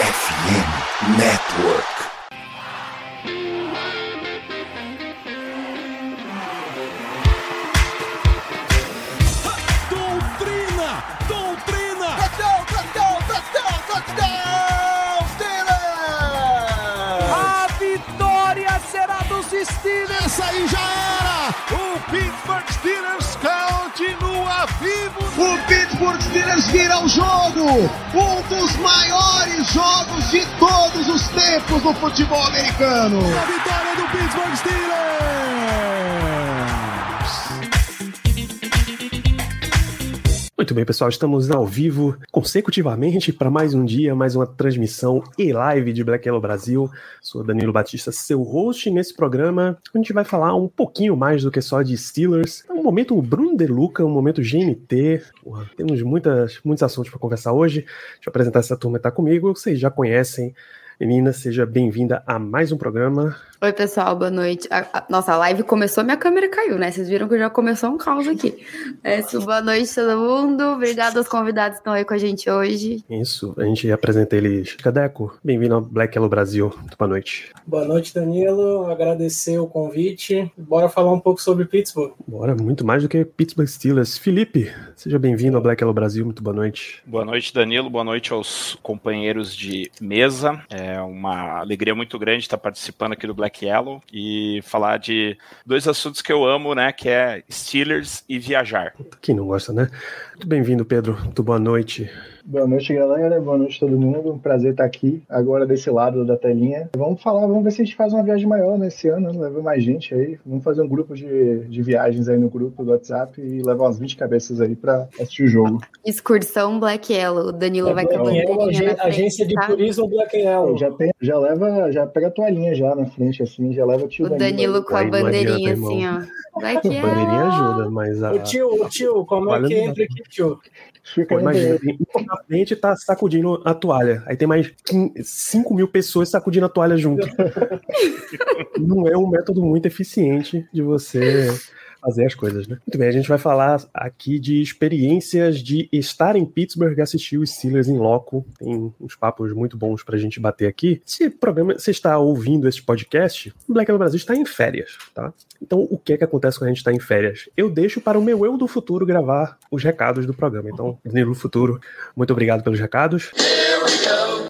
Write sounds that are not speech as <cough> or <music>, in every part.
FM Network. Doutrina! Doutrina! Touchdown, touchdown, touchdown, touchdown, Steelers! A vitória será dos Steelers! Essa aí já era! O Pittsburgh Steelers continua vivo! O Pittsburgh Steelers vira o jogo! Um dos maiores jogos de todos os tempos do futebol americano! A vitória do Pittsburgh Steelers! Muito bem, pessoal, estamos ao vivo consecutivamente para mais um dia, mais uma transmissão e live de Black Yellow Brasil. Sou Danilo Batista, seu host nesse programa. A gente vai falar um pouquinho mais do que só de Steelers. É um momento Bruno De Luca, um momento GMT. Porra, temos muitas, muitos assuntos para conversar hoje. Deixa eu apresentar essa turma que está comigo. Vocês já conhecem. Menina, seja bem-vinda a mais um programa. Oi, pessoal, boa noite. A, a, nossa, a live começou, minha câmera caiu, né? Vocês viram que já começou um caos aqui. É, isso, boa noite, todo mundo. Obrigada aos convidados que estão aí com a gente hoje. Isso, a gente apresenta eles. Cadeco, bem-vindo ao Black Yellow Brasil. Boa noite. Boa noite, Danilo. Agradecer o convite. Bora falar um pouco sobre Pittsburgh. Bora, muito mais do que Pittsburgh Steelers. Felipe, seja bem-vindo ao Black Yellow Brasil. Muito boa noite. Boa noite, Danilo. Boa noite aos companheiros de mesa. É uma alegria muito grande estar participando aqui do Black Yellow e falar de dois assuntos que eu amo, né? Que é Steelers e viajar. Quem não gosta, né? Muito bem-vindo, Pedro. Muito boa noite. Boa noite, galera. Boa noite, todo mundo. Um prazer estar aqui, agora desse lado da telinha. Vamos falar, vamos ver se a gente faz uma viagem maior nesse ano, né? leva mais gente aí. Vamos fazer um grupo de, de viagens aí no grupo do WhatsApp e levar umas 20 cabeças aí para assistir o jogo. Excursão Black Yellow. O Danilo vai com a bandeirinha agência de tá? turismo Black Yellow. Já, tem, já leva, já pega a toalhinha já na frente, assim, já leva o tio O Danilo com a Aí bandeirinha adianta, assim, ó. Black <laughs> A bandeirinha Yellow. ajuda, mas a. O tio, o tio, como é que entra aqui, tio? Fica Pô, aí, imagina, um na frente tá sacudindo a toalha. Aí tem mais 5 mil pessoas sacudindo a toalha junto. <laughs> Não é um método muito eficiente de você fazer as coisas, né? Muito bem, a gente vai falar aqui de experiências de estar em Pittsburgh e assistir os Steelers em loco. Tem uns papos muito bons pra gente bater aqui. Se programa, você está ouvindo esse podcast, o Black Brasil está em férias, tá? Então, o que é que acontece quando a gente está em férias? Eu deixo para o meu eu do futuro gravar os recados do programa. Então, Danilo do Futuro, muito obrigado pelos recados.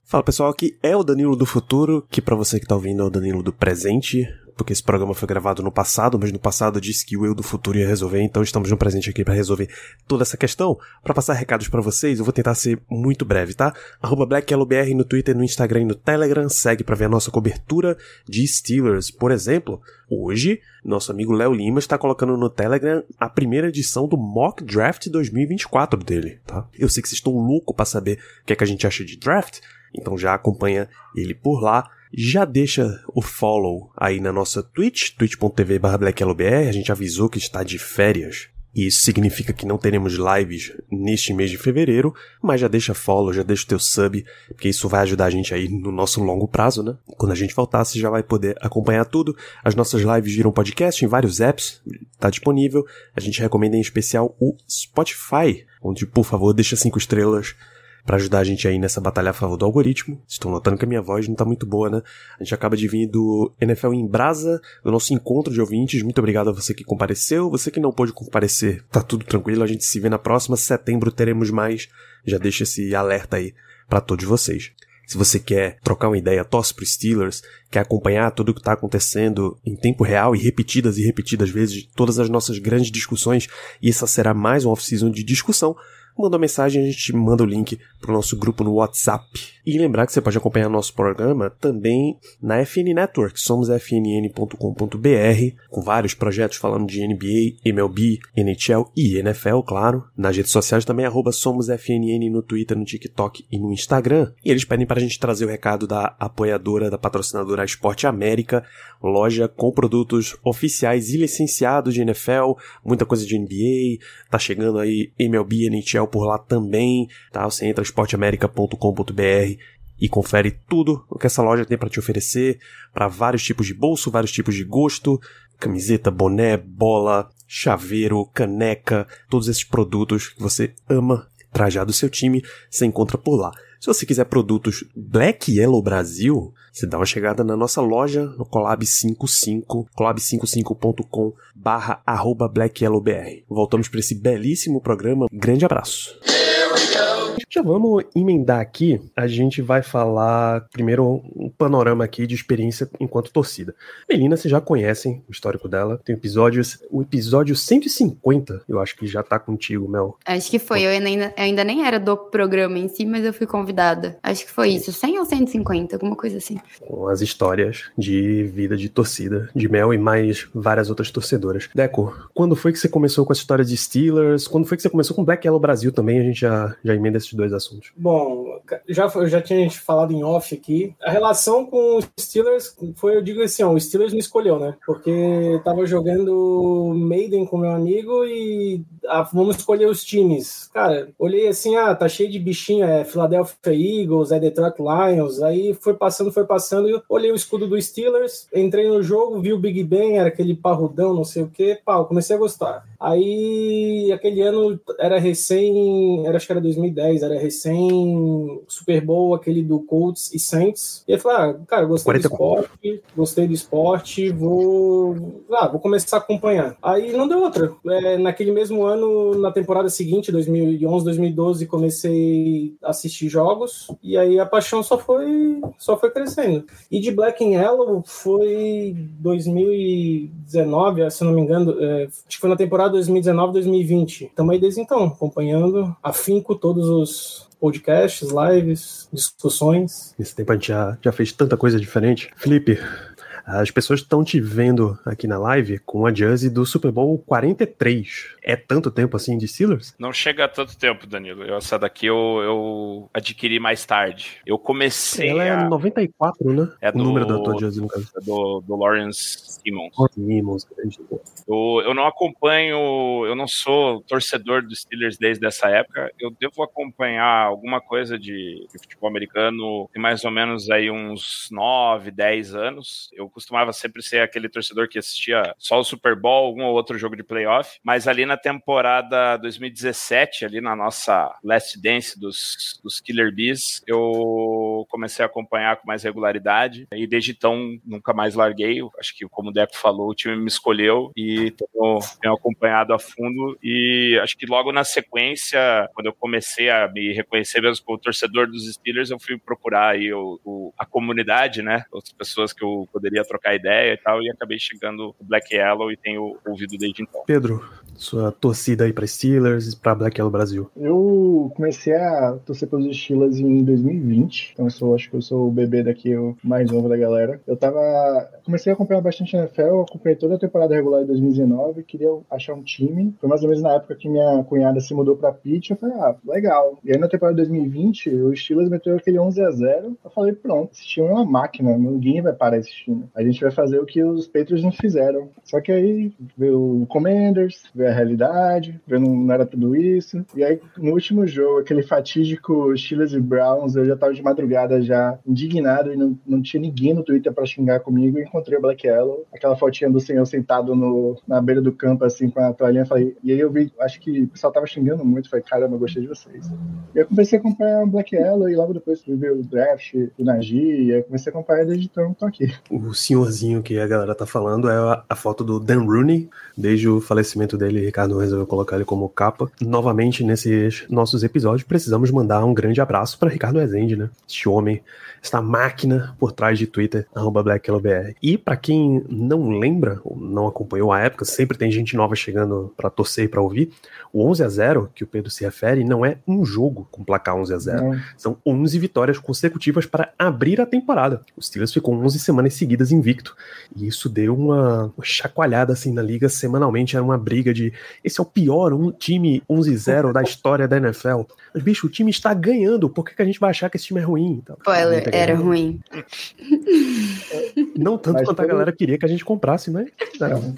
Fala pessoal, aqui é o Danilo do Futuro, que para você que tá ouvindo é o Danilo do presente, porque esse programa foi gravado no passado, mas no passado eu disse que o eu do futuro ia resolver, então estamos no presente aqui para resolver toda essa questão. Para passar recados para vocês, eu vou tentar ser muito breve, tá? Arroba BlackYellowBR no Twitter, no Instagram e no Telegram, segue para ver a nossa cobertura de Steelers. Por exemplo, hoje, nosso amigo Léo Lima está colocando no Telegram a primeira edição do Mock Draft 2024 dele, tá? Eu sei que vocês estão loucos para saber o que é que a gente acha de draft, então já acompanha ele por lá. Já deixa o follow aí na nossa Twitch, twitch.tv blackyellowbr. A gente avisou que está de férias. Isso significa que não teremos lives neste mês de fevereiro, mas já deixa follow, já deixa o teu sub, porque isso vai ajudar a gente aí no nosso longo prazo, né? Quando a gente voltar, você já vai poder acompanhar tudo. As nossas lives viram podcast em vários apps, tá disponível. A gente recomenda em especial o Spotify, onde, por favor, deixa cinco estrelas para ajudar a gente aí nessa batalha a favor do algoritmo. Estão notando que a minha voz não tá muito boa, né? A gente acaba de vir do NFL em Brasa, do nosso encontro de ouvintes. Muito obrigado a você que compareceu. Você que não pôde comparecer, tá tudo tranquilo. A gente se vê na próxima. Setembro teremos mais. Já deixa esse alerta aí para todos vocês. Se você quer trocar uma ideia, torce pro Steelers, quer acompanhar tudo o que está acontecendo em tempo real e repetidas e repetidas vezes, todas as nossas grandes discussões, e essa será mais um off-season de discussão, manda uma mensagem, a gente manda o link pro nosso grupo no WhatsApp. E lembrar que você pode acompanhar nosso programa também na FN Network, somos fnn.com.br, com vários projetos falando de NBA, MLB, NHL e NFL, claro. Nas redes sociais também, arroba no Twitter, no TikTok e no Instagram. E eles pedem para a gente trazer o recado da apoiadora, da patrocinadora Esporte América, loja com produtos oficiais e licenciados de NFL, muita coisa de NBA, tá chegando aí MLB, NHL por lá também, tá? Você entra esporteamerica.com.br e confere tudo o que essa loja tem para te oferecer, para vários tipos de bolso, vários tipos de gosto, camiseta, boné, bola, chaveiro, caneca, todos esses produtos que você ama trajar do seu time, você encontra por lá. Se você quiser produtos Black Yellow Brasil, você dá uma chegada na nossa loja no Colab55, colab55.com barra arroba blackyellowbr. Voltamos para esse belíssimo programa. Grande abraço. Já vamos emendar aqui. A gente vai falar primeiro um panorama aqui de experiência enquanto torcida. Melina, vocês já conhecem o histórico dela. Tem episódios. O episódio 150, eu acho que já tá contigo, Mel. Acho que foi. Eu ainda, eu ainda nem era do programa em si, mas eu fui convidada. Acho que foi isso. 100 ou 150, alguma coisa assim. Com as histórias de vida de torcida de Mel e mais várias outras torcedoras. Deco, quando foi que você começou com a história de Steelers? Quando foi que você começou com Black Yellow Brasil também? A gente já, já emenda esses dois assuntos. Bom, já, já tinha falado em off aqui. A relação com os Steelers foi, eu digo assim, ó, o Steelers me escolheu, né? Porque tava jogando Maiden com meu amigo e ah, vamos escolher os times. Cara, olhei assim, ah, tá cheio de bichinho, é Philadelphia Eagles, é Detroit Lions. Aí foi passando, foi passando, eu olhei o escudo do Steelers, entrei no jogo, vi o Big Ben, era aquele parrudão, não sei o que, pau, comecei a gostar. Aí, aquele ano era recém, era, acho que era 2010, era recém Super Bowl, aquele do Colts e Saints. E eu falei, ah, cara, gostei 40... do esporte, gostei do esporte, vou, ah, vou começar a acompanhar. Aí não deu outra. É, naquele mesmo ano, na temporada seguinte, 2011, 2012, comecei a assistir jogos e aí a paixão só foi, só foi crescendo. E de Black and Yellow foi 2019, se não me engano, é, acho que foi na temporada 2019, 2020. Estamos aí desde então, acompanhando afinco todos os podcasts, lives, discussões. Nesse tempo a gente já, já fez tanta coisa diferente. Felipe, as pessoas estão te vendo aqui na live com a jersey do Super Bowl 43. É tanto tempo assim de Steelers? Não chega a tanto tempo, Danilo. Eu, essa daqui eu, eu adquiri mais tarde. Eu comecei. Ela é a... 94, né? É o do, número da tua jersey, no caso. É do, do Lawrence Simmons. Simmons, eu, eu não acompanho, eu não sou torcedor dos Steelers desde essa época. Eu devo acompanhar alguma coisa de, de futebol americano tem mais ou menos aí uns 9, 10 anos. Eu costumava sempre ser aquele torcedor que assistia só o Super Bowl, algum ou outro jogo de playoff, mas ali na temporada 2017, ali na nossa Last Dance dos, dos Killer Bees, eu comecei a acompanhar com mais regularidade e desde então nunca mais larguei. Acho que, como o Deco falou, o time me escolheu e tenho, tenho acompanhado a fundo e acho que logo na sequência, quando eu comecei a me reconhecer mesmo como torcedor dos Steelers, eu fui procurar aí o, o, a comunidade, né? Outras pessoas que eu poderia trocar ideia e tal, e acabei chegando no Black Yellow e tenho ouvido desde então. Pedro, sua torcida aí para Steelers e para Black Yellow Brasil? Eu comecei a torcer pelos Steelers em 2020, então eu sou, acho que eu sou o bebê daqui, o mais novo da galera. Eu tava. Comecei a acompanhar bastante NFL, acompanhei toda a temporada regular de 2019, queria achar um time. Foi mais ou menos na época que minha cunhada se mudou pra Pitt, eu falei, ah, legal. E aí na temporada de 2020, o Steelers meteu aquele 11 a 0 eu falei, pronto, esse time é uma máquina, ninguém vai parar esse time. A gente vai fazer o que os Patriots não fizeram. Só que aí veio o Commanders, veio a realidade, veio não, não era tudo isso. E aí no último jogo, aquele fatídico Steelers e Browns, eu já tava de madrugada já indignado e não, não tinha ninguém no Twitter para xingar comigo. E encontrei o Black Yellow, aquela fotinha do senhor sentado no, na beira do campo, assim, com a toalhinha. Falei, e aí eu vi, acho que o pessoal tava xingando muito. Falei, caramba, gostei de vocês. E eu comecei a acompanhar o Black Yellow e logo depois ver o draft do Nagy. E aí comecei a acompanhar desde então, tô aqui. O senhorzinho que a galera tá falando é a, a foto do Dan Rooney. Desde o falecimento dele, Ricardo resolveu colocar ele como capa. Novamente, nesses nossos episódios, precisamos mandar um grande abraço para Ricardo Rezende, né? Este homem, esta máquina por trás de Twitter, BlackLBR. E para quem não lembra, ou não acompanhou a época, sempre tem gente nova chegando para torcer e para ouvir. O 11 a 0 que o Pedro se refere não é um jogo com placar 11 a 0 não. São 11 vitórias consecutivas para abrir a temporada. O Steelers ficou 11 semanas seguidas invicto. E isso deu uma, uma chacoalhada assim na liga semanalmente. Era uma briga de esse é o pior um time 11-0 da história da NFL. Mas, bicho, o time está ganhando. Por que, que a gente vai achar que esse time é ruim? Então, Spoiler, era ruim. Não tanto mas quanto a galera queria que a gente comprasse, mas. Não.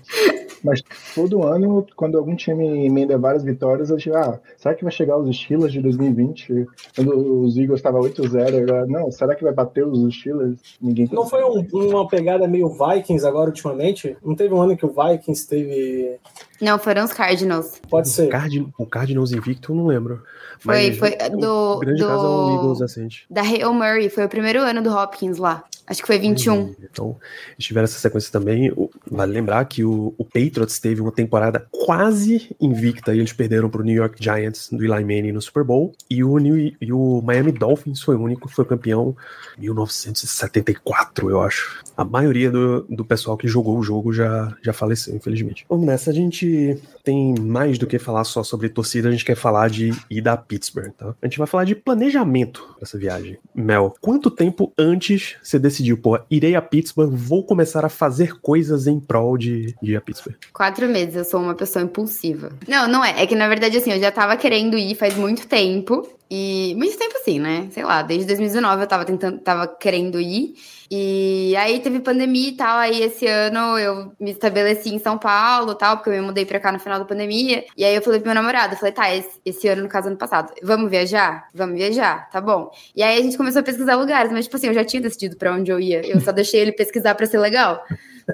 Mas todo ano, quando algum time emenda várias vitórias, eu digo, ah, será que vai chegar os Steelers de 2020? Quando os Eagles estavam 8-0, agora, não, será que vai bater os Steelers? Ninguém Não foi um, uma pegada meio Vikings agora ultimamente? Não teve um ano que o Vikings teve. Não, foram os Cardinals. Pode ser. Cardin o Cardinals invicto, eu não lembro. Foi, Mas foi o- do, O grande caso é o do Eagles recente. da Hail Murray, foi o primeiro ano do Hopkins lá. Acho que foi 21. Então, eles tiveram essa sequência também. Vale lembrar que o, o Patriots teve uma temporada quase invicta e eles perderam para o New York Giants do Eli Manning no Super Bowl. E o, New, e o Miami Dolphins foi o único que foi campeão em 1974, eu acho. A maioria do, do pessoal que jogou o jogo já, já faleceu, infelizmente. Vamos nessa, a gente tem mais do que falar só sobre torcida, a gente quer falar de ir a Pittsburgh, tá? A gente vai falar de planejamento para essa viagem. Mel, quanto tempo antes você decidiu, pô, irei a Pittsburgh, vou começar a fazer coisas em prol de, de ir a Pittsburgh? Quatro meses, eu sou uma pessoa impulsiva. Não, não é. É que na verdade, assim, eu já tava querendo ir faz muito tempo. E. Muito tempo assim, né? Sei lá, desde 2019 eu tava tentando, tava querendo ir. E aí teve pandemia e tal. Aí esse ano eu me estabeleci em São Paulo tal, porque eu me mudei pra cá no final da pandemia. E aí eu falei pro meu namorado, eu falei, tá, esse, esse ano, no caso, ano passado, vamos viajar? Vamos viajar, tá bom. E aí a gente começou a pesquisar lugares, mas tipo assim, eu já tinha decidido pra onde eu ia. Eu só deixei ele pesquisar pra ser legal. <laughs>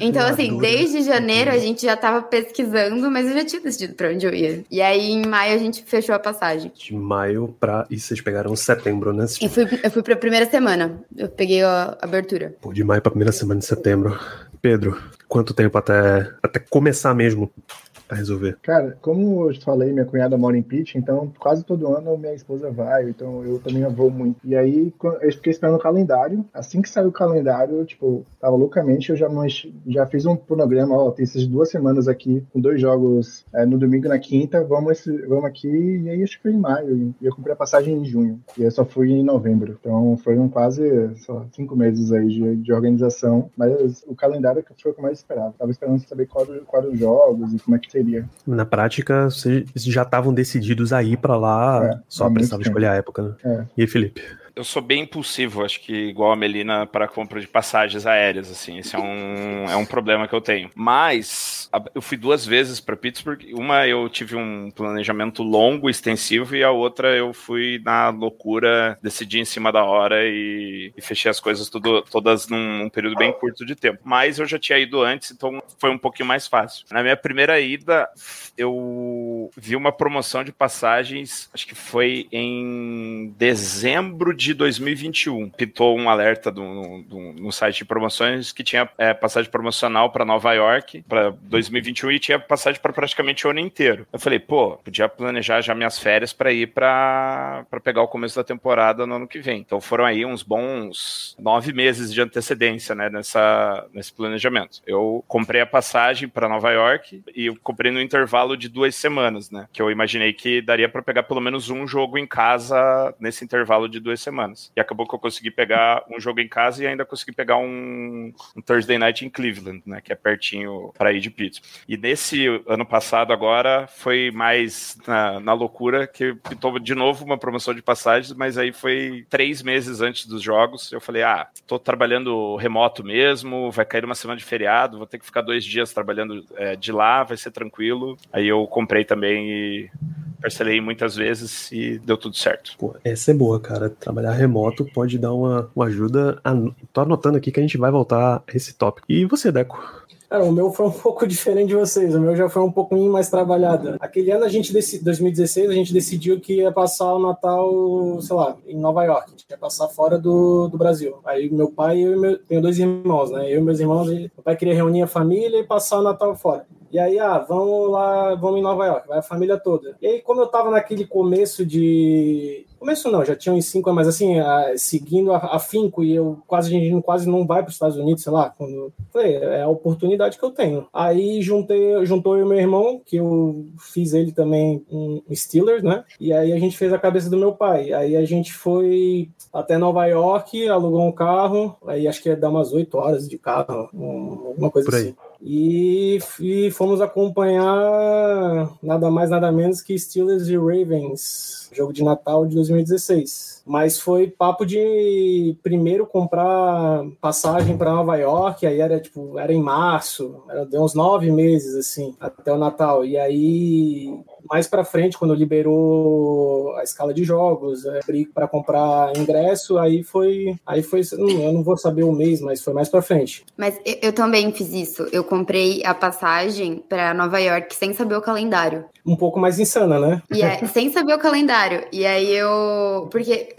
Então, assim, desde janeiro a gente já tava pesquisando, mas eu já tinha decidido pra onde eu ia. E aí, em maio, a gente fechou a passagem. De maio pra. E vocês pegaram setembro, né? E fui, eu fui pra primeira semana. Eu peguei a abertura. Pô, de maio pra primeira semana de setembro. Pedro, quanto tempo até, até começar mesmo a resolver? Cara, como eu falei, minha cunhada mora em Pitt, então quase todo ano minha esposa vai, então eu também vou muito. E aí eu fiquei esperando o calendário. Assim que saiu o calendário, tipo, tava loucamente, eu já, mas- já fiz um cronograma, ó, tem essas duas semanas aqui, com dois jogos é, no domingo e na quinta, vamos, vamos aqui, e aí acho que foi em maio, e eu comprei a passagem em junho, e eu só fui em novembro. Então foram quase lá, cinco meses aí de, de organização, mas o calendário foi o que eu mais esperava. Tava esperando saber qual eram os jogos e como é que seria. Na prática, vocês já estavam decididos a ir pra lá, É, só precisava escolher a época, né? É. E aí, Felipe? Eu sou bem impulsivo, acho que igual a Melina para compra de passagens aéreas, assim, esse é um, é um problema que eu tenho. Mas eu fui duas vezes para Pittsburgh, uma eu tive um planejamento longo, extensivo, e a outra eu fui na loucura, decidi em cima da hora e, e fechei as coisas tudo, todas num, num período bem curto de tempo. Mas eu já tinha ido antes, então foi um pouquinho mais fácil. Na minha primeira ida, eu vi uma promoção de passagens, acho que foi em dezembro de 2021. Pitou um alerta do, do- no site de promoções que tinha é, passagem promocional para Nova York para 2021 e tinha passagem para praticamente o ano inteiro. Eu falei, pô, podia planejar já minhas férias para ir para pegar o começo da temporada no ano que vem. Então foram aí uns bons nove meses de antecedência, né, nessa, nesse planejamento. Eu comprei a passagem para Nova York e eu comprei no intervalo de duas semanas, né, que eu imaginei que daria para pegar pelo menos um jogo em casa nesse intervalo de duas semanas. E acabou que eu consegui pegar um jogo em casa e ainda consegui pegar um, um Thursday Night em Cleveland, né, que é pertinho para ir de Pittsburgh. E nesse ano passado agora foi mais na, na loucura que pitou de novo uma promoção de passagens, mas aí foi três meses antes dos jogos. Eu falei, ah, tô trabalhando remoto mesmo, vai cair uma semana de feriado, vou ter que ficar dois dias trabalhando é, de lá, vai ser tranquilo. Aí eu comprei também e parcelei muitas vezes e deu tudo certo. Pô, essa é boa, cara. Trabalhar remoto pode dar uma, uma ajuda. A... Tô anotando aqui que a gente vai voltar a esse tópico. E você, Deco? Cara, o meu foi um <laughs> pouco diferente de vocês. O meu já foi um pouquinho mais trabalhado. Aquele ano, a gente, deci- 2016, a gente decidiu que ia passar o Natal, sei lá, em Nova York. A gente ia passar fora do, do Brasil. Aí meu pai e eu meu, tenho dois irmãos, né? Eu e meus irmãos, meu pai queria reunir a família e passar o Natal fora. E aí, ah, vamos lá, vamos em Nova York, vai a família toda. E aí, como eu tava naquele começo de. Começo não, já tinha uns cinco anos, mas assim, ah, seguindo a- afinco, e eu quase, a gente não- quase não vai para os Estados Unidos, sei lá, quando. Falei, é a oportunidade que eu tenho. Aí juntei, juntou eu e meu irmão, que eu fiz ele também um Steelers, né? E aí a gente fez a cabeça do meu pai. Aí a gente foi até Nova York, alugou um carro, aí acho que ia dar umas oito horas de carro, um- alguma coisa Por aí. assim. E, e fomos acompanhar nada mais, nada menos que Steelers e Ravens jogo de Natal de 2016. Mas foi papo de primeiro comprar passagem para Nova York, aí era tipo, era em março, era, deu uns nove meses assim, até o Natal. E aí mais para frente, quando liberou a escala de jogos, é, para comprar ingresso, aí foi, aí foi, hum, eu não vou saber o mês, mas foi mais para frente. Mas eu, eu, também fiz isso. Eu comprei a passagem para Nova York sem saber o calendário. Um pouco mais insana, né? E é, sem saber o calendário. E aí eu, porque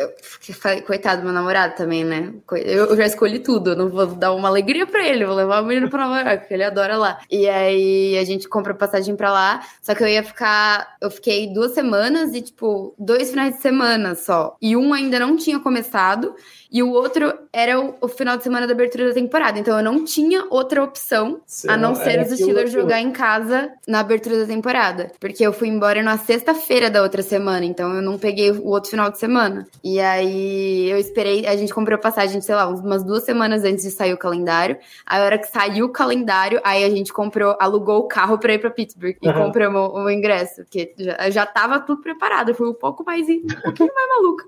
coitado do meu namorado também, né? Eu, já escolhi tudo, eu não vou dar uma alegria para ele, vou levar o menino para Nova porque ele adora lá. E aí a gente compra passagem para lá, só que eu ia ficar eu fiquei duas semanas e, tipo, dois finais de semana só. E um ainda não tinha começado. E o outro era o, o, final de semana da abertura da temporada. Então eu não tinha outra opção a não ser os Steelers jogar em casa na abertura da temporada. Porque eu fui embora na sexta-feira da outra semana. Então eu não peguei o outro final de semana. E aí eu esperei, a gente comprou passagem, sei lá, umas duas semanas antes de sair o calendário. A hora que saiu o calendário, aí a gente comprou, alugou o carro pra ir pra Pittsburgh e uhum. compramos o, o, ingresso. Porque já, já tava tudo preparado. Eu fui um pouco mais, um pouquinho mais maluca.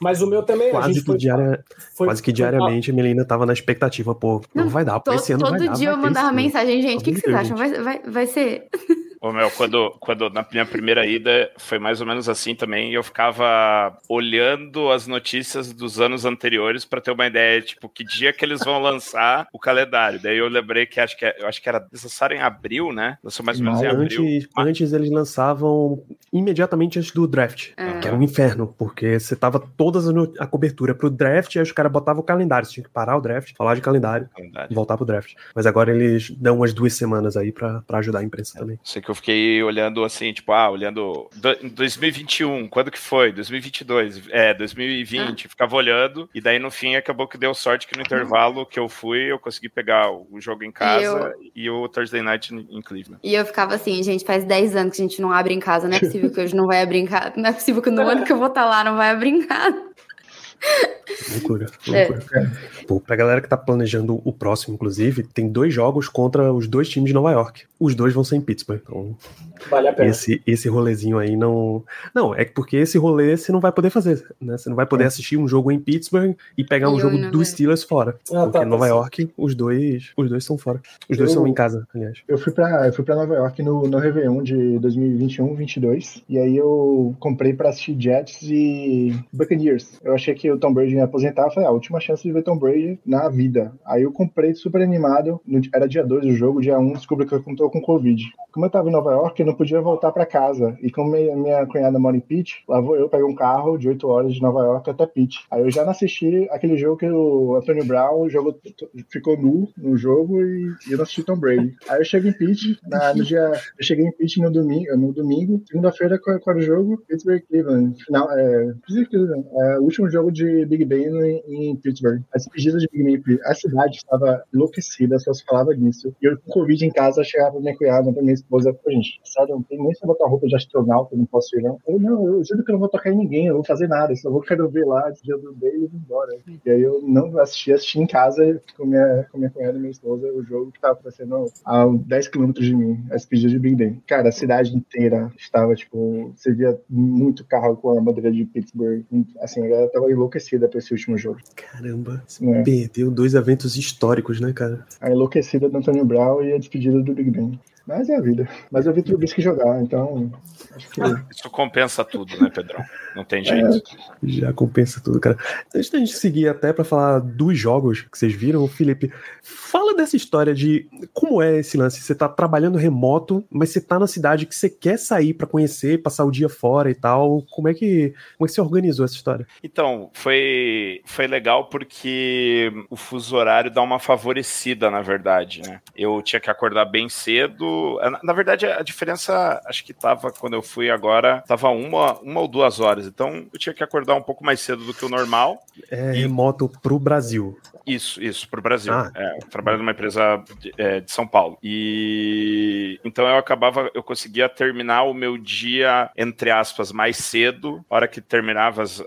Mas o meu também quase que, diária, foi, quase que diariamente a Melina tava na expectativa, pô, não, não vai dar, to, esse ano Todo vai dar, dia eu mandava mensagem, gente, o que, que vocês acham? Vai, vai, vai ser... Ô, meu, quando, quando na minha primeira ida foi mais ou menos assim também, eu ficava olhando as notícias dos anos anteriores para ter uma ideia, tipo, que dia que eles vão lançar o calendário. Daí eu lembrei que acho que, eu acho que era necessário em abril, né? Lançou mais ou menos em abril. Antes, antes eles lançavam imediatamente antes do draft, é. que era um inferno, porque você tava toda a cobertura pro draft, aí os caras botavam o calendário, você tinha que parar o draft, falar de calendário, calendário. voltar pro draft. Mas agora eles dão umas duas semanas aí para ajudar a imprensa é. também. Sei que eu fiquei olhando assim, tipo, ah, olhando 2021, quando que foi? 2022, é, 2020, ah. ficava olhando, e daí no fim acabou que deu sorte que no intervalo que eu fui, eu consegui pegar o jogo em casa e, eu... e o Thursday Night em Cleveland. E eu ficava assim, gente, faz 10 anos que a gente não abre em casa, não é possível que hoje não vai abrir em casa, não é possível que no ano que eu vou estar tá lá não vai abrir em casa. Loucura, loucura. É. Pô, pra galera que tá planejando o próximo, inclusive, tem dois jogos contra os dois times de Nova York. Os dois vão ser em Pittsburgh. Então, vale a pena. Esse, esse rolezinho aí não. Não, é porque esse rolê você não vai poder fazer. Né? Você não vai poder é. assistir um jogo em Pittsburgh e pegar um jogo dos Steelers fora. Ah, porque tá, Nova tá York, os dois, os dois são fora. Os dois eu, são em casa, aliás. Eu fui pra, eu fui pra Nova York no, no Réveillon de 2021-22. E aí eu comprei pra assistir Jets e Buccaneers. Eu achei que o Tom Brady ia aposentar. Eu falei, ah, a última chance de ver Tom Brady na vida. Aí eu comprei super animado. Era dia 2 do jogo, dia 1, um, descobri que eu tô com Covid. Como eu tava em Nova York, eu não podia voltar pra casa. E como minha, minha cunhada mora em Pitt, lá vou eu pegar um carro de 8 horas de Nova York até Pitt. Aí eu já não assisti aquele jogo que o Antonio Brown jogou, ficou nu no jogo e, e eu não assisti Tom Brady. Aí eu cheguei em Pitt, na, no dia. Eu cheguei em Pitt no domingo, no domingo segunda-feira, qual, era o jogo? Pittsburgh Cleveland. Final, é, Cleveland. É, último jogo de Big Ben em, Pittsburgh. As pedidas de Big Ben, a cidade estava enlouquecida, só se falava disso. E eu com Covid em casa, chegava pra minha cunhada, pra minha esposa, pô, gente, sério, não tem nem se botar roupa de astronauta, não posso ir, não. Eu, não, eu juro que eu não vou tocar em ninguém, eu não vou fazer nada, eu só vou quero ver lá, esse dia do Day e embora. E aí eu não assisti, assisti em casa com minha, com minha cunhada e minha esposa, o jogo que tava acontecendo a 10 quilômetros de mim, as pedidas de Big Ben. Cara, a cidade inteira estava, tipo, você via muito carro com a bandeira de Pittsburgh, assim, a galera tava enlouquecida pra esse último jogo. Caramba, é. perdeu dois eventos históricos, né, cara? A enlouquecida do Antônio Brown e a despedida do Big Ben. Mas é a vida. Mas eu vi Trubisky jogar, então. Que... Isso compensa tudo, né, Pedrão? Não tem jeito. É, já compensa tudo, cara. Antes da gente seguir até para falar dos jogos que vocês viram, Felipe, fala dessa história de como é esse lance. Você tá trabalhando remoto, mas você tá na cidade que você quer sair para conhecer, passar o dia fora e tal. Como é que, como é que você organizou essa história? Então, foi, foi legal porque o fuso horário dá uma favorecida, na verdade, né? Eu tinha que acordar bem cedo na verdade, a diferença, acho que tava, quando eu fui agora, tava uma, uma ou duas horas. Então, eu tinha que acordar um pouco mais cedo do que o normal. É e... remoto pro Brasil. Isso, isso, pro Brasil. Ah. É, eu trabalho numa empresa de, é, de, São Paulo. E então eu acabava, eu conseguia terminar o meu dia, entre aspas, mais cedo. A hora que terminava as,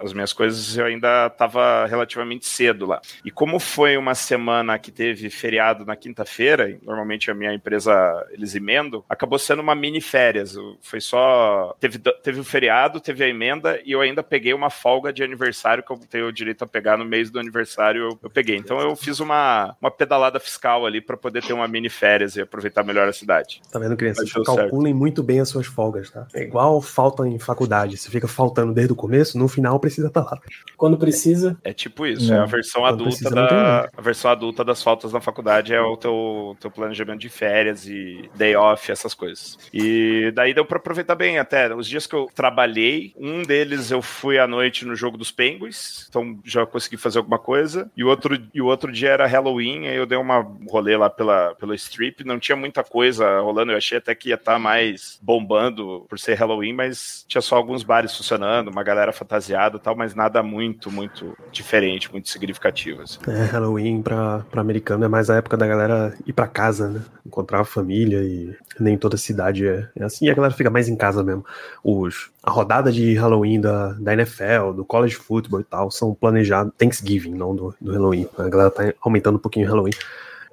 as minhas coisas, eu ainda estava relativamente cedo lá. E como foi uma semana que teve feriado na quinta-feira, normalmente a minha empresa eles emendam, acabou sendo uma mini férias. Foi só. Teve, teve o feriado, teve a emenda e eu ainda peguei uma folga de aniversário que eu tenho o direito a pegar no mês do aniversário. Eu, eu peguei. Então eu fiz uma, uma pedalada fiscal ali para poder ter uma mini férias e aproveitar melhor a cidade. Tá vendo, crianças? Calculem certo. muito bem as suas folgas, tá? É igual falta em faculdade. Você fica faltando desde o começo, no final precisa estar tá lá. Quando precisa. É tipo isso. Não. É a versão Quando adulta da. A versão adulta das faltas na faculdade é o teu, teu planejamento de férias e day off, essas coisas. E daí deu para aproveitar bem até. Os dias que eu trabalhei, um deles eu fui à noite no jogo dos Penguins, então já consegui fazer alguma coisa. E o outro, e o outro dia era Halloween, aí eu dei uma rolê lá pela, pela strip. Não tinha muita coisa rolando, eu achei até que ia estar tá mais bombando por ser Halloween, mas tinha só alguns bares funcionando, uma galera fantasiada e tal, mas nada muito, muito diferente, muito significativo. Assim. É, Halloween pra, pra americano é mais a época da galera ir pra casa, né? Encontrar a família e nem toda cidade é, é assim, e a galera fica mais em casa mesmo. Os, a rodada de Halloween da, da NFL, do college football e tal, são planejados Thanksgiving, não do, do Halloween. A galera tá aumentando um pouquinho o Halloween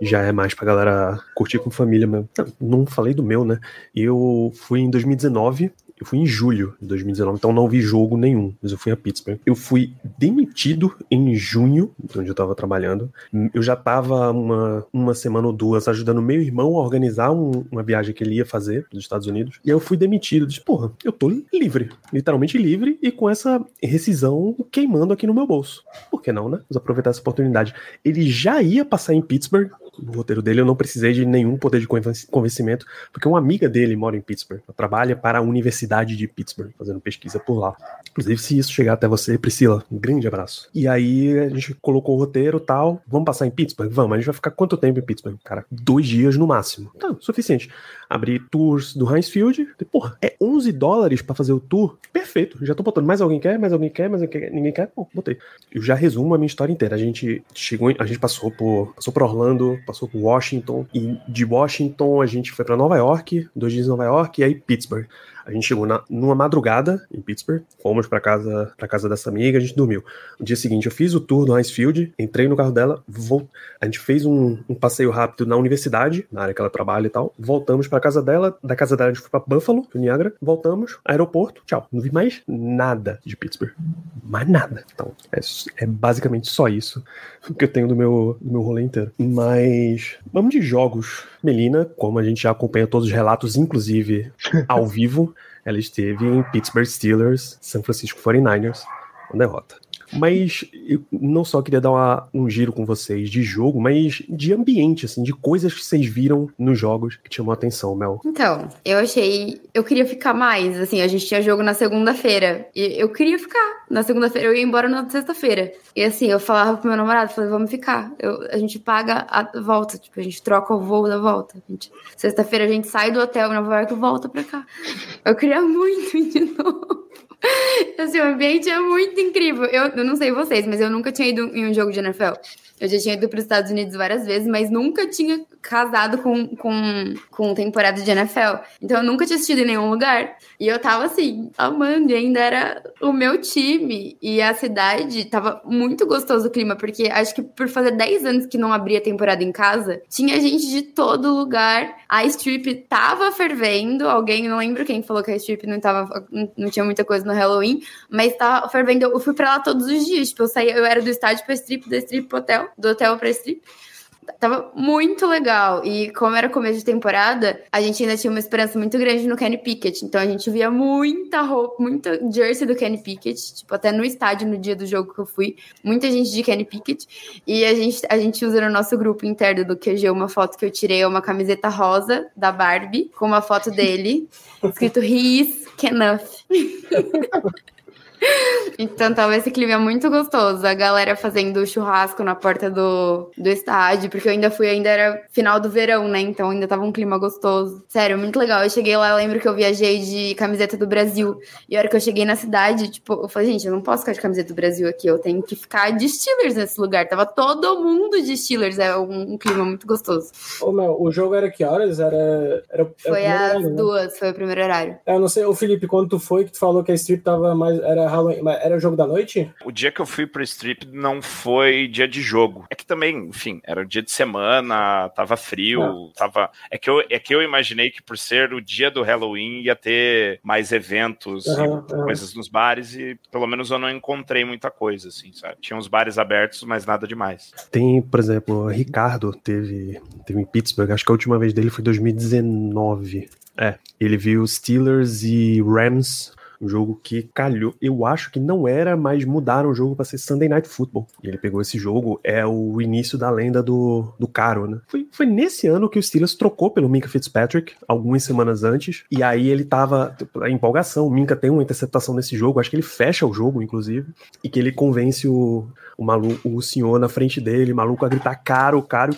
já é mais pra galera curtir com família mesmo. Não falei do meu, né? Eu fui em 2019 eu fui em julho de 2019, então não vi jogo nenhum, mas eu fui a Pittsburgh. Eu fui demitido em junho, onde eu tava trabalhando. Eu já tava uma, uma semana ou duas ajudando meu irmão a organizar um, uma viagem que ele ia fazer dos Estados Unidos. E aí eu fui demitido. Disse, porra, eu tô livre, literalmente livre, e com essa rescisão queimando aqui no meu bolso. Por que não, né? Vamos aproveitar essa oportunidade. Ele já ia passar em Pittsburgh, no roteiro dele, eu não precisei de nenhum poder de convencimento, porque uma amiga dele mora em Pittsburgh, trabalha para a Universidade de Pittsburgh, fazendo pesquisa por lá. Inclusive, se isso chegar até você, Priscila, um grande abraço. E aí a gente colocou o roteiro tal, vamos passar em Pittsburgh? Vamos, a gente vai ficar quanto tempo em Pittsburgh? Cara, dois dias no máximo. Tá, suficiente. Abri tours do Heinz Field, porra, é 11 dólares para fazer o tour? Perfeito, já tô botando. Mais alguém quer? Mais alguém quer? Mais alguém quer? Ninguém quer? Bom, botei. Eu já resumo a minha história inteira. A gente chegou, a gente passou por, passou por Orlando, passou por Washington, e de Washington a gente foi para Nova York, dois dias em Nova York, e aí Pittsburgh. A gente chegou na, numa madrugada em Pittsburgh, fomos para casa para casa dessa amiga, a gente dormiu. No dia seguinte eu fiz o tour do Heinz Field, entrei no carro dela, a gente fez um, um, passeio rápido na universidade, na área que ela trabalha e tal. Voltamos para casa dela, da casa dela a gente foi para Buffalo, no Niagara, voltamos, aeroporto, tchau. Não vi mais nada de Pittsburgh. Mais nada. Então, é, é basicamente só isso <laughs> que eu tenho do meu, do meu rolê inteiro. Mas vamos de jogos. Melina, como a gente já acompanha todos os relatos, inclusive ao vivo, ela esteve em Pittsburgh Steelers, San Francisco 49ers, uma derrota. Mas eu não só queria dar uma, um giro com vocês de jogo, mas de ambiente, assim, de coisas que vocês viram nos jogos que chamou a atenção, Mel. Então, eu achei. Eu queria ficar mais, assim, a gente tinha jogo na segunda-feira. E eu queria ficar. Na segunda-feira, eu ia embora na sexta-feira. E assim, eu falava pro meu namorado, falei, vamos ficar. Eu, a gente paga a volta, tipo, a gente troca o voo da volta. Sexta-feira a gente sai do hotel em Nova York e volta pra cá. Eu queria muito <laughs> ir de novo. <laughs> Assim, o ambiente é muito incrível. Eu, eu não sei vocês, mas eu nunca tinha ido em um jogo de NFL. Eu já tinha ido para os Estados Unidos várias vezes, mas nunca tinha casado com, com, com temporada de NFL. Então eu nunca tinha assistido em nenhum lugar. E eu tava assim, amando, e ainda era o meu time. E a cidade tava muito gostoso o clima, porque acho que por fazer 10 anos que não abria temporada em casa, tinha gente de todo lugar. A strip tava fervendo. Alguém, não lembro quem falou que a strip não tava. Não tinha muita coisa no Halloween, mas tava fervendo. Eu fui pra lá todos os dias. Tipo, eu saía, eu era do estádio pra strip, da strip pro hotel do hotel pra strip. Tava muito legal. E como era começo de temporada, a gente ainda tinha uma esperança muito grande no Kenny Pickett. Então a gente via muita roupa, muita jersey do Kenny Pickett. Tipo, até no estádio, no dia do jogo que eu fui, muita gente de Kenny Pickett. E a gente, a gente usa no nosso grupo interno do QG uma foto que eu tirei, uma camiseta rosa da Barbie, com uma foto dele, <laughs> escrito His Kenuff. <laughs> Então tava esse clima muito gostoso. A galera fazendo churrasco na porta do, do estádio, porque eu ainda fui, ainda era final do verão, né? Então ainda tava um clima gostoso. Sério, muito legal. Eu cheguei lá, eu lembro que eu viajei de camiseta do Brasil. E a hora que eu cheguei na cidade, tipo, eu falei, gente, eu não posso ficar de camiseta do Brasil aqui, eu tenho que ficar de Steelers nesse lugar. Tava todo mundo de Steelers, é um, um clima muito gostoso. Ô, o jogo era que horas? Era. era, foi às horário, né? duas, né? foi o primeiro horário. É, eu não sei, o Felipe, quando tu foi, que tu falou que a strip tava mais. Era Halloween. Era o jogo da noite? O dia que eu fui pro strip não foi dia de jogo. É que também, enfim, era um dia de semana, tava frio, não. tava. É que, eu, é que eu imaginei que por ser o dia do Halloween ia ter mais eventos uhum, e uhum. coisas nos bares e pelo menos eu não encontrei muita coisa, assim, sabe? Tinha uns bares abertos, mas nada demais. Tem, por exemplo, o Ricardo teve, teve em Pittsburgh, acho que a última vez dele foi 2019. É, ele viu Steelers e Rams um jogo que calhou. Eu acho que não era, mas mudaram o jogo para ser Sunday Night Football. E ele pegou esse jogo, é o início da lenda do, do Caro, né? Foi, foi nesse ano que o Steelers trocou pelo Minka Fitzpatrick, algumas semanas antes. E aí ele tava. A empolgação, o Minka tem uma interceptação nesse jogo, acho que ele fecha o jogo, inclusive. E que ele convence o, o maluco, o senhor na frente dele, maluco a gritar caro, caro.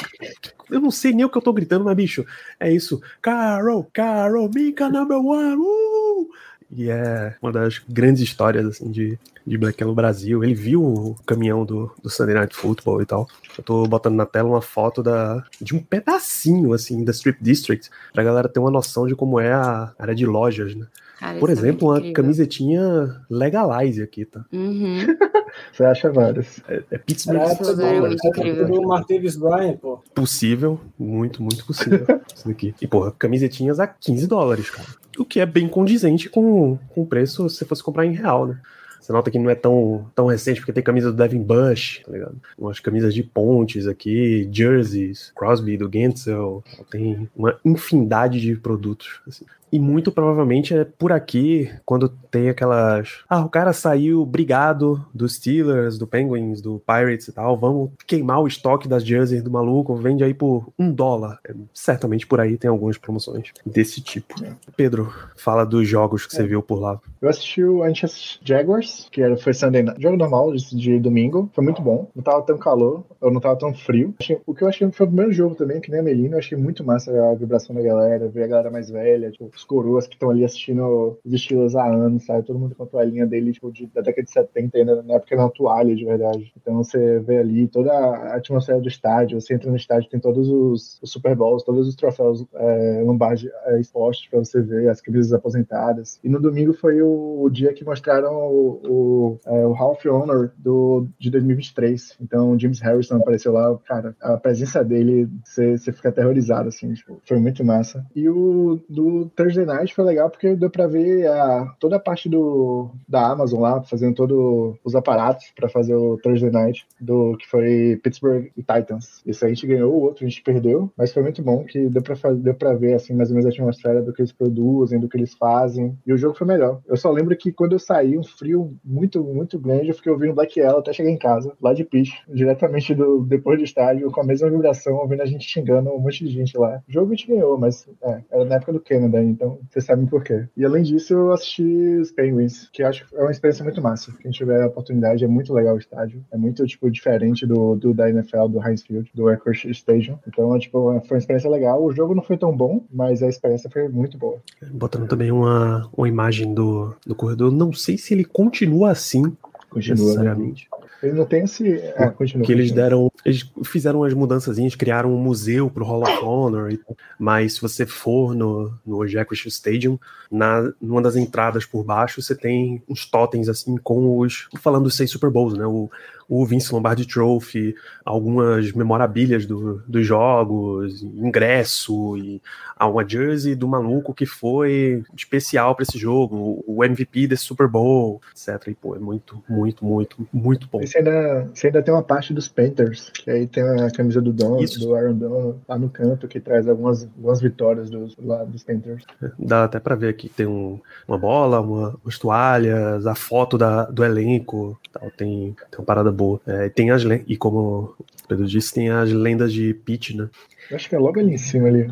Eu não sei nem o que eu tô gritando, mas bicho, é isso. Caro, caro, Minka number one, uh! E é uma das grandes histórias assim, de, de Black no Brasil. Ele viu o caminhão do, do Sunday Night Football e tal. Eu tô botando na tela uma foto da, de um pedacinho assim da Strip District, pra galera ter uma noção de como é a área de lojas, né? Cara, Por é exemplo, é uma incrível. camisetinha Legalize aqui, tá? Uhum. <laughs> Você acha várias. É, é Pittsburgh. É, é, do Martavis Bryant, pô. Possível, muito, muito possível. <laughs> isso daqui. E, porra, camisetinhas a 15 dólares, cara. O que é bem condizente com, com o preço se você fosse comprar em real, né? Você nota que não é tão, tão recente, porque tem camisa do Devin Bush, tá ligado? Umas camisas de pontes aqui, jerseys, Crosby do Gensel, tem uma infinidade de produtos. Assim. E muito provavelmente é por aqui, quando tem aquelas. Ah, o cara saiu brigado dos Steelers, do Penguins, do Pirates e tal. Vamos queimar o estoque das jerseys do maluco, vende aí por um dólar. É, certamente por aí tem algumas promoções desse tipo. Pedro, fala dos jogos que é. você viu por lá. Eu assisti o Antes Jaguars, que era, foi Sunday Night. Jogo normal de, de, domingo. Foi muito bom. Não tava tão calor, eu não tava tão frio. O que eu achei foi o primeiro jogo também, que nem a Melina. Eu achei muito massa a vibração da galera, ver a galera mais velha, tipo, os coroas que estão ali assistindo os estilos há anos, sabe? Todo mundo com a toalhinha dele, tipo, de, da década de 70, ainda na época era uma toalha, de verdade. Então você vê ali toda a atmosfera do estádio, você entra no estádio, tem todos os, os Super Bowls, todos os troféus é, Lombardi é, expostos pra você ver, as camisas aposentadas. E no domingo foi o, o dia que mostraram o, o, é, o Honor do, de 2023. Então James Harrison apareceu lá, cara, a presença dele, você fica aterrorizado, assim, tipo, foi muito massa. E o do Thursday Night foi legal porque deu para ver a, toda a parte do, da Amazon lá, fazendo todos os aparatos para fazer o Thursday Night, do que foi Pittsburgh e Titans. Isso a gente ganhou, o outro a gente perdeu, mas foi muito bom que deu para deu pra ver assim, mais ou menos a atmosfera do que eles produzem, do que eles fazem. E o jogo foi melhor. Eu só lembro que quando eu saí, um frio muito, muito grande, eu fiquei ouvindo Black Yellow até chegar em casa, lá de Pitch, diretamente do, depois do estádio, com a mesma vibração, ouvindo a gente xingando um monte de gente lá. O jogo a gente ganhou, mas é, era na época do Canada, então você sabem por quê. E além disso, eu assisti os Penguins, que acho que é uma experiência muito massa. Quem tiver a oportunidade, é muito legal o estádio. É muito, tipo, diferente do, do da NFL, do Heinz Field, do Aircraft Stadium. Então, tipo, foi uma experiência legal. O jogo não foi tão bom, mas a experiência foi muito boa. Botando também uma, uma imagem do, do corredor. Não sei se ele continua assim, Continua, necessariamente. Ele não tem esse. É, continua, que eles deram. Eles fizeram umas mudanças, criaram um museu pro Hall of Honor. Mas se você for no, no Jacques Stadium, na, numa das entradas por baixo, você tem uns totens assim com os. Falando dos seis Super Bowls, né? O, o Vince Lombardi Trophy, algumas memorabilhas do, dos jogos, ingresso e uma jersey do maluco que foi especial para esse jogo, o MVP desse Super Bowl, etc. E, pô, é muito, muito, muito, muito bom. Você ainda, você ainda tem uma parte dos Panthers, que aí tem a camisa do Don, do Aaron Don lá no canto, que traz algumas, algumas vitórias dos, lá dos Panthers. Dá até para ver aqui, tem um, uma bola, uma, umas toalhas, a foto da, do elenco, tal, tem, tem uma parada boa. É, tem as e como o Pedro disse, tem as lendas de Pete, né? Eu acho que é logo ali em cima ali,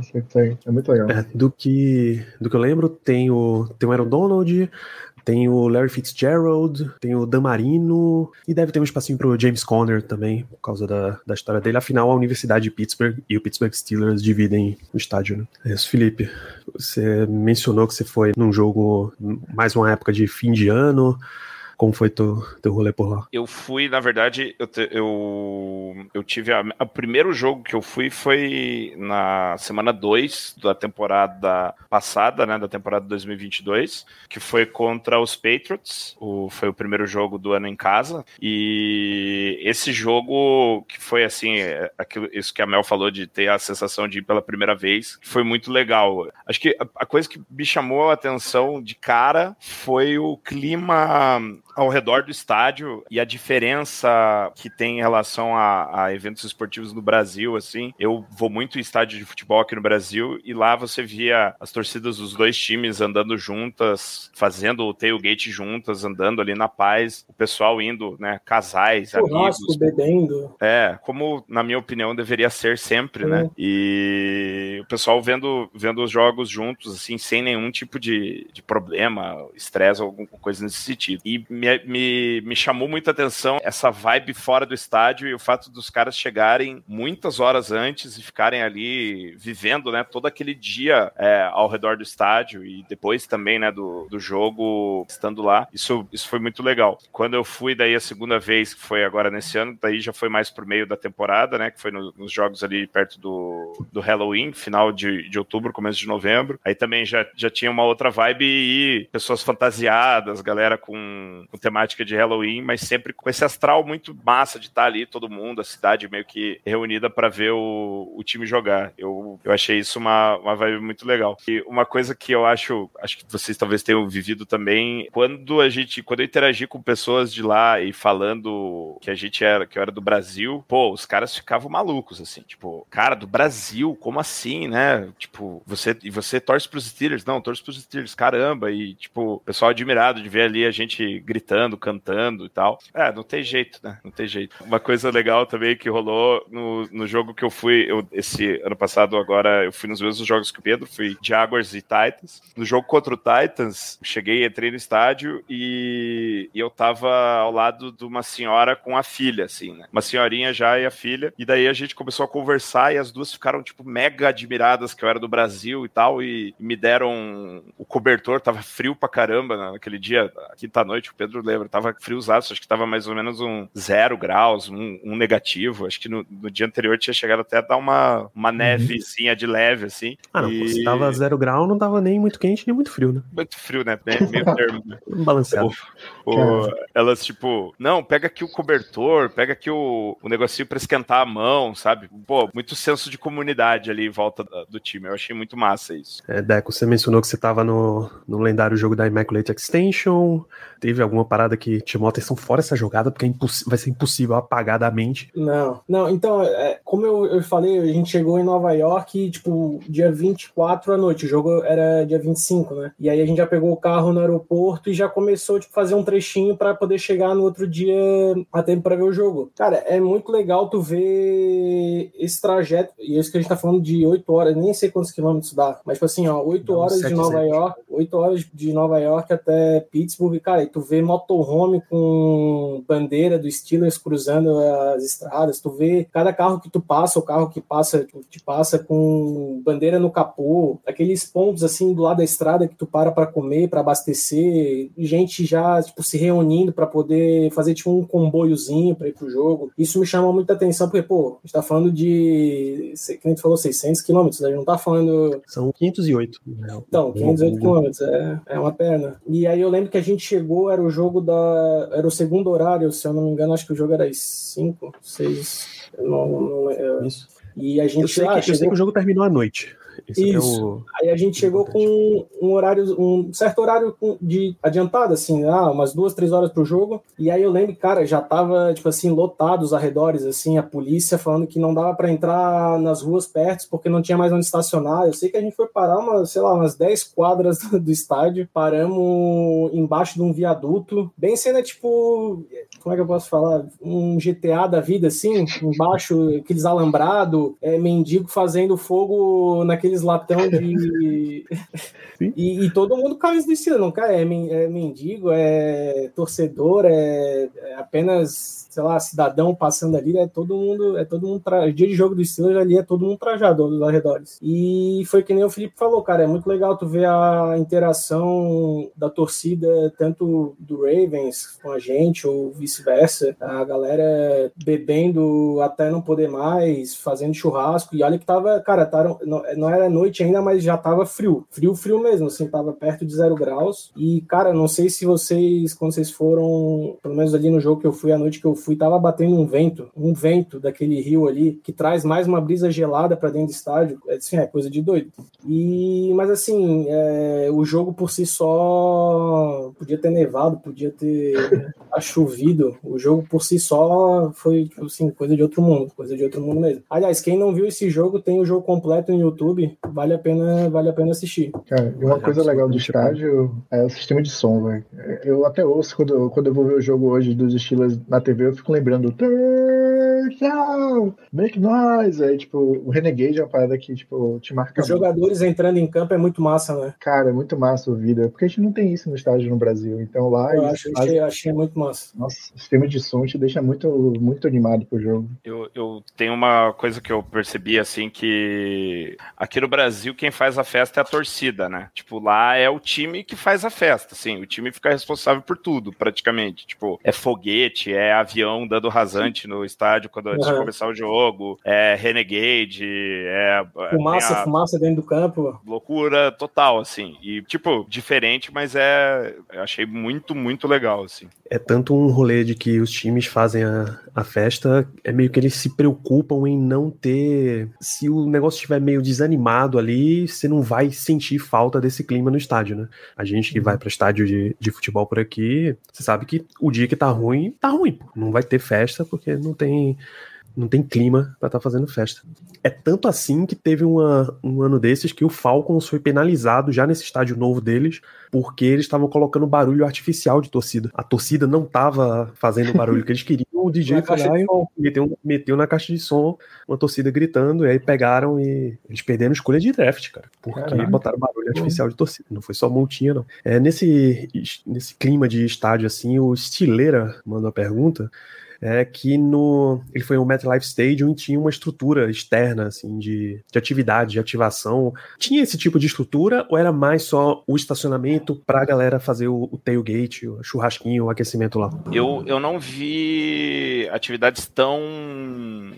é muito legal. É, do que do que eu lembro, tem o tem o Aaron Donald, tem o Larry Fitzgerald, tem o Dan Marino e deve ter um espacinho pro James Conner também, por causa da, da história dele. Afinal, a Universidade de Pittsburgh e o Pittsburgh Steelers dividem o estádio, né? É isso, Felipe. Você mencionou que você foi num jogo mais uma época de fim de ano Como foi teu, teu rolê por lá? Eu fui, na verdade, eu, te, eu, eu tive. A, o primeiro jogo que eu fui foi na semana 2 da temporada passada, né? Da temporada 2022, que foi contra os Patriots. O, foi o primeiro jogo do ano em casa. E esse jogo, que foi assim, é, aquilo, isso que a Mel falou de ter a sensação de ir pela primeira vez, foi muito legal. Acho que a, a coisa que me chamou a atenção de cara foi o clima ao redor do estádio e a diferença que tem em relação a, a, eventos esportivos no Brasil, assim. Eu vou muito em estádio de futebol aqui no Brasil e lá você via as torcidas dos dois times andando juntas, fazendo o tailgate juntas, andando ali na paz, o pessoal indo, né, casais, Churrasco, amigos. bebendo. É, como na minha opinião deveria ser sempre, né? E o pessoal vendo, vendo os jogos juntos, assim, sem nenhum tipo de, de problema, estresse alguma coisa nesse sentido. E me, me, me chamou muita atenção essa vibe fora do estádio e o fato dos caras chegarem muitas horas antes e ficarem ali vivendo, né, todo aquele dia é, ao redor do estádio e depois também, né, do, do jogo estando lá. Isso, isso foi muito legal. Quando eu fui daí a segunda vez, que foi agora nesse ano, daí já foi mais pro meio da temporada, né, que foi no, nos jogos ali perto do, do Halloween, final de, de outubro, começo de novembro. Aí também já, já tinha uma outra vibe e pessoas fantasiadas, galera com com temática de Halloween, mas sempre com esse astral muito massa de estar ali, todo mundo, a cidade meio que reunida para ver o, o time jogar. Eu, eu achei isso uma, uma vibe muito legal. E uma coisa que eu acho, acho que vocês talvez tenham vivido também, quando a gente, quando eu interagi com pessoas de lá e falando que a gente era, que eu era do Brasil, pô, os caras ficavam malucos, assim, tipo, cara, do Brasil, como assim, né? Tipo, você, e você torce pros Steelers? Não, torce pros Steelers, caramba, e tipo, o pessoal admirado de ver ali a gente gritando gritando, cantando e tal. É, não tem jeito, né? Não tem jeito. Uma coisa legal também que rolou no, no jogo que eu fui, eu, esse ano passado, agora, eu fui nos mesmos jogos que o Pedro, fui Jaguars e Titans. No jogo contra o Titans, cheguei, entrei no estádio e, e eu tava ao lado de uma senhora com a filha, assim, né? Uma senhorinha já e a filha. E daí a gente começou a conversar e as duas ficaram, tipo, mega admiradas que eu era do Brasil e tal. E, me deram o cobertor, tava frio pra caramba naquele dia, quinta-noite, o Pedro Pedro lembra, tava friozaço, acho que tava mais ou menos um zero graus, um, um negativo. Acho que no, no, dia anterior tinha chegado até a dar uma, uma uhum. nevezinha de leve, assim. Ah, não, e... se tava zero grau, não tava nem muito quente, nem muito frio, né? Muito frio, né? Meio <laughs> termo. Né? Balanceado. O, o, elas, tipo, não, pega aqui o cobertor, pega aqui o, o negocinho pra esquentar a mão, sabe? Pô, muito senso de comunidade ali em volta do time. Eu achei muito massa isso. É, Deco, você mencionou que você tava no, no lendário jogo da Immaculate Extension. Teve alguma parada que te chamou a atenção fora essa jogada, porque é vai ser impossível apagar da mente. Não, não, então, é, como eu, eu falei, a gente chegou em Nova York, tipo, dia 24 à noite, o jogo era dia 25, né? E aí a gente já pegou o carro no aeroporto e já começou, tipo, fazer um trechinho para poder chegar no outro dia a tempo para ver o jogo. Cara, é muito legal tu ver esse trajeto, e isso que a gente tá falando de 8 horas, nem sei quantos quilômetros dá, mas, tipo assim, ó, 8 horas de Nova York, 8 horas de Nova York até Pittsburgh, cara, tu vê motorhome com bandeira do Steelers cruzando as estradas, tu vê cada carro que tu passa, o carro que passa, te passa com bandeira no capô, aqueles pontos assim do lado da estrada que tu para para comer, para abastecer, gente já tipo se reunindo para poder fazer tipo um comboiozinho para ir pro jogo. Isso me chama muita atenção porque pô, a gente tá falando de, que a gente falou 600 quilômetros, a gente não tá falando são 508. Então, 508 quilômetros é, é uma perna. E aí eu lembro que a gente chegou, era o jogo da. Era o segundo horário, se eu não me engano, acho que o jogo era às 5, 6. Não, não, não, Isso. E a gente. Eu sei, que, chegou... eu sei que o jogo terminou à noite. É Isso. É o... Aí a gente chegou com um horário, um certo horário de adiantado, assim, ah, umas duas, três horas pro jogo. E aí eu lembro, cara, já tava, tipo assim, lotado os arredores, assim, a polícia falando que não dava para entrar nas ruas perto porque não tinha mais onde estacionar. Eu sei que a gente foi parar umas, sei lá, umas 10 quadras <laughs> do estádio, paramos embaixo de um viaduto, bem cena, tipo, como é que eu posso falar? Um GTA da vida, assim, embaixo, aqueles alambrado, é, mendigo fazendo fogo naqueles latão de. <laughs> e, e, todo mundo camisa do estilo, não cai? É, é mendigo, é torcedor, é, é apenas sei lá, cidadão passando ali, é todo mundo, é todo mundo, tra... dia de jogo do Steelers ali é todo mundo trajado dos arredores. E foi que nem o Felipe falou, cara, é muito legal tu ver a interação da torcida, tanto do Ravens com a gente, ou vice-versa, a galera bebendo até não poder mais, fazendo churrasco, e olha que tava, cara, tava, não, era noite ainda, mas já tava frio, frio, frio mesmo, assim, tava perto de zero graus, e, cara, não sei se vocês, quando vocês foram, pelo menos ali no jogo que eu fui, a noite que eu fui, tava batendo um vento, um vento daquele rio ali, que traz mais uma brisa gelada para dentro do estádio, é, assim, é coisa de doido. E, mas assim, é, o jogo por si só podia ter nevado, podia ter <laughs> chovido, o jogo por si só foi, tipo assim, coisa de outro mundo, coisa de outro mundo mesmo. Aliás, quem não viu esse jogo, tem o jogo completo no YouTube, vale a pena, vale a pena assistir. Cara, uma coisa legal do estádio é o sistema de som, velho. Eu até ouço quando, quando eu vou ver o jogo hoje dos Steelers na TV, eu fico lembrando make noise, aí tipo, o Renegade é uma parada que, tipo, te marca Os muito. jogadores entrando em campo é muito massa, né? Cara, é muito massa ouvir, porque a gente não tem isso no estádio no Brasil, então lá... Eu acho, fazem... achei, achei muito massa. Nossa, o sistema de som te deixa muito, muito animado pro jogo. Eu, eu tenho uma coisa que eu percebi, assim, que aqui no Brasil quem faz a festa é a torcida, né? Tipo, lá é o time que faz a festa, assim, o time fica responsável por tudo, praticamente. Tipo, é foguete, é avião dando rasante no estádio quando antes uhum. de começar o jogo, é Renegade, é... Fumaça, a... fumaça dentro do campo. Loucura total, assim. E, tipo, diferente, mas é... Eu achei muito, muito legal, assim. É tanto um rolê de que os times fazem a, a festa, é meio que eles se preocupam em não ter. Se o negócio estiver meio desanimado ali, você não vai sentir falta desse clima no estádio, né? A gente que vai para estádio de, de futebol por aqui, você sabe que o dia que tá ruim, tá ruim. Não vai ter festa porque não tem não tem clima para estar tá fazendo festa. É tanto assim que teve uma, um ano desses que o Falcons foi penalizado já nesse estádio novo deles, porque eles estavam colocando barulho artificial de torcida. A torcida não estava fazendo o barulho que eles queriam, o <laughs> DJ foi lá e meteu, meteu na caixa de som uma torcida gritando, e aí pegaram e eles perderam escolha de draft, cara, porque Caraca. botaram barulho artificial de torcida. Não foi só multinha, não. É, nesse, nesse clima de estádio assim, o Stileira manda uma pergunta é que no ele foi um MetLife Stadium e tinha uma estrutura externa assim de, de atividade, de ativação. Tinha esse tipo de estrutura ou era mais só o estacionamento para a galera fazer o, o tailgate, o churrasquinho, o aquecimento lá? Eu, eu não vi atividades tão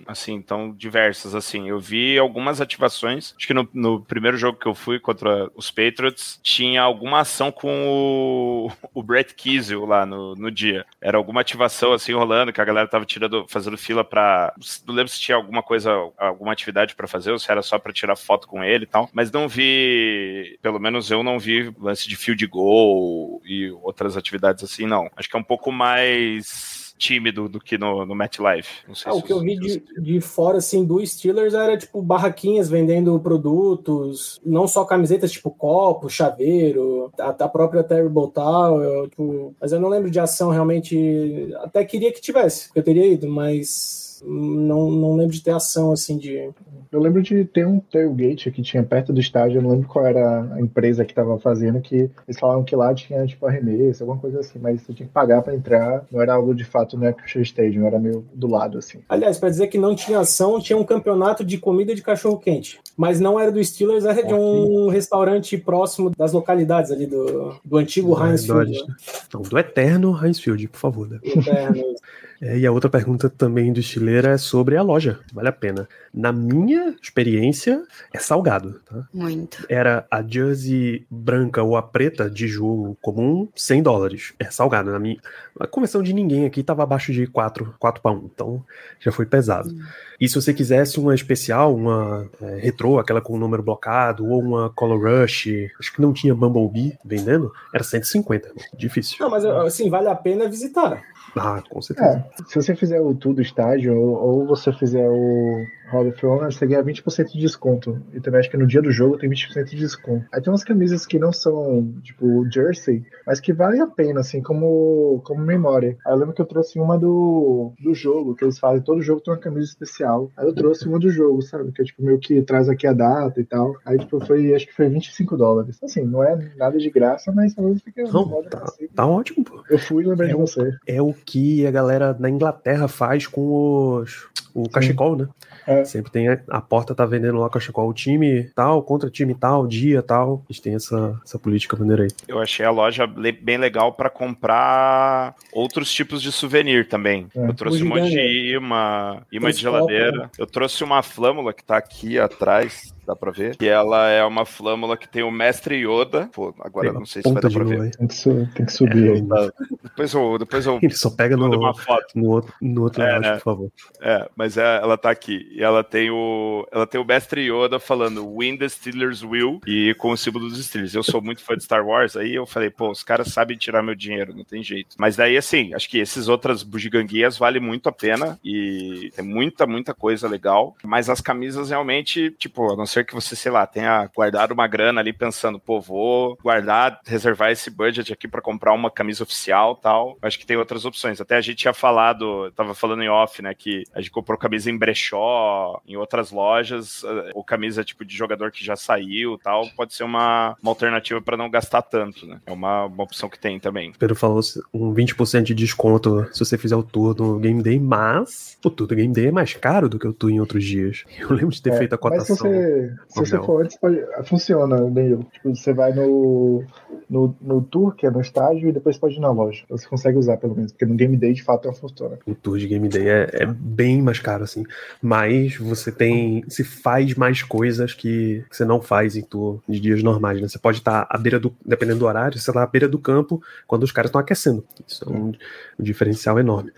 assim, tão diversas assim. Eu vi algumas ativações. Acho que no, no primeiro jogo que eu fui contra os Patriots tinha alguma ação com o, <laughs> o Brett Kiesel lá no, no dia. Era alguma ativação assim rolando que a galera tava tirando, fazendo fila para, não lembro se tinha alguma coisa, alguma atividade para fazer ou se era só para tirar foto com ele e tal, mas não vi, pelo menos eu não vi lance de field goal e outras atividades assim, não. Acho que é um pouco mais tímido do que no, no MetLife. Não sei ah, se o que eu vi de, de fora, assim, do Steelers era, tipo, barraquinhas vendendo produtos, não só camisetas, tipo, copo, chaveiro, a, a própria Terrible Tower, tipo, mas eu não lembro de ação realmente, até queria que tivesse, eu teria ido, mas não, não lembro de ter ação assim de. Eu lembro de ter um tailgate que tinha perto do estádio, eu não lembro qual era a empresa que estava fazendo, que eles falavam que lá tinha tipo arremesso, alguma coisa assim, mas você tinha que pagar para entrar, não era algo de fato no Action Stadium, era meio do lado assim. Aliás, para dizer que não tinha ação, tinha um campeonato de comida de cachorro quente, mas não era do Steelers, era de um restaurante próximo das localidades ali do, do antigo Heinz Field. Né? Então, do eterno Heinz Field, por favor. Né? Eterno. <laughs> É, e a outra pergunta também do estileiro é sobre a loja. Vale a pena. Na minha experiência, é salgado. Tá? Muito. Era a jersey branca ou a preta de jogo comum, 100 dólares. É salgado. Na minha... A conversão de ninguém aqui estava abaixo de 4, 4 para 1. Então já foi pesado. Hum. E se você quisesse uma especial, uma é, retrô, aquela com o número blocado, ou uma Color Rush, acho que não tinha Bumblebee vendendo, era 150. Difícil. Não, mas assim, vale a pena visitar. Ah, com certeza. É, se você fizer o tudo estágio, ou, ou você fizer o Hall of Honor, você ganha 20% de desconto. E também acho que no dia do jogo tem 20% de desconto. Aí tem umas camisas que não são, tipo, jersey, mas que valem a pena, assim, como, como memória. Aí eu lembro que eu trouxe uma do, do jogo, que eles fazem, todo jogo tem uma camisa especial. Aí eu trouxe uma do jogo, sabe? Que é tipo meio que traz aqui a data e tal. Aí, tipo, foi, acho que foi 25 dólares. Assim, não é nada de graça, mas talvez fique não, tá, tá, ótimo, pô. Eu fui lembrando é de você. É o que a galera na Inglaterra faz com os o cachecol, né? É. Sempre tem a, a, porta tá vendendo lá cachecol, o time tal, contra time tal, dia tal. Eles têm essa, essa política maneira aí. Eu achei a loja bem legal para comprar outros tipos de souvenir também. É. Eu trouxe um monte de imã, imã de geladeira. Eu trouxe uma flâmula que tá aqui atrás guys. Dá pra ver. Que ela é uma flâmula que tem o mestre Yoda. Pô, agora eu não sei se vai dar pra ver. Tem que, tem que subir é, aí. Tá. Depois eu, depois eu <laughs> Ele só pega no, uma foto. no outro, no outro é, né? por favor. É, mas é, ela tá aqui. E ela tem o ela tem o mestre Yoda falando Win the Steelers will e com o símbolo dos Steelers. Eu sou muito fã de Star Wars, aí eu falei, pô, os caras sabem tirar meu dinheiro, não tem jeito. Mas daí, assim, acho que esses outras bugiganguias vale muito a pena e tem muita, muita coisa legal. Mas as camisas realmente, tipo, a não ser que você, sei lá, tenha guardado uma grana ali pensando, pô, vou guardar, reservar esse budget aqui para comprar uma camisa oficial tal. Acho que tem outras opções. Até a gente tinha falado, tava falando em off, né, que a gente comprou camisa em brechó, em outras lojas, eh, ou camisa tipo de jogador que já saiu tal. Pode ser uma, uma alternativa para não gastar tanto, né? É uma, uma opção que tem também. Pedro falou um 20% de desconto se você fizer o tour no Game Day, mas o tour do Game Day é mais caro do que o tour em outros dias. Eu lembro de ter é, feito a cotação. Mas se você, se você for antes, pode, funciona meio. Tipo, você vai no, no, no tour, que é no estágio, e depois pode ir na loja. Você consegue usar, pelo menos, porque no Game Day, de fato, é funciona. O tour de Game Day é, é bem mais caro, assim. Mas você tem. Se faz mais coisas que, que você não faz em tour de dias normais, né? Você pode estar à beira do. Dependendo do horário, você está à beira do campo quando os caras estão aquecendo. Isso é um, um diferencial enorme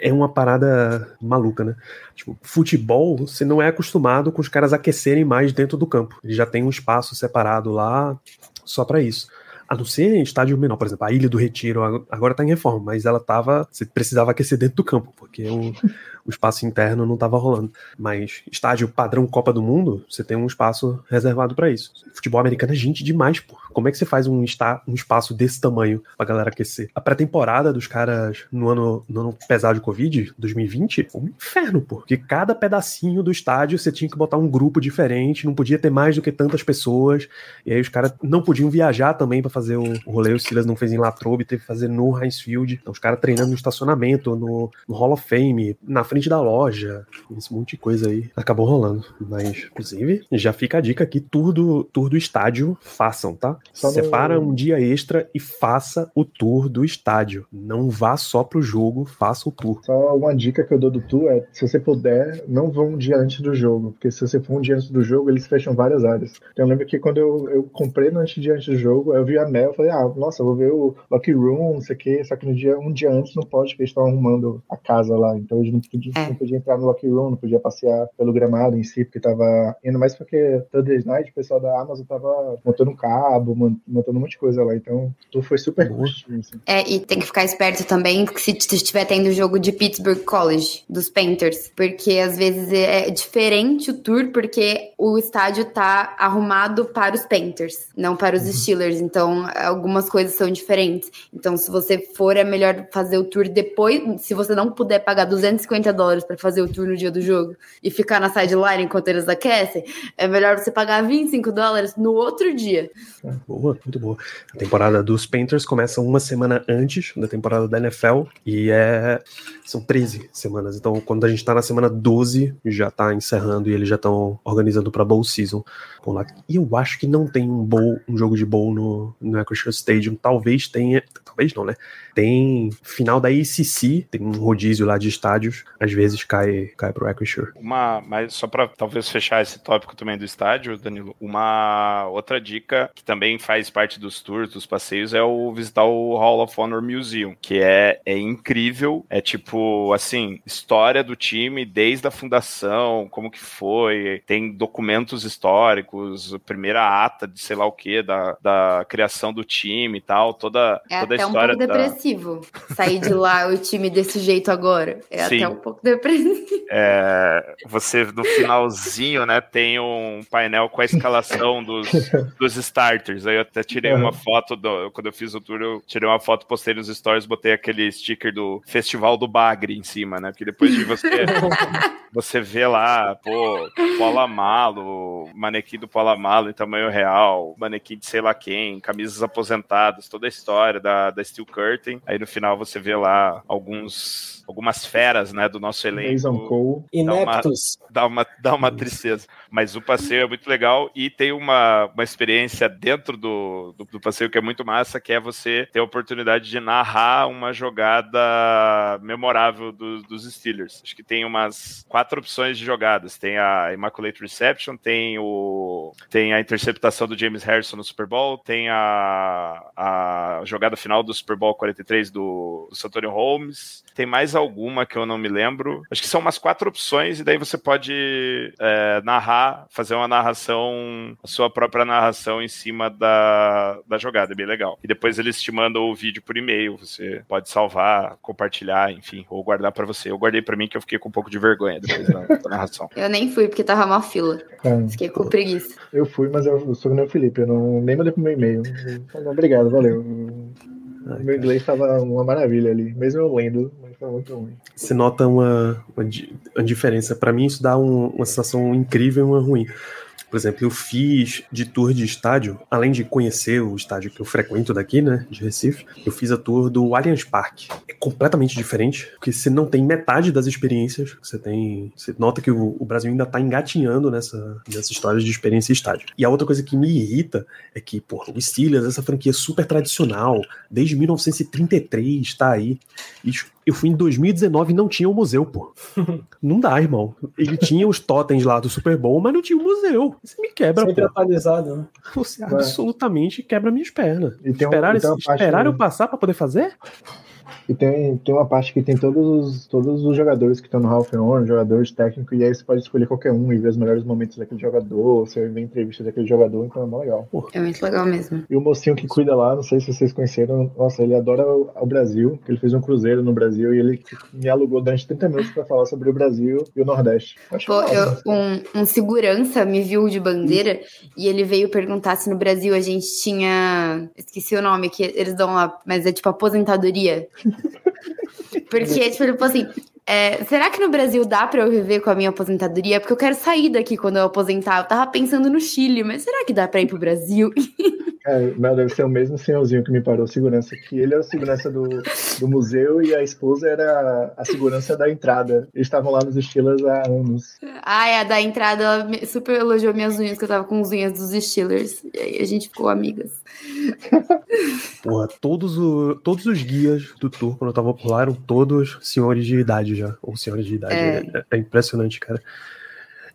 é uma parada maluca, né? Tipo, futebol, você não é acostumado com os caras aquecerem mais dentro do campo. Ele já tem um espaço separado lá só para isso. A não ser em estádio menor, por exemplo, a Ilha do Retiro agora tá em reforma, mas ela tava. Você precisava aquecer dentro do campo, porque o, o espaço interno não estava rolando. Mas estádio padrão Copa do Mundo, você tem um espaço reservado para isso. Futebol americano é gente demais, pô. Como é que você faz um, está, um espaço desse tamanho pra galera aquecer? A pré-temporada dos caras no ano, no ano pesado de Covid, 2020, foi um inferno, pô. Porque cada pedacinho do estádio você tinha que botar um grupo diferente, não podia ter mais do que tantas pessoas. E aí os caras não podiam viajar também para fazer o, rolê. O Silas não fez em Latrobe, teve que fazer no Heinz Field. Então os caras treinando no estacionamento, no, no Hall of Fame, na frente da loja, esse monte de coisa aí acabou rolando. Mas, inclusive, já fica a dica aqui: tour do, tour do estádio, façam, tá? Só Separa no... um dia extra e faça o tour do estádio. Não vá só pro jogo, faça o tour. Só uma dica que eu dou do tour é: se você puder, não vá um dia antes do jogo, porque se você for um dia antes do jogo, eles fecham várias áreas. Então, eu lembro que quando eu, eu comprei no antes dia antes do jogo, eu vi a Mel, eu falei: ah, nossa, vou ver o Locker Room, não sei o quê, só que no dia, um dia antes não pode, porque eles estão arrumando a casa lá, então eles não podiam é. não podia entrar no locker room, não podia passear pelo gramado em si, porque tava indo mais porque Thursday Night o pessoal da Amazon tava montando um cabo, montando um monte de coisa lá. Então, tudo foi super curtinho. Assim. É, e tem que ficar esperto também se estiver tendo jogo de Pittsburgh College, dos Panthers, porque às vezes é diferente o tour, porque o estádio tá arrumado para os Panthers, não para os uhum. Steelers. Então, algumas coisas são diferentes. Então, se você for, é melhor fazer o tour depois. Se você não puder pagar 250 dólares para fazer o tour no dia do jogo e ficar na sideline enquanto eles aquecem, é melhor você pagar 25 dólares no outro dia. Boa, muito boa. A temporada dos Panthers começa uma semana antes da temporada da NFL e é são 13 semanas. Então, quando a gente tá na semana 12, já tá encerrando e eles já estão organizando para bowl season. lá. E eu acho que não tem um bowl, um jogo de bowl no, no Acrisure Stadium. Talvez tenha, talvez não, né? Tem final da ACC, tem um rodízio lá de estádios, às vezes cai, cai pro Acrisure. Uma, mas só para talvez fechar esse tópico também do estádio, Danilo, uma outra dica que também faz parte dos tours, dos passeios, é o visitar o Hall of Honor Museum, que é, é incrível, é tipo, assim, história do time desde a fundação, como que foi, tem documentos históricos, primeira ata de sei lá o que, da, da criação do time e tal, toda, é toda a história. Um pouco da depressivo. Sair de lá o time desse jeito agora. É Sim. até um pouco depressivo. É, você, no finalzinho, né, tem um painel com a escalação dos, dos starters. Aí eu até tirei uma foto, do, quando eu fiz o tour, eu tirei uma foto, postei nos stories, botei aquele sticker do Festival do Bagre em cima, né? Porque depois de você <laughs> você vê lá, pô, Polamalo, manequim do Polamalo em tamanho real, manequim de sei lá quem, camisas aposentadas, toda a história da, da Steel Curtain. Aí no final você vê lá alguns algumas feras, né, do nosso elenco. Ineptos. Dá uma, dá uma, dá uma tristeza. Mas o passeio é muito legal e tem uma, uma experiência dentro do, do, do passeio que é muito massa, que é você ter a oportunidade de narrar uma jogada memorável do, dos Steelers. Acho que tem umas quatro opções de jogadas. Tem a Immaculate Reception, tem o tem a interceptação do James Harrison no Super Bowl, tem a, a jogada final do Super Bowl 43 do, do Holmes, tem mais alguma que eu não me lembro. Acho que são umas quatro opções, e daí você pode é, narrar, fazer uma narração, a sua própria narração em cima da, da jogada. É bem legal. E depois eles te mandam o vídeo por e-mail. Você pode salvar, compartilhar, enfim, ou guardar para você. Eu guardei para mim que eu fiquei com um pouco de vergonha depois da, da narração. Eu nem fui, porque tava uma fila. É. Fiquei com preguiça. Eu fui, mas eu sou o Felipe. Eu não, nem mandei pro meu e-mail. Obrigado, valeu. Ai, meu inglês estava uma maravilha ali, mesmo eu lendo, mas foi muito ruim. Você nota uma, uma, uma diferença. Para mim, isso dá um, uma sensação incrível e uma ruim. Por exemplo, eu fiz de tour de estádio, além de conhecer o estádio que eu frequento daqui, né, de Recife, eu fiz a tour do Allianz Parque. É completamente diferente, porque você não tem metade das experiências você tem. Você nota que o, o Brasil ainda tá engatinhando nessa, nessa história de experiência estádio. E a outra coisa que me irrita é que, pô, o Steelers, essa franquia super tradicional, desde 1933, tá aí. E eu fui em 2019 e não tinha o um museu, pô. <laughs> não dá, irmão. Ele tinha os totens lá do Super Bowl, mas não tinha o um museu. Você me quebra, Sempre pô. atualizado, né? Você absolutamente quebra minhas pernas. Esperar, um, esperar eu passar para poder fazer? E tem, tem uma parte que tem todos os, todos os jogadores que estão no Hall of Honor, jogadores técnicos, e aí você pode escolher qualquer um e ver os melhores momentos daquele jogador, você vê entrevistas daquele jogador, então é muito legal. É muito legal mesmo. E o mocinho que cuida lá, não sei se vocês conheceram, nossa, ele adora o, o Brasil, ele fez um cruzeiro no Brasil e ele me alugou durante 30 minutos para falar sobre o Brasil e o Nordeste. Pô, eu, um, um segurança me viu de bandeira e ele veio perguntar se no Brasil a gente tinha. Esqueci o nome que eles dão lá, mas é tipo aposentadoria. Porque, tipo, assim: é, será que no Brasil dá para eu viver com a minha aposentadoria? Porque eu quero sair daqui quando eu aposentar. Eu tava pensando no Chile, mas será que dá para ir pro Brasil? <laughs> É, mas deve ser o mesmo senhorzinho que me parou segurança, que ele era o segurança do, do museu e a esposa era a segurança da entrada. Eles estavam lá nos Steelers há anos. Ah, é, a da entrada, ela super elogiou minhas unhas, que eu tava com as unhas dos Steelers. E aí a gente ficou amigas. Porra, todos, o, todos os guias do tour, quando eu tava por lá, eram todos senhores de idade já. Ou senhores de idade. É, é, é impressionante, cara.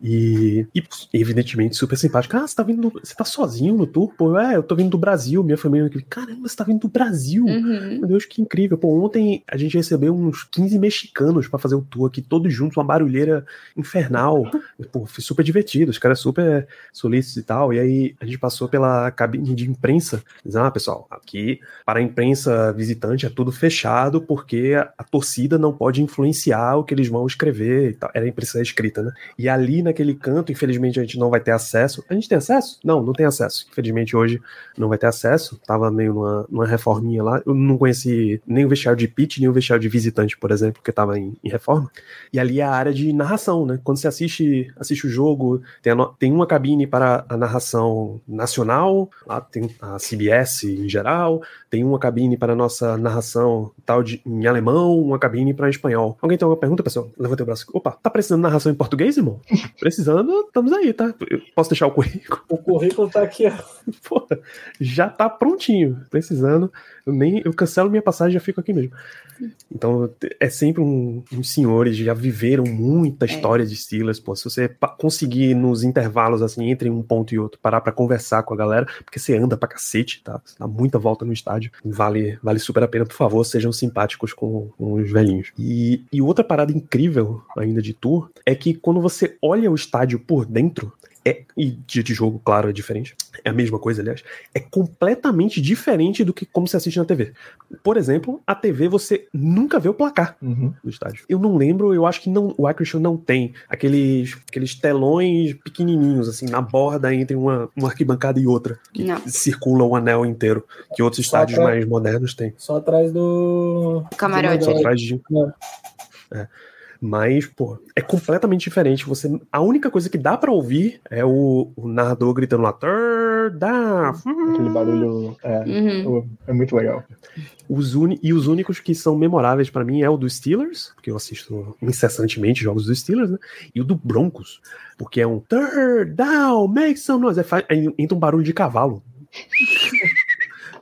E, e, evidentemente super simpático. Ah, você tá vindo. Você tá sozinho no tour? Pô, é, eu tô vindo do Brasil, minha família. Caramba, você tá vindo do Brasil. Uhum. Meu Deus, que incrível. Pô, ontem a gente recebeu uns 15 mexicanos para fazer o tour aqui, todos juntos, uma barulheira infernal. Pô, foi super divertido, os caras super solícitos e tal. E aí a gente passou pela cabine de imprensa. Diz, ah, pessoal, aqui para a imprensa visitante é tudo fechado porque a, a torcida não pode influenciar o que eles vão escrever e tal. Era a imprensa escrita, né? E ali naquele canto, infelizmente a gente não vai ter acesso. A gente tem acesso? Não, não tem acesso. Infelizmente hoje não vai ter acesso. Tava meio numa, numa reforminha lá. Eu não conheci nem o vestiário de pitch, nem o vestiário de visitante, por exemplo, que tava em, em reforma. E ali é a área de narração, né? Quando você assiste, assiste o jogo, tem, a, tem uma cabine para a narração nacional, lá tem a CBS em geral, tem uma cabine para a nossa narração tal de, em alemão, uma cabine para espanhol. Alguém tem alguma pergunta, pessoal? Levantei o braço. Opa, tá precisando de narração em português, irmão? <laughs> Precisando, estamos aí, tá? Eu posso deixar o currículo? O currículo tá aqui, ó. <laughs> Pô, já tá prontinho. Precisando, eu nem eu cancelo minha passagem e já fico aqui mesmo. Então, é sempre um, uns senhores já viveram muita é. história é. de Steelers, pô. Se você conseguir nos intervalos, assim, entre um ponto e outro, parar para conversar com a galera, porque você anda pra cacete, tá? Você dá muita volta no estádio. Vale, vale super a pena, por favor, sejam simpáticos com, com os velhinhos. E, e outra parada incrível ainda de tour é que quando você olha o estádio por dentro, é, e dia de jogo, claro, é diferente. É a mesma coisa, aliás. É completamente diferente do que como se assiste na TV. Por exemplo, a TV você nunca vê o placar Uhum. do estádio. Eu não lembro, eu acho que não, o Acrisure não tem aqueles, aqueles telões pequenininhos, assim, na borda entre uma, uma arquibancada e outra, que Não. circulam o anel inteiro, que outros Só estádios mais modernos têm. Só atrás do. Camarote. Só É. atrás de. É. Mas, pô, é completamente diferente. Você, a única coisa que dá pra ouvir é o, o narrador gritando lá, "Third down". Aquele barulho é, Uhum. é muito legal. Os uni, e os únicos que são memoráveis pra mim é o do Steelers, porque eu assisto incessantemente jogos dos Steelers, né? E o do Broncos, porque é um third down, make some noise. Faz- aí entra um barulho de cavalo. <laughs>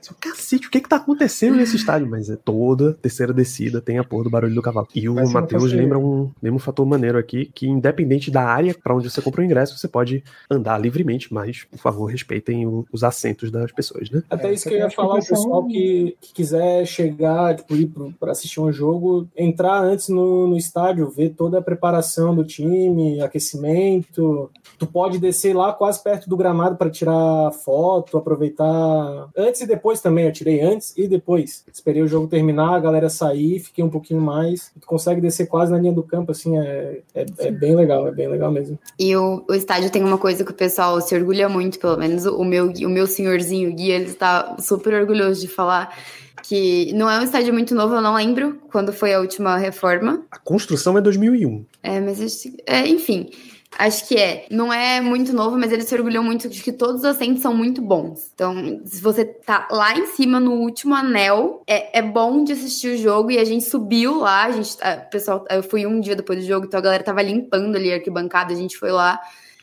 Seu Cacete, o que que tá acontecendo nesse estádio? Mas é toda terceira descida tem a porra do barulho do cavalo. E o Matheus lembra um, lembra um fator maneiro aqui, que independente da área pra onde você compra o ingresso, você pode andar livremente, mas, por favor, respeitem o- os assentos das pessoas, né? Até É, isso que eu ia falar, o pessoal que, que quiser chegar, tipo, ir pra assistir um jogo, entrar antes no, no estádio, ver toda a preparação do time, aquecimento. Tu pode descer lá quase perto do gramado para tirar foto, aproveitar. Antes e depois também, eu tirei antes e depois. Esperei o jogo terminar, a galera sair, fiquei um pouquinho mais. Tu consegue descer quase na linha do campo, assim, é, é, é bem legal, é bem legal mesmo. E o, o estádio tem uma coisa que o pessoal se orgulha muito, pelo menos o meu, o meu senhorzinho Gui, ele está super orgulhoso de falar que não é um estádio muito novo, eu não lembro quando foi a última reforma. A construção é 2001. É, mas é, enfim, acho que é. Não é muito novo, mas ele se orgulhou muito de que todos os assentos são muito bons. Então, se você tá lá em cima no último anel, é, é bom de assistir o jogo e a gente subiu lá, a gente, a, pessoal, eu fui um dia depois do jogo, então a galera tava limpando ali a arquibancada, a gente foi lá.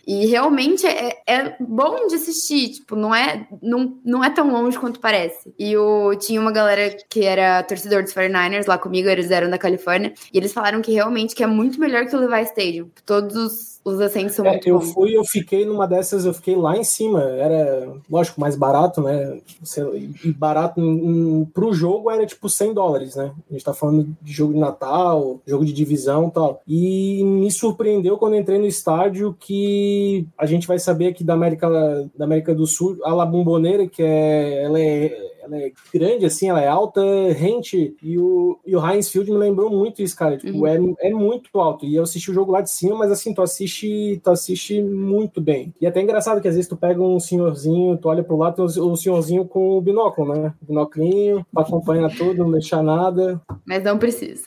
E realmente é, é bom de assistir, tipo, não é, não, não é tão longe quanto parece. E o, tinha uma galera que era torcedor dos 49ers lá comigo, eles eram da Califórnia, e eles falaram que realmente que é muito melhor que o Levi Stadium. Todos os, os assentos são É, muito eu bons. fui, eu fiquei numa dessas, eu fiquei lá em cima. Era, lógico, mais barato, né? E barato em- pro jogo era tipo 100 dólares, né? A gente tá falando de jogo de Natal, jogo de divisão e tal. E me surpreendeu quando entrei no estádio que a gente vai saber aqui da América, da América do Sul, a La Bombonera, que é, ela é ela é grande, assim, ela é alta, rente, e o, e o Heinz Field me lembrou muito isso, cara. Tipo, é, é muito alto. E eu assisti o jogo lá de cima, mas assim, tu assiste, tu assiste muito bem. E é até engraçado que às vezes tu pega um senhorzinho, tu olha pro lado, tem o, o senhorzinho com o binóculo, né? Binoclinho, pra acompanhar tudo, não deixar nada. Mas não precisa.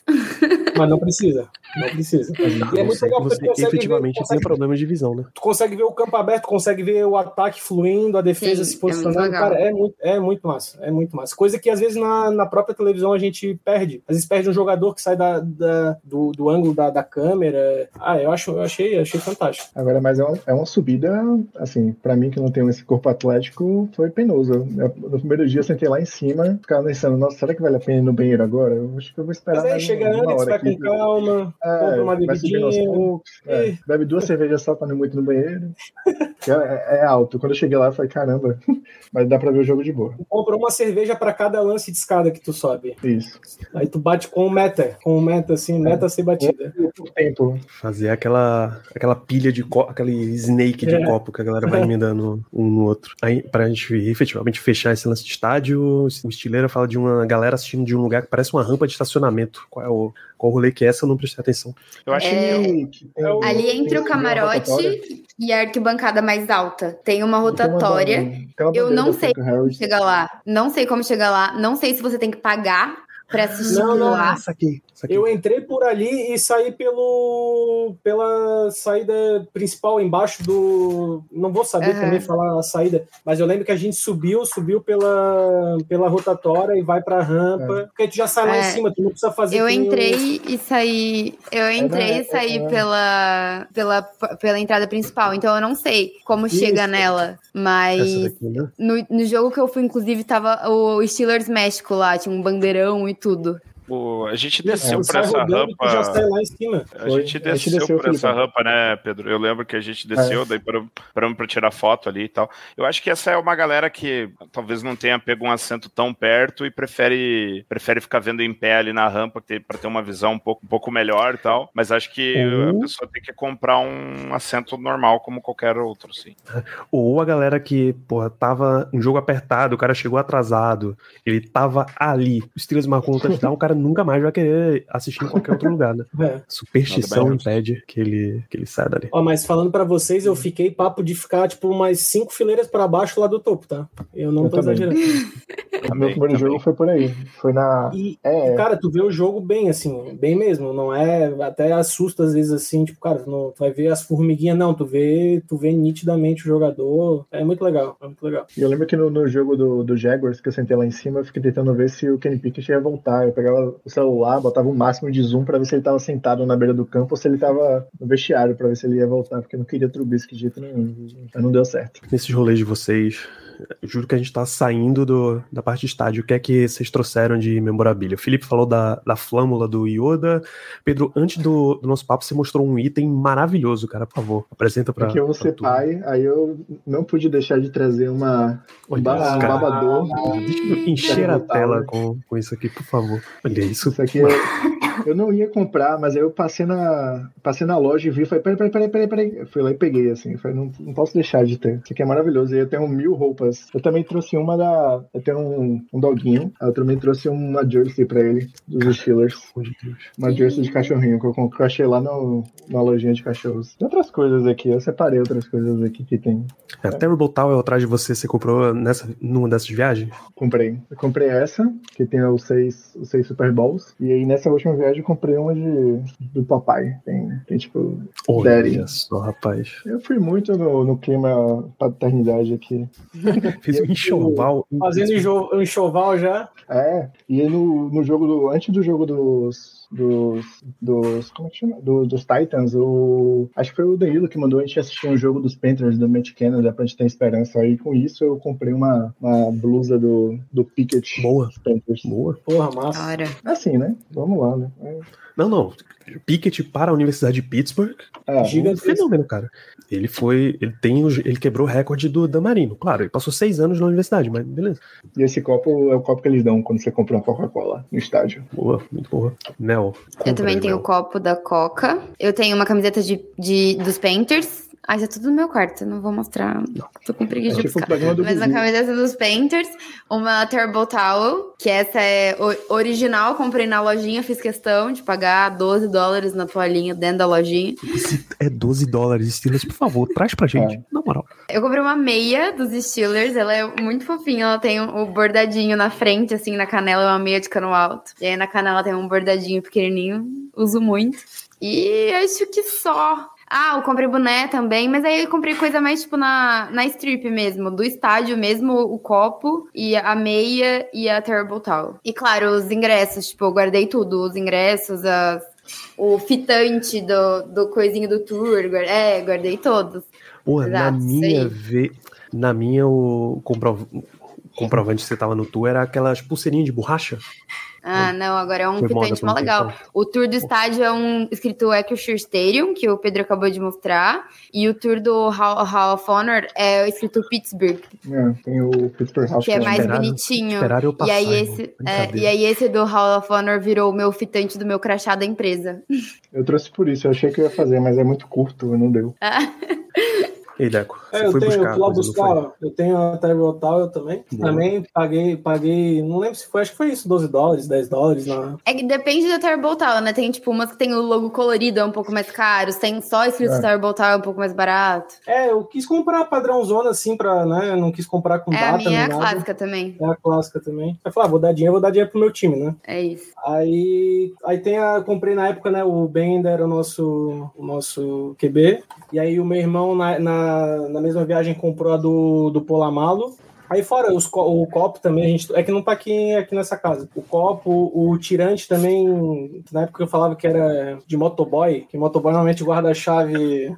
Mas não precisa. Não precisa. E é muito legal porque você tu consegue ver, efetivamente consegue tenha problemas de visão, né? tu consegue ver o campo aberto, consegue ver o ataque fluindo, a defesa Sim, se é posicionando. legal. cara, é muito, é muito massa. É muito massa. Coisa que às vezes na, na própria televisão a gente perde. Às vezes perde um jogador que sai da, da- do, do ângulo da, da câmera. Ah, eu, acho, eu achei, achei fantástico. Agora, mas é uma, é uma subida, assim, pra mim que não tenho esse corpo atlético, foi penoso. Eu- no primeiro dia eu sentei lá em cima, ficava pensando, nossa, será que vale a pena ir no banheiro agora? Eu acho que eu vou esperar Mas aí mais chega uma, antes, vai com calma, É, compra uma bebidinha. é, E- bebe duas cervejas só pra não ir muito no banheiro. <laughs> Que É, é alto. Quando eu cheguei lá, eu falei, caramba, <laughs> mas dá pra ver o jogo de boa. Compra uma cerveja pra cada lance de escada que tu sobe. Isso. Aí tu bate com o meta, com o meta assim, meta a ser batida. Por tempo. Fazer aquela, aquela pilha de copo, aquele snake de É. copo que a galera vai <laughs> emendando um no outro. Aí, pra gente efetivamente fechar esse lance de estádio, o Estileira fala de uma galera assistindo de um lugar que parece uma rampa de estacionamento. Qual é o, qual o rolê que é essa? Eu não prestei atenção. Eu acho que É, tem- Ali entre o camarote e a arquibancada mais alta. Tem uma Tem uma rotatória. ban- tem uma Eu não sei Frank Harris. Chega lá. Não sei como chegar lá. Não sei se você tem que pagar pra assistir Não, não, lá. Isso aqui. Aqui. Eu entrei por ali e saí pelo pela saída principal embaixo do. Não vou saber Aham. também falar a saída, mas eu lembro que a gente subiu, subiu pela, pela rotatória e vai pra rampa. Porque tu já sai lá É. em cima, tu não precisa fazer. Eu entrei e saí. Eu entrei é, e saí é. pela, pela, pela entrada principal. Então eu não sei como Isso. chega nela. Mas daqui, né? no, no jogo que eu fui, inclusive, tava o Steelers México lá. Tinha um bandeirão e tudo. O, a gente desceu É, por essa rodando, tu já rampa. sai lá em cima. A Foi. gente A gente desceu, desceu, por essa Felipão. rampa, né, Pedro? Eu lembro que a gente desceu, É. daí paramos, pra tirar foto ali e tal. Eu acho que essa é uma galera que talvez não tenha pego um assento tão perto e prefere, prefere ficar vendo em pé ali na rampa pra ter uma visão um pouco, um pouco melhor e tal. Mas acho que Ou- a pessoa tem que comprar um assento normal como qualquer outro, sim. <laughs> Ou a galera que, porra, tava um jogo apertado, o cara chegou atrasado, ele tava ali, o Steelers marcou um touchdown, o cara nunca mais vai querer assistir em qualquer outro lugar, né? <laughs> É. Superstição Nada impede que ele, que ele saia dali. Ó, mas falando pra vocês, eu fiquei papo de ficar, tipo, umas cinco fileiras pra baixo lá do topo, tá? Eu não Eu tô também. exagerando. O <laughs> meu primeiro jogo foi por aí. Foi na. E, É. cara, tu vê o jogo bem, assim, bem mesmo. Não é. Até assusta às vezes assim, tipo, cara, tu, não, tu vai ver as formiguinhas, não. Tu vê, tu vê nitidamente o jogador. É muito legal, é muito legal. E eu lembro que no, no jogo do, do Jaguars, que eu sentei lá em cima, eu fiquei tentando ver se o Kenny Pickett ia voltar. Eu pegava o celular, botava o máximo de zoom pra ver se ele tava sentado na beira do campo ou se ele tava no vestiário pra ver se ele ia voltar, porque eu não queria Trubisky de jeito nenhum. Mas não deu certo. Nesses rolês de vocês, juro que a gente tá saindo do, da parte de estádio. O que é que vocês trouxeram de memorabilia? O Felipe falou da, da flâmula do Yoda. Pedro, antes do, do nosso papo, você mostrou um item maravilhoso, cara. Por favor, apresenta pra. Porque eu vou ser pai, aí eu não pude deixar de trazer uma, um Olha um babador. Deixa eu encher a tela com, com isso aqui, por favor. Olha isso. Isso aqui eu, <laughs> eu não ia comprar, mas aí eu passei na, passei na loja e vi, falei, peraí, peraí, peraí, peraí, peraí. Fui lá e peguei, assim, falei, não, não posso deixar de ter. Isso aqui é maravilhoso. E eu tenho mil roupas. Eu também trouxe uma da. Eu tenho um, um doguinho. Eu também trouxe uma jersey pra ele, dos Steelers. Uma jersey de cachorrinho que eu, que eu achei lá no, na lojinha de cachorros. Tem outras coisas aqui, eu separei outras coisas aqui que tem. É, Terrible Tower atrás de você, você comprou nessa, numa dessas viagens? Comprei. Eu comprei essa, que tem os seis, os seis Super Bowls. E aí nessa última viagem eu comprei uma de, do papai. Tem, tem tipo. Olha Daddy. só, rapaz. Eu fui muito no, no clima paternidade aqui. <laughs> Fez um enxoval. Fazendo enxo- um enxoval já. É, e no, no jogo do. Antes do jogo dos. Dos. dos como é que chama? Do- dos Titans, o. Acho que foi o Danilo que mandou a gente assistir um jogo dos Panthers do Matt Canada pra gente ter esperança. Aí com isso eu comprei uma, uma blusa do, do Pickett Boa. dos Panthers. Boa. Porra, massa. Hora. Assim, né? Vamos lá, né? É. Não, não. Pickett para a Universidade de Pittsburgh. É, Um fenômeno, cara. Ele foi. Ele tem. Ele quebrou o recorde do Damarino. Claro, ele passou seis anos na universidade, mas beleza. E esse copo é o copo que eles dão quando você compra uma Coca-Cola no estádio. Boa, muito boa. Eu também tenho o copo da Coca. Eu tenho uma camiseta de, de, dos Painters. Ah, isso é tudo no meu quarto, eu não vou mostrar. Tô com preguiça É de tipo buscar. Mas uma camiseta dos Painters, uma Turbo Towel, que essa é original, comprei na lojinha, fiz questão de pagar 12 dólares na toalhinha dentro da lojinha. Esse é 12 dólares, Steelers, por favor, traz pra gente. É. Na moral. Eu comprei uma meia dos Steelers, ela é muito fofinha, ela tem o bordadinho na frente, assim, na canela, é uma meia de cano alto. E aí na canela tem um bordadinho pequenininho, uso muito. E acho que só. Ah, eu comprei boné também, mas aí eu comprei coisa mais, tipo, na, na strip mesmo, do estádio mesmo, o copo, e a meia e a Terrible Towel. E claro, os ingressos, tipo, eu guardei tudo, os ingressos, as, o fitante do, do coisinho do tour, é, guardei todos. Pô, na Exato, isso minha aí. ve... Na minha, o comprov... comprovante que você tava no tour era aquelas pulseirinhas de borracha. Ah, não, agora é um Foi por mó legal. O tour do estádio é um escrito Acrisure Stadium, que o Pedro acabou de mostrar. E o tour do Hall, Hall of Honor é escrito Pittsburgh, É, tem o Pittsburgh House. que é mais Esperaram- bonitinho. Esperaram eu E passar. aí, irmão. esse, é, e aí esse do Hall of Honor virou o meu fitante do meu crachá da empresa. Eu trouxe por isso, eu achei que eu ia fazer, mas é muito curto, não deu. <laughs> Ei, Deco, É, eu foi tenho, buscar eu fui lá a coisa, não buscar, eu tenho a Terrible Tower também. Boa. Também paguei, paguei, não lembro se foi, acho que foi isso, 12 dólares, 10 dólares. Na... É que depende da Turbo Tower, né? Tem tipo umas que tem o logo colorido, é um pouco mais caro. Tem só escrito É. Turbo Tower, é um pouco mais barato. É, eu quis comprar padrãozona assim pra, né, não quis comprar com É, a data minha é a nada. clássica também. É a clássica também. Aí eu falei, ah, vou dar dinheiro, vou dar dinheiro pro meu time, né? É isso. Aí, aí tem a, comprei na época, né, o Ben era o nosso, o nosso QB, e aí o meu irmão na, na, na mesma viagem comprou a do, do Polamalo. Aí fora os, o copo também, a gente, é que não tá aqui, aqui nessa casa. O copo, o tirante também, na época eu falava que era de motoboy, que motoboy normalmente guarda a chave...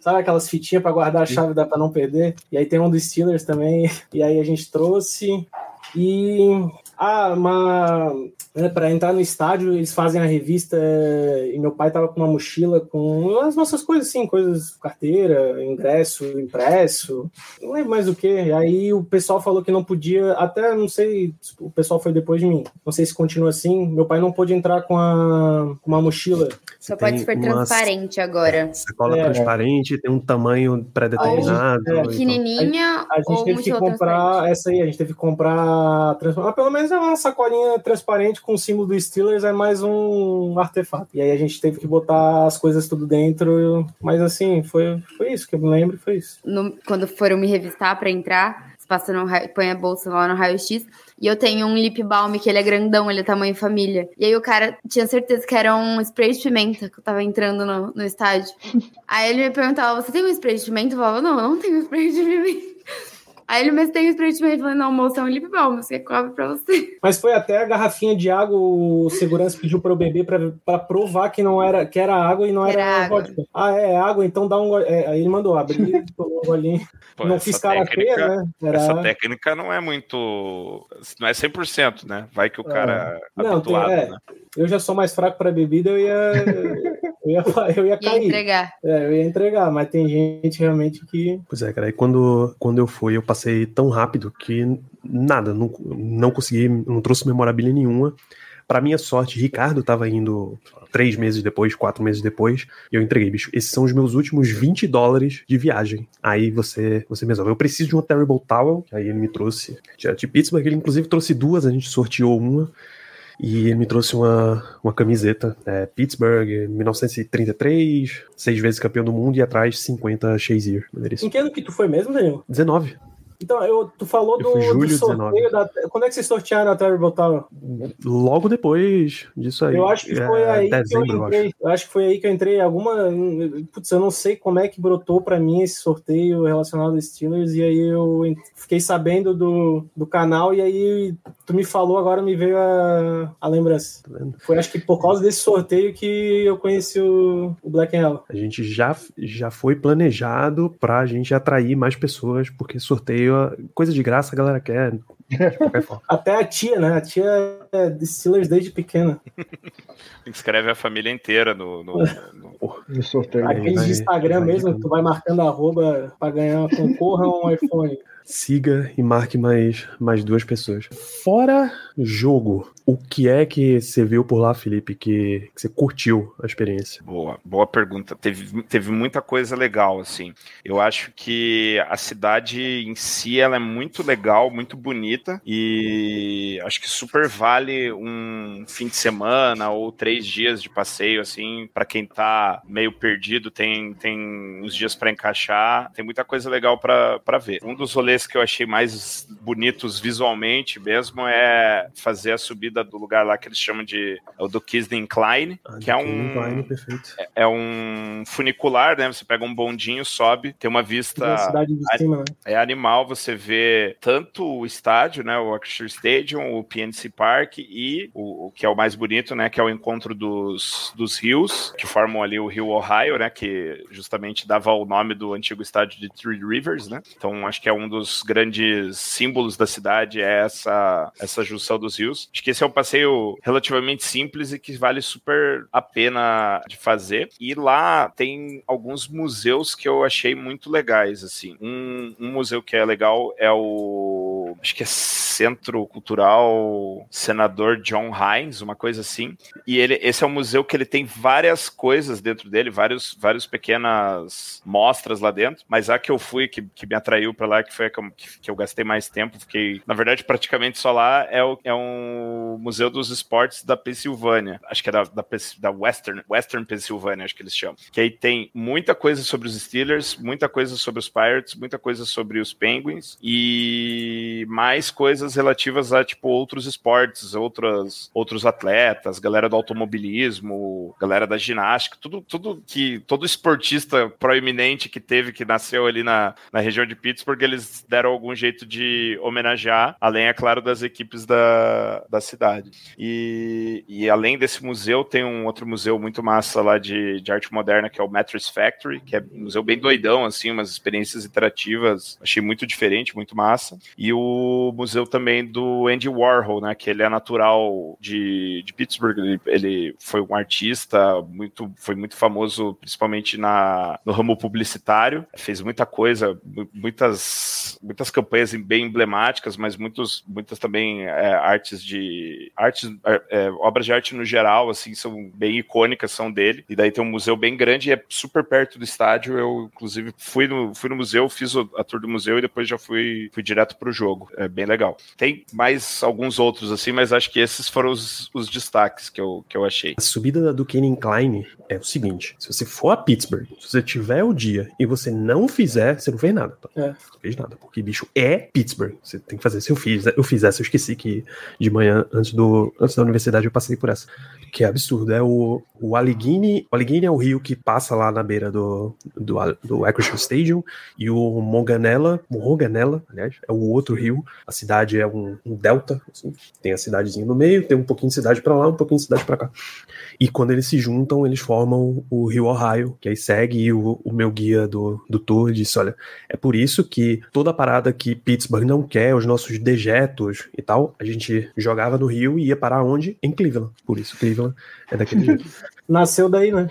Sabe aquelas fitinhas pra guardar a chave dá pra não perder? E aí tem um dos Steelers também, e aí a gente trouxe... E Ah, uma. Né, para entrar no estádio, eles fazem a revista eh, e meu pai tava com uma mochila com as nossas coisas assim, coisas, carteira, ingresso, impresso, não lembro mais do que. Aí o pessoal falou que não podia, até não sei, o pessoal foi depois de mim. Não sei se continua assim. Meu pai não pôde entrar com, a, com uma mochila. Só pode ser transparente agora. Sacola é, transparente, tem um tamanho pré-determinado. É, pequenininha. A, a gente teve que comprar essa aí, a gente teve que comprar. Mas pelo menos é uma sacolinha transparente com o símbolo do Steelers, é mais um artefato. E aí a gente teve que botar as coisas tudo dentro. Mas assim, foi, foi isso que eu me lembro, foi isso. No, quando foram me revistar para entrar, passa no põe a bolsa lá no raio-x. E eu tenho um lip balm que ele é grandão, ele é tamanho família. E aí o cara tinha certeza que era um spray de pimenta que eu tava entrando no, no estádio. <laughs> aí ele me perguntava: Você tem um spray de pimenta? Eu falava: Não, eu não tenho spray de pimenta. Aí ele, mas tem de pimenta. Eu falei, não, moça, é um lip balm, você cobre pra você. <laughs> Mas foi até a garrafinha de água, o segurança pediu pra eu beber pra, pra provar que não era, que era água e não era, era água. vodka. Ah, é água, então dá um é, Aí ele mandou abrir, <laughs> tomou um golinho. Pô, não fiz cara feia, né? Era... Essa técnica não é muito. Não é 100%, né? Vai que o cara é. Não, habituado, tem, é. né? Eu já sou mais fraco para bebida, eu ia, <laughs> eu ia, eu ia cair. Ia entregar. É, eu ia entregar, mas tem gente realmente que. Pois é, cara. E quando, quando eu fui, eu passei tão rápido que nada, não, não consegui, não trouxe memorabilia nenhuma. Para minha sorte, Ricardo estava indo três meses depois, quatro meses depois, e eu entreguei, bicho, esses são os meus últimos 20 dólares de viagem. Aí você, você me resolve. Eu preciso de uma Terrible Towel, que aí ele me trouxe. De Pittsburgh, ele inclusive trouxe duas, a gente sorteou uma. E ele me trouxe uma, uma camiseta, é, Pittsburgh, 1933, seis vezes campeão do mundo e atrás 50 Shazier. Em que ano que tu foi mesmo, Daniel? 19. Então, eu, tu falou do, do, sorteio da. Quando é que vocês sortearam a Terrible Tower? Logo depois disso aí. Eu acho que foi é, aí dezembro, que eu entrei. Eu acho. eu acho. que foi aí que eu entrei. Alguma. Putz, eu não sei como é que brotou para mim esse sorteio relacionado aos Steelers. E aí eu fiquei sabendo do, do canal. E aí tu me falou, agora me veio a, a lembrança. Tá foi acho que por causa desse sorteio que eu conheci o, o Black and Yellow. A gente já, já foi planejado pra gente atrair mais pessoas, porque sorteio coisa de graça a galera quer. De qualquer forma. <laughs> Até a tia, né? A tia é de Steelers desde pequena. Escreve a família inteira no, no, no... no <laughs> sorteio. Aqueles de Instagram mesmo, tu vai marcando arroba pra ganhar, concorra um iPhone siga e marque mais, mais duas pessoas. Fora jogo, o que é que você viu por lá, Felipe, que, que você curtiu a experiência? Boa, boa pergunta. Teve, teve muita coisa legal, assim. Eu acho que a cidade em si ela é muito legal, muito bonita e acho que super vale um fim de semana ou três dias de passeio, assim, para quem tá meio perdido, tem, tem uns dias para encaixar, tem muita coisa legal para ver. Um dos rolês que eu achei mais bonitos visualmente mesmo é fazer a subida do lugar lá que eles chamam de é o do Incline, ah, que é um Incline. É, é, um funicular, né? Você pega um bondinho, sobe, tem uma vista cima, né? é animal, você vê tanto o estádio, né, o Orchestra Stadium, o PNC Park e o, o, que é o mais bonito, né, que é o encontro dos, dos rios, que formam ali o Rio Ohio, né, que justamente dava o nome do antigo estádio de Three Rivers, né? Então acho que é um dos dos grandes símbolos da cidade é essa, essa junção dos rios. Acho que esse é um passeio relativamente simples e que vale super a pena de fazer. E lá tem alguns museus que eu achei muito legais, assim. Um, um museu que é legal é o... acho que é Centro Cultural Senador John Hines, uma coisa assim. E ele, esse é um museu que ele tem várias coisas dentro dele, vários, vários pequenas mostras lá dentro. Mas a que eu fui, que, que me atraiu para lá, que foi a que eu, que eu, gastei mais tempo, fiquei, na verdade, praticamente só lá, é, o, é um Museu dos Esportes da Pensilvânia. Acho que é da, da, da Western, Western Pennsylvania, acho que eles chamam. Que aí tem muita coisa sobre os Steelers, muita coisa sobre os Pirates, muita coisa sobre os Penguins e mais coisas relativas a, tipo, outros esportes, outras, outros atletas, galera do automobilismo, galera da ginástica, tudo, tudo que todo esportista proeminente que teve, que nasceu ali na, na região de Pittsburgh, eles deram algum jeito de homenagear, além, é claro, das equipes da, da cidade. E, e além desse museu, tem um outro museu muito massa lá de, de arte moderna, que é o Mattress Factory, que é um museu bem doidão, assim, umas experiências interativas, achei muito diferente, muito massa. E o o museu também do Andy Warhol, né? Que ele é natural de, de Pittsburgh. Ele, ele foi um artista muito, foi muito famoso, principalmente na, no ramo publicitário. Fez muita coisa, muitas, muitas campanhas bem emblemáticas, mas muitos, muitas também é, artes de artes, é, é, obras de arte no geral, assim, são bem icônicas, são dele. E daí tem um museu bem grande e é super perto do estádio. Eu, inclusive, fui no, fui no museu, fiz a tour do museu e depois já fui, fui direto pro jogo. É bem legal. Tem mais alguns outros, assim, mas acho que esses foram os, os destaques que eu, que eu achei. A subida da Duquesne Incline é o seguinte: se você for a Pittsburgh, se você tiver o dia e você não fizer, você não fez nada. Tá? É. Não fez nada, porque bicho é Pittsburgh. Você tem que fazer. Se eu fiz, eu fiz essa, eu esqueci que de manhã, antes, do, antes da universidade, eu passei por essa. Que é absurdo. É o, o Allegheny. O Allegheny é o rio que passa lá na beira do, do, do Acrisure Stadium. E o Monganella, Monganella, aliás, é o outro rio. A cidade é um, um delta. Assim, tem a cidadezinha no meio, tem um pouquinho de cidade para lá, um pouquinho de cidade para cá. E quando eles se juntam, eles formam o Rio Ohio, que aí segue e o, o meu guia do, do tour disse: olha, é por isso que toda a parada que Pittsburgh não quer, os nossos dejetos e tal, a gente jogava no Rio e ia parar onde? Em Cleveland. Por isso Cleveland é daquele <laughs> jeito. Nasceu daí, né?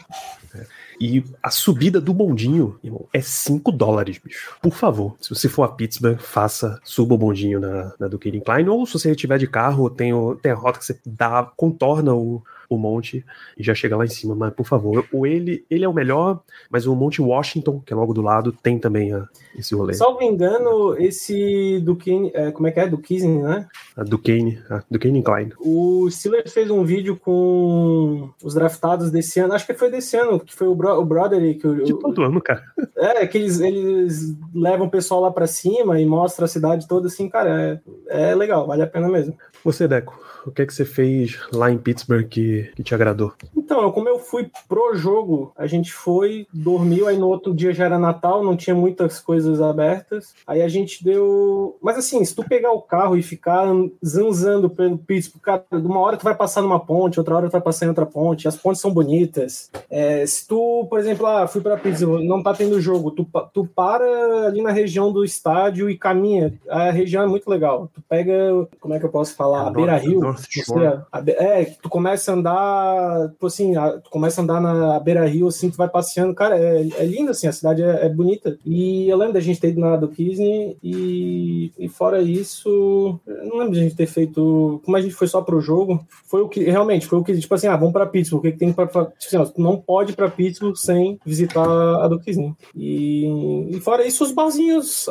É. E a subida do bondinho, irmão, é 5 dólares, bicho. Por favor, se você for a Pittsburgh, faça, suba o bondinho na, na Duquesne Incline, ou se você estiver de carro, tem, o, tem a rota que você dá, contorna o, o monte e já chega lá em cima. Mas, por favor, o ele, ele é o melhor, mas o Monte Washington, que é logo do lado, tem também a, esse rolê. Salvo engano, esse Duquesne, é, como é que é? Duquesne, né? A Duquesne, a Duquesne Incline. O Steelers fez um vídeo com os draftados desse ano, acho que foi desse ano, que foi o, Bro, o Broderick. O, De todo ano, cara. É, que eles, eles levam o pessoal lá pra cima e mostram a cidade toda assim, cara, é, é legal, vale a pena mesmo. Você, Deco, o que é que você fez lá em Pittsburgh que, que te agradou? Então, como eu fui pro jogo, a gente foi, dormiu, aí no outro dia já era Natal, não tinha muitas coisas abertas. Aí a gente deu. Mas assim, se tu pegar o carro e ficar zanzando pelo Pittsburgh, cara, de uma hora tu vai passar numa ponte, outra hora tu vai passar em outra ponte, as pontes são bonitas. É, se tu, por exemplo, ah, fui pra Pittsburgh, não tá tendo jogo, tu, tu para ali na região do estádio e caminha. A região é muito legal. Tu pega, como é que eu posso falar? É, a Beira Rio é, tu começa a andar, tipo assim, a, tu começa a andar na beira rio, assim, tu vai passeando, cara, é, é lindo, assim, a cidade é, é, bonita. E eu lembro da gente ter ido na do e, e fora isso, não lembro de a gente ter feito, como a gente foi só pro jogo, foi o que, realmente, foi o que, tipo assim, ah, vamos pra Pittsburgh, o que, que tem pra, tipo assim, ó, tu não pode ir pra Pittsburgh sem visitar a do. E, e fora isso, os barzinhos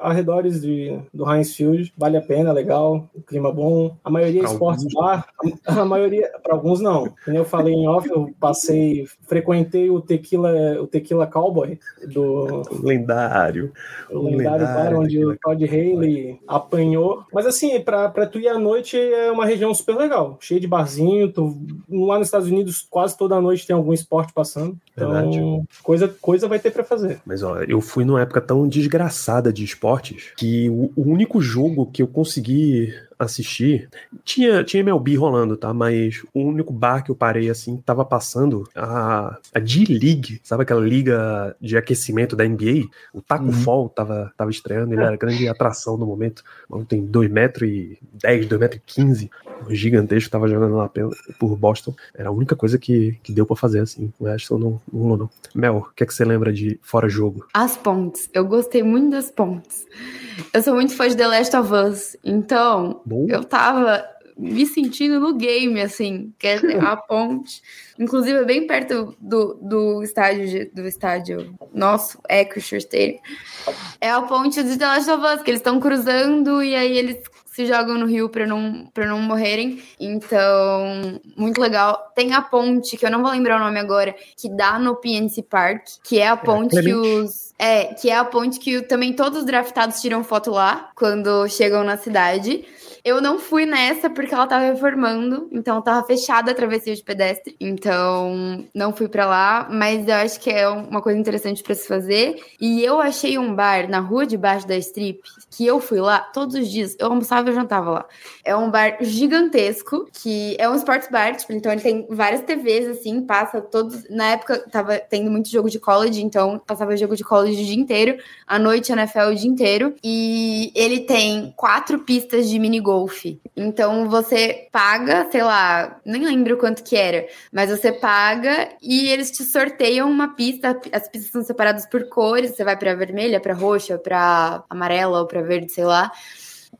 arredores de, do Heinz Field, vale a pena, legal, o clima bom, a maioria esportes bar, a, maioria, para alguns não. Como eu falei em off, eu passei, frequentei o Tequila, o Tequila Cowboy do lendário, o lendário, bar onde o Todd Haley apanhou. Mas assim, para tu ir à noite é uma região super legal, cheia de barzinho. Tu, lá nos Estados Unidos quase toda noite tem algum esporte passando. Então, coisa, coisa vai ter para fazer. Mas ó, eu fui numa época tão desgraçada de esportes que o, o único jogo que eu consegui assistir. Tinha, tinha MLB rolando, tá? Mas o único bar que eu parei assim, tava passando a, a D-League, sabe aquela liga de aquecimento da NBA? O Taco uhum. Fall tava, tava estreando, ele era grande atração no momento. Tem 2,10m, 2,15m, gigantesco, tava jogando lá por Boston. Era a única coisa que, que deu para fazer, assim. O resto não, não rolou, não. Mel, o que é que você lembra de fora jogo? As pontes. Eu gostei muito das pontes. Eu sou muito fã de The Last of Us, então Bom. eu tava me sentindo no game, assim, que é a <laughs> ponte. Inclusive, é bem perto do, do estádio do estádio nosso, Acrisure Stadium. É a ponte de The Last of Us, que eles estão cruzando e aí eles se jogam no rio para não, pra não morrerem. Então, muito legal. Tem a ponte, que eu não vou lembrar o nome agora, que dá no PNC Park, que é a é, ponte é, que os. É, que é a ponte que também todos os draftados tiram foto lá quando chegam na cidade. Eu não fui nessa porque ela tava reformando, então tava fechada a travessia de pedestre. Então não fui para lá, mas eu acho que é uma coisa interessante para se fazer. E eu achei um bar na rua debaixo da strip que eu fui lá todos os dias. Eu almoçava e jantava lá. É um bar gigantesco que é um sports bar, tipo, então ele tem várias TVs assim, passa todos. Na época tava tendo muito jogo de college, então passava jogo de college o dia inteiro, à noite NFL o dia inteiro. E ele tem quatro pistas de mini golf. Então você paga, sei lá, nem lembro quanto que era, mas você paga e eles te sorteiam uma pista. As pistas são separadas por cores, você vai para vermelha, para roxa, para amarela ou para verde, sei lá.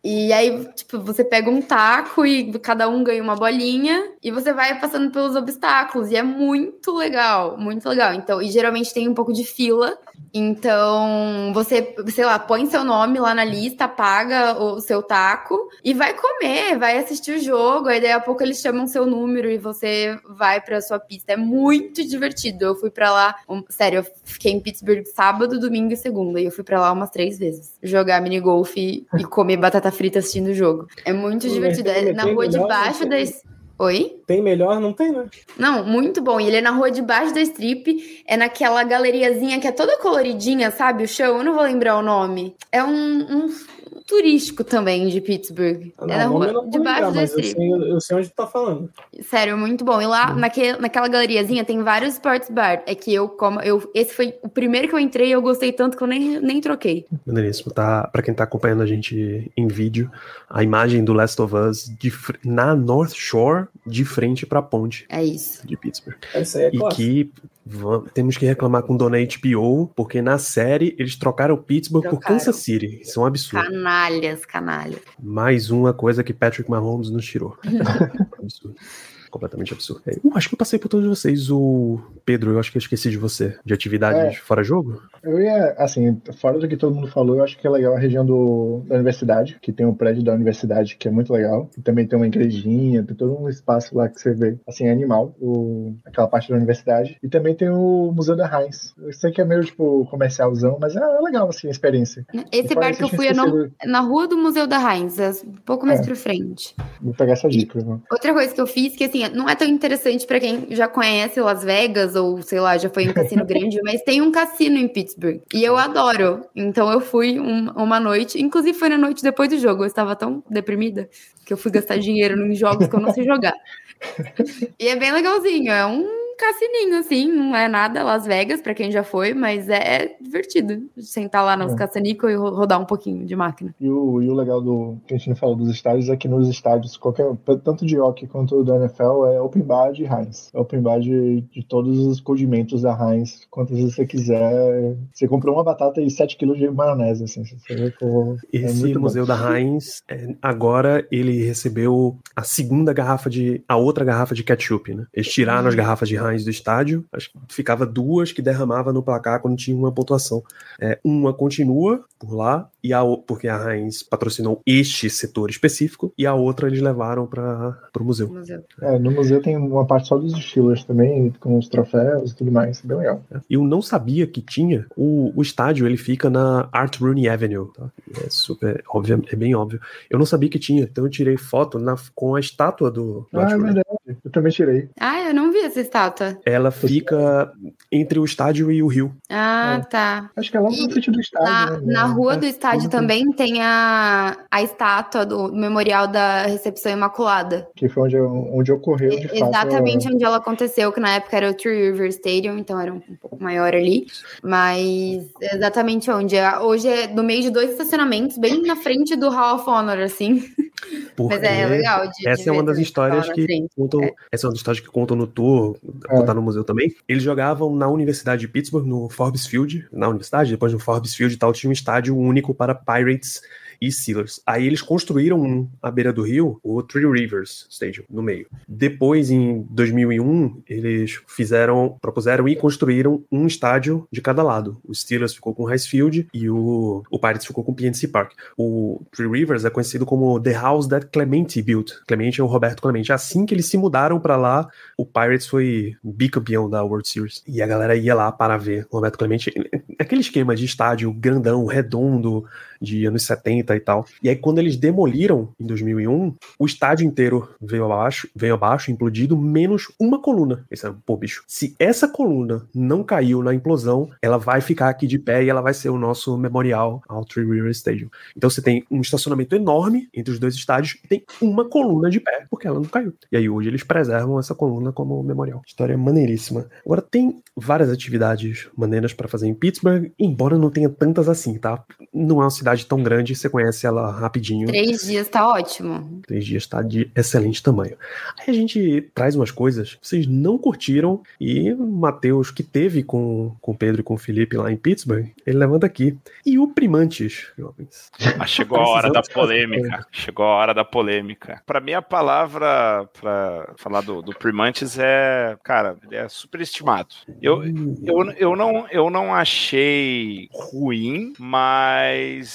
E aí, tipo, você pega um taco e cada um ganha uma bolinha e você vai passando pelos obstáculos. E é muito legal, muito legal. Então, e geralmente tem um pouco de fila. Então, você, sei lá, põe seu nome lá na lista, paga o seu taco e vai comer, vai assistir o jogo. Aí daí a pouco eles chamam seu número e você vai pra sua pista. É muito divertido. Eu fui pra lá, um, sério, eu fiquei em Pittsburgh sábado, domingo e segunda. E eu fui pra lá umas três vezes. Jogar mini golf e, e comer batata frita assistindo o jogo. É muito divertido. É na rua de baixo da. Oi? Tem melhor? Não tem, né? Não, muito bom. E ele é na rua de baixo da strip, é naquela galeriazinha que é toda coloridinha, sabe? O chão, eu não vou lembrar o nome. É um, um turístico também de Pittsburgh. Não, é rua não de vou baixo lembrar, da mas eu sei, eu sei onde tu tá falando. Sério, muito bom. E lá, naque, naquela galeriazinha, tem vários sports bar. É que eu, como eu, esse foi o primeiro que eu entrei e eu gostei tanto que eu nem, nem troquei. Maneiríssimo. Tá, pra quem tá acompanhando a gente em vídeo, a imagem do Last of Us de na North Shore, de frente pra ponte É isso. de Pittsburgh. Isso aí é E clássico. que va- temos que reclamar com Dona HBO, porque na série eles trocaram Pittsburgh por Trocaram. Kansas City. Isso é um absurdo. Canalhas, canalhas. Mais uma coisa que Patrick Mahomes nos tirou. <laughs> absurdo. Completamente absurdo. É, Eu acho que eu passei por todos vocês. O Pedro, eu acho que eu esqueci de você. De atividades É. fora jogo? Eu ia, assim, fora do que todo mundo falou, eu acho que é legal a região do, da universidade, que tem o prédio da universidade, que é muito legal. E também tem uma igrejinha, tem todo um espaço lá que você vê, assim, é animal, o, aquela parte da universidade. E também tem o Museu da Heinz. Eu sei que é meio, tipo, comercialzão, mas é legal, assim, a experiência. Esse bar que eu fui é no- na rua do Museu da Heinz, é um pouco mais É. pra frente. Vou pegar essa dica. né? Outra coisa que eu fiz, que assim, não é tão interessante pra quem já conhece Las Vegas ou, sei lá, já foi em um cassino grande, <laughs> mas tem um cassino em Pittsburgh. E eu adoro. Então eu fui um- uma noite, inclusive foi na noite depois do jogo. Eu estava tão deprimida que eu fui gastar dinheiro em jogos que eu não sei jogar. <laughs> E é bem legalzinho, é um cassininho, assim, não é nada Las Vegas, pra quem já foi, mas é divertido. Sentar lá nos É. caça-níquel e ro- rodar um pouquinho de máquina. E o, e o legal do que a gente não falou dos estádios é que nos estádios, qualquer, tanto de hockey quanto da NFL, é open bar de Heinz. É open bar de, de todos os condimentos da Heinz. Quantas vezes você quiser. Você comprou uma batata e 7 kg de maionese, assim. Você ver, pô, é Esse muito bom. museu da Heinz, é, agora ele recebeu a segunda garrafa de. a outra garrafa de ketchup, né? Eles tiraram as garrafas de Heinz do estádio, acho que ficava duas que derramava no placar quando tinha uma pontuação. É, uma continua por lá, e a, porque a Heinz patrocinou este setor específico, e a outra eles levaram para o museu. Museu. É, no museu tem uma parte só dos Steelers também, com os troféus e tudo mais. Bem legal. Eu não sabia que tinha. O, o estádio ele fica na Art Rooney Avenue. Tá? É super óbvio, é bem óbvio. Eu não sabia que tinha, então eu tirei foto na- com a estátua do, do Ah, Art é Rooney. verdade. Eu também tirei. Ah, eu não vi essa estátua. Ela fica entre o estádio e o rio. Ah, É. tá. Acho que é logo no frente do estádio. Na, né? na rua É, do estádio também tem a, a estátua do memorial da recepção imaculada. Que foi onde, onde ocorreu, de fato. Exatamente onde ela aconteceu, que na época era o Tree River Stadium, então era um, um pouco maior ali. Mas exatamente onde. é- Hoje é no meio de dois estacionamentos, bem na frente do Hall of Honor, assim. Porque <laughs> Mas é legal de- de essa é uma das também, histórias que frente. contam. É. Essa é uma das histórias que contam no tour, É. contar no museu também. Eles jogavam na Universidade de Pittsburgh, no Forbes Field, na universidade, depois no Forbes Field e tal, tinha um estádio único para Pirates e Steelers. Aí eles construíram um à beira do rio, o Three Rivers Stadium, no meio. Depois, em 2001, eles fizeram, propuseram e construíram um estádio de cada lado. O Steelers ficou com o Rice Field e o, o Pirates ficou com o PNC Park. O Three Rivers é conhecido como The House That Clemente Built. Clemente é o Roberto Clemente. Assim que eles se mudaram para lá, o Pirates foi bicampeão da World Series. E a galera ia lá para ver o Roberto Clemente. aquele esquema de estádio grandão, redondo, de anos 70 e tal. E aí, quando eles demoliram em 2001, o estádio inteiro veio abaixo, veio abaixo, implodido, menos uma coluna. Esse é, pô, bicho, se essa coluna não caiu na implosão, ela vai ficar aqui de pé e ela vai ser o nosso memorial ao Three River Stadium. Então você tem um estacionamento enorme entre os dois estádios e tem uma coluna de pé, porque ela não caiu. E aí hoje eles preservam essa coluna como memorial. História maneiríssima. Agora tem várias atividades maneiras para fazer em Pittsburgh, embora não tenha tantas assim, tá? Não é uma cidade tão grande, você conhece ela rapidinho. Três dias tá ótimo. Três dias tá de excelente tamanho. Aí a gente traz umas coisas que vocês não curtiram e o Matheus, que teve com, com o Pedro e com o Felipe lá em Pittsburgh, ele levanta aqui. E o Primantes, jovens. Ah, chegou a hora da polêmica. Chegou a hora da polêmica. Para mim, a palavra para falar do, do Primantes é, cara, ele é superestimado. Eu, eu, eu, não, eu não achei ruim, mas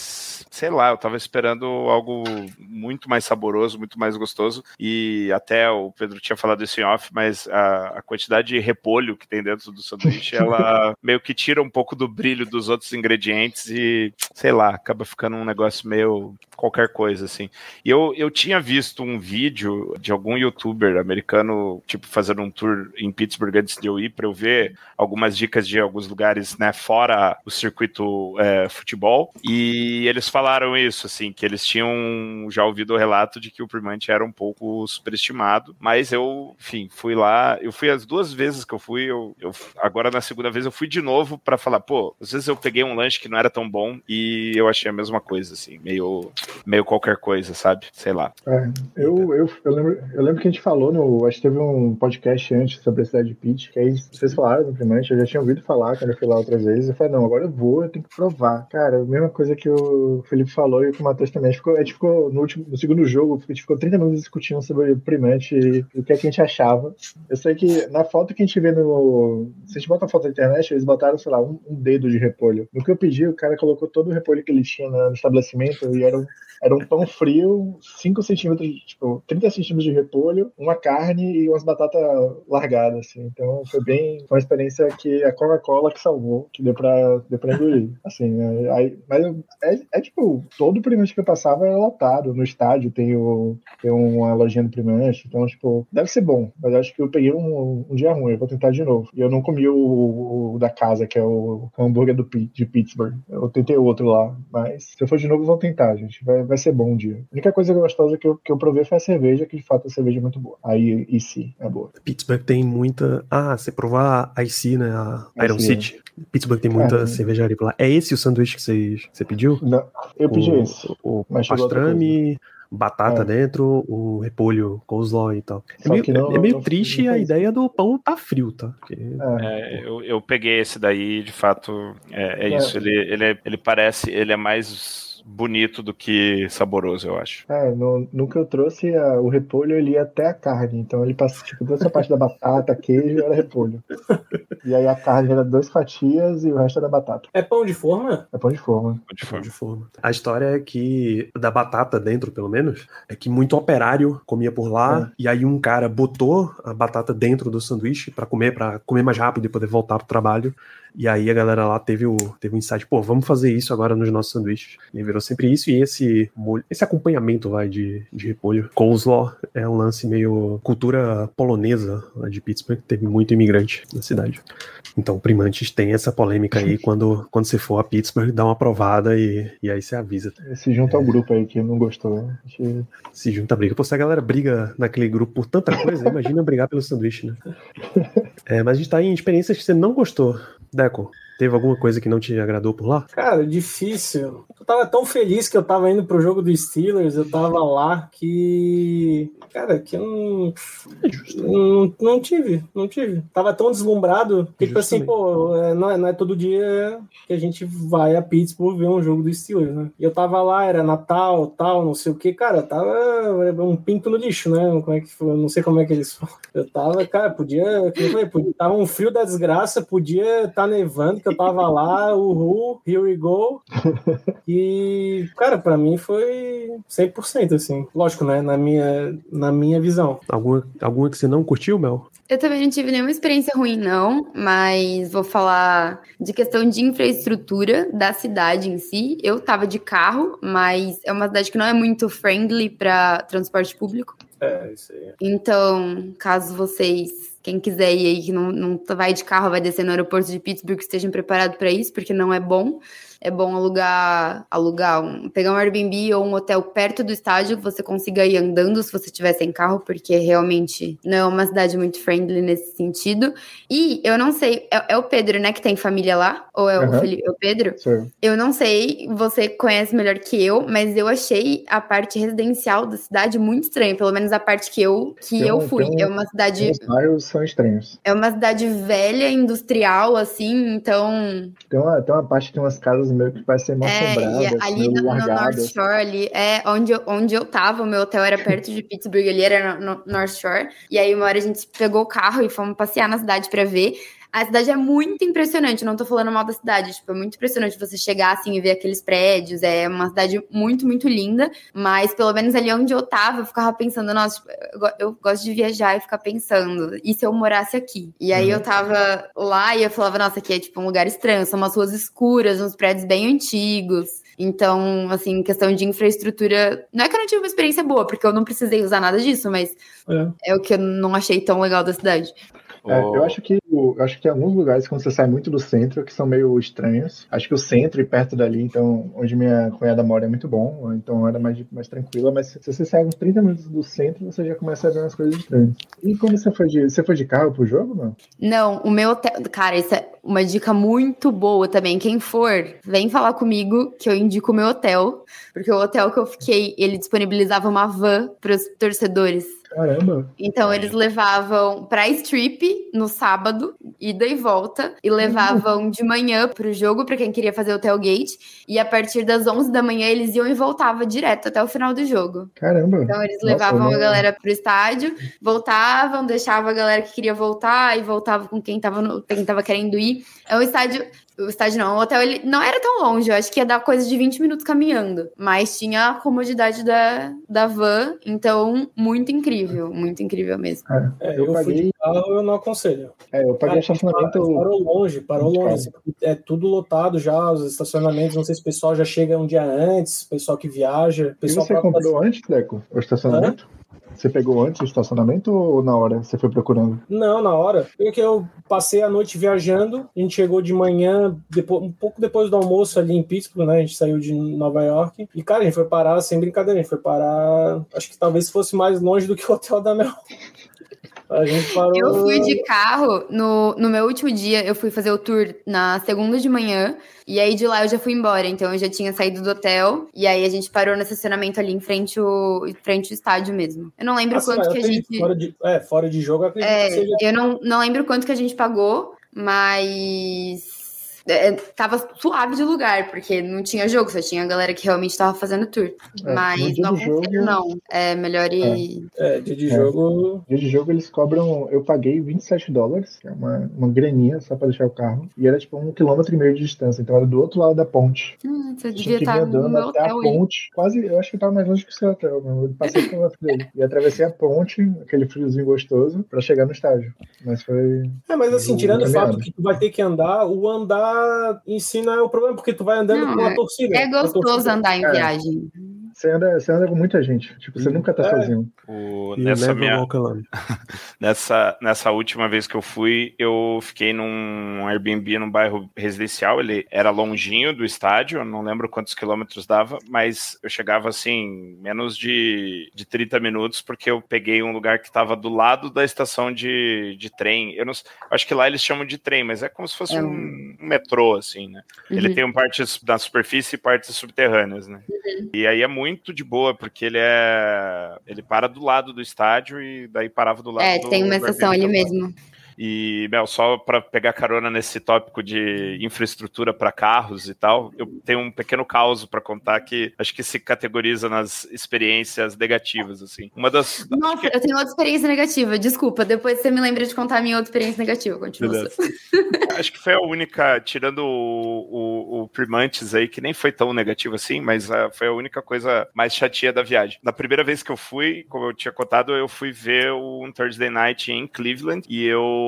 sei lá, eu tava esperando algo muito mais saboroso, muito mais gostoso. E até o Pedro tinha falado isso em off, mas a, a quantidade de repolho que tem dentro do sanduíche, <laughs> ela meio que tira um pouco do brilho dos outros ingredientes e, sei lá, acaba ficando um negócio meio qualquer coisa, assim. E eu, eu tinha visto um vídeo de algum youtuber americano, tipo, fazendo um tour em Pittsburgh antes de eu ir, para eu ver algumas dicas de alguns lugares, né, fora o circuito é, futebol. E eles falaram isso, assim, que eles tinham já ouvido o relato de que o Primante era um pouco superestimado, mas eu, enfim, fui lá, eu fui as duas vezes que eu fui, eu, eu agora na segunda vez eu fui de novo para falar, pô, às vezes eu peguei um lanche que não era tão bom e eu achei a mesma coisa, assim, meio meio qualquer coisa, sabe? Sei lá. É, eu, eu, eu, lembro, eu lembro que a gente falou no. Acho que teve um podcast antes sobre a cidade de Pitt, que aí vocês falaram no primeiro, eu já tinha ouvido falar quando eu fui lá outras vezes. Eu falei, não, agora eu vou, eu tenho que provar. Cara, a mesma coisa que o Felipe falou e que o Matheus também. A gente ficou, a gente ficou no, último, no segundo jogo, a gente ficou 30 minutos discutindo sobre o primante e, o que, é que a gente achava. Eu sei que na foto que a gente vê no. Se a gente bota a foto na internet, eles botaram, sei lá, um, um dedo de repolho. No que eu pedi, o cara colocou todo o repolho que ele tinha no estabelecimento e era um era um pão frio, 5 centímetros, tipo, 30 centímetros de repolho, uma carne e umas batatas largadas, assim. Então foi bem. Foi uma experiência que a Coca-Cola que salvou, que deu pra, deu pra engolir. Assim, é, aí, mas é, é, tipo, todo o primeiro que eu passava era lotado. No estádio tem, o, tem uma lojinha do primeiro, então, tipo, deve ser bom. Mas acho que eu peguei um, um dia ruim, eu vou tentar de novo. E eu não comi o, o da casa, que é o, o hambúrguer do, de Pittsburgh. Eu tentei outro lá, mas se eu for de novo, eu vou tentar, gente. Vai, vai ser bom um dia. A única coisa gostosa que eu, que eu provei foi a cerveja, que de fato a cerveja é muito boa. Aí, IC é boa. Pittsburgh tem muita. Ah, você provar a IC, né? A Iron City. Pittsburgh tem muita é, cervejaria lá. É esse o sanduíche que você, você pediu? Não, eu pedi o, esse. O, o pastrame, batata é. dentro, o repolho, coleslaw e tal. É meio, não, é meio não, triste não a ideia do pão tá frio, tá? Porque... É, eu, eu peguei esse daí, de fato, é, é, é. isso. Ele, ele, é, ele parece, ele é mais bonito do que saboroso, eu acho. É, no, no que eu trouxe, a, o repolho ele ia até a carne, então ele passa, tipo, toda essa parte da batata, queijo, era repolho. E aí a carne era duas fatias e o resto era batata. É pão de forma? É pão de forma. Pão de forma. de forma. A história é que, da batata dentro, pelo menos, é que muito operário comia por lá, é. e aí um cara botou a batata dentro do sanduíche para comer, para comer mais rápido e poder voltar pro trabalho. E aí a galera lá teve o, teve um insight, pô, vamos fazer isso agora nos nossos sanduíches. E virou sempre isso, e esse molho, esse acompanhamento, vai, de, de repolho. Coleslaw é um lance meio cultura polonesa lá de Pittsburgh, teve muito imigrante na cidade. Então, Primantes tem essa polêmica aí, quando, quando você for a Pittsburgh, dá uma provada e, e aí você avisa. Se junta ao grupo aí que não gostou. Gente... Se junta a briga. Pô, se a galera briga naquele grupo por tanta coisa, <laughs> imagina brigar pelo sanduíche, né? É, mas a gente tá em experiências que você não gostou. Deco, teve alguma coisa que não te agradou por lá? Cara, difícil. Eu tava tão feliz que eu tava indo pro jogo do Steelers, eu tava lá que. Cara, que eu não. É não, não tive, não tive. Tava tão deslumbrado que, tipo assim, pô, é, não é, não é todo dia que a gente vai a Pittsburgh ver um jogo do Steelers, né? E eu tava lá, era Natal, tal, não sei o que, cara, tava um pinto no lixo, né? Como é que foi? Não sei como é que eles falam. Eu tava, cara, podia. Como eu falei, podia, tava um frio da desgraça, podia estar tá nevando, eu tava lá, uhul, here we go. <laughs> E cara, para mim foi 100%, assim. Lógico, né? Na minha, na minha visão. Alguma, alguma que você não curtiu, Mel? Eu também não tive nenhuma experiência ruim, não, mas vou falar de questão de infraestrutura da cidade em si. Eu tava de carro, mas é uma cidade que não é muito friendly para transporte público. É, isso aí. Então, caso vocês, quem quiser ir aí que não, não vai de carro, vai descer no aeroporto de Pittsburgh, estejam preparados para isso, porque não é bom é bom alugar, alugar um, pegar um Airbnb ou um hotel perto do estádio que você consiga ir andando se você estiver sem carro, porque realmente não é uma cidade muito friendly nesse sentido. E eu não sei, é, é o Pedro, né, que tem família lá? Ou é, Uhum. o, Felipe, é o Pedro? Sim. Eu não sei, você conhece melhor que eu, mas eu achei a parte residencial da cidade muito estranha, pelo menos a parte que eu que Tem eu fui. um- É uma cidade Os bairros são estranhos. é uma cidade velha, industrial assim, então Tem uma, tem uma parte que tem umas casas meio que parecem mal É, assombradas, e ali no, no. North Shore, ali, é onde eu, onde eu tava, o meu hotel era perto de Pittsburgh, ali era no, no North Shore. E aí, uma hora a gente pegou o carro e fomos passear na cidade pra ver. A cidade é muito impressionante, não tô falando mal da cidade, tipo, é muito impressionante você chegar assim e ver aqueles prédios, é uma cidade muito, muito linda, mas pelo menos ali onde eu tava, eu ficava pensando, nossa, tipo, eu, go- eu gosto de viajar e ficar pensando, e se eu morasse aqui? E aí eu tava lá e eu falava, nossa, aqui é tipo um lugar estranho, são umas ruas escuras, uns prédios bem antigos, então, assim, questão de infraestrutura, não é que eu não tive uma experiência boa, porque eu não precisei usar nada disso, mas É. é o que eu não achei tão legal da cidade. É, eu acho que eu acho que tem alguns lugares quando você sai muito do centro que são meio estranhos. Acho que o centro e perto dali, então, onde minha cunhada mora é muito bom, então era mais, mais tranquila, mas se você sai uns 30 minutos do centro, você já começa a ver umas coisas estranhas. E quando você foi de. Você foi de carro pro jogo, não? Não, o meu hotel. Cara, isso é uma dica muito boa também. Quem for, vem falar comigo que eu indico o meu hotel. Porque o hotel que eu fiquei, ele disponibilizava uma van para os torcedores. Caramba! Então eles levavam pra strip no sábado, ida e volta, e levavam de manhã pro jogo pra quem queria fazer o tailgate, e a partir das 11 da manhã eles iam e voltavam direto até o final do jogo. Caramba! Então eles levavam a galera pro estádio, voltavam, deixavam a galera que queria voltar e voltava com quem tava, no, quem tava querendo ir. É um estádio. O estádio não, o hotel ele não era tão longe, eu acho que ia dar coisa de 20 minutos caminhando. Mas tinha a comodidade da, da van, então muito incrível, muito incrível mesmo. É, Eu eu, fui paguei- de carro, eu não aconselho. É, eu paguei Cara, estacionamento. Parou longe, parou longe. assim, É tudo lotado já, os estacionamentos. Não sei se o pessoal já chega um dia antes, o pessoal que viaja. o E Pessoal você comprou antes, Deco? O estacionamento? Você pegou antes o estacionamento ou na hora você foi procurando? Não, na hora. Porque eu passei a noite viajando, a gente chegou de manhã, depois, um pouco depois do almoço ali em Pittsburgh, né? A gente saiu de Nova York. E, cara, a gente foi parar, sem brincadeira, a gente foi parar. Acho que talvez fosse mais longe do que o hotel da Mel. A gente parou. Eu fui de carro no, no meu último dia, eu fui fazer o tour na segunda de manhã, e aí de lá eu já fui embora, então eu já tinha saído do hotel, e aí a gente parou no estacionamento ali em frente ao, em frente ao estádio mesmo. Eu não lembro Assim, quanto que a gente. Fora de, é, fora de jogo, eu acredito que É, seja. eu não, não lembro quanto que a gente pagou, mas. É, tava suave de lugar, porque não tinha jogo, só tinha a galera que realmente tava fazendo tour. É, no mas não do jogo- aconselho, não. É melhor ir. É, dia de É. jogo. Dia de jogo eles cobram. Eu paguei 27 dólares, que é uma, uma graninha só pra deixar o carro. E era tipo um quilômetro e meio de distância. Então era do outro lado da ponte. Hum, você devia estar no andando meu até a hotel aí. ponte. Quase, eu acho que tava mais longe que o seu hotel, mas eu passei pelo outro dele. E atravessei a ponte, aquele friozinho gostoso, pra chegar no estádio. Mas foi. É, mas assim, tirando o fato que tu vai ter que andar, o andar em si não é o problema, porque tu vai andando Não, com a é- torcida. É A gostoso torcida- andar em É. viagem. Você anda, você anda com muita gente. Tipo, você nunca tá É. sozinho. o- nessa minha. <laughs> Nessa, nessa última vez que eu fui, eu fiquei num Airbnb num bairro residencial. Ele era longinho do estádio, eu não lembro quantos quilômetros dava, mas eu chegava assim, menos de, de 30 minutos, porque eu peguei um lugar que estava do lado da estação de, de trem. Eu não acho que lá eles chamam de trem, mas é como se fosse É um, metrô, assim, né? Ele Uhum. tem um partes na superfície e partes subterrâneas, né? E aí é muito de boa, porque ele é. Ele para do lado do estádio e daí parava do lado É, do tem uma estação ali mesmo. E, Mel, só para pegar carona nesse tópico de infraestrutura para carros e tal, eu tenho um pequeno caos para contar que acho que se categoriza nas experiências negativas, assim. Uma das. Nossa, que- eu tenho outra experiência negativa. Desculpa, depois você me lembra de contar a minha outra experiência negativa. Continua. <laughs> Acho que foi a única, tirando o, o, o Primantes aí, que nem foi tão negativo assim, mas uh, foi a única coisa mais chatinha da viagem. Na primeira vez que eu fui, como eu tinha contado, eu fui ver um Thursday Night em Cleveland e eu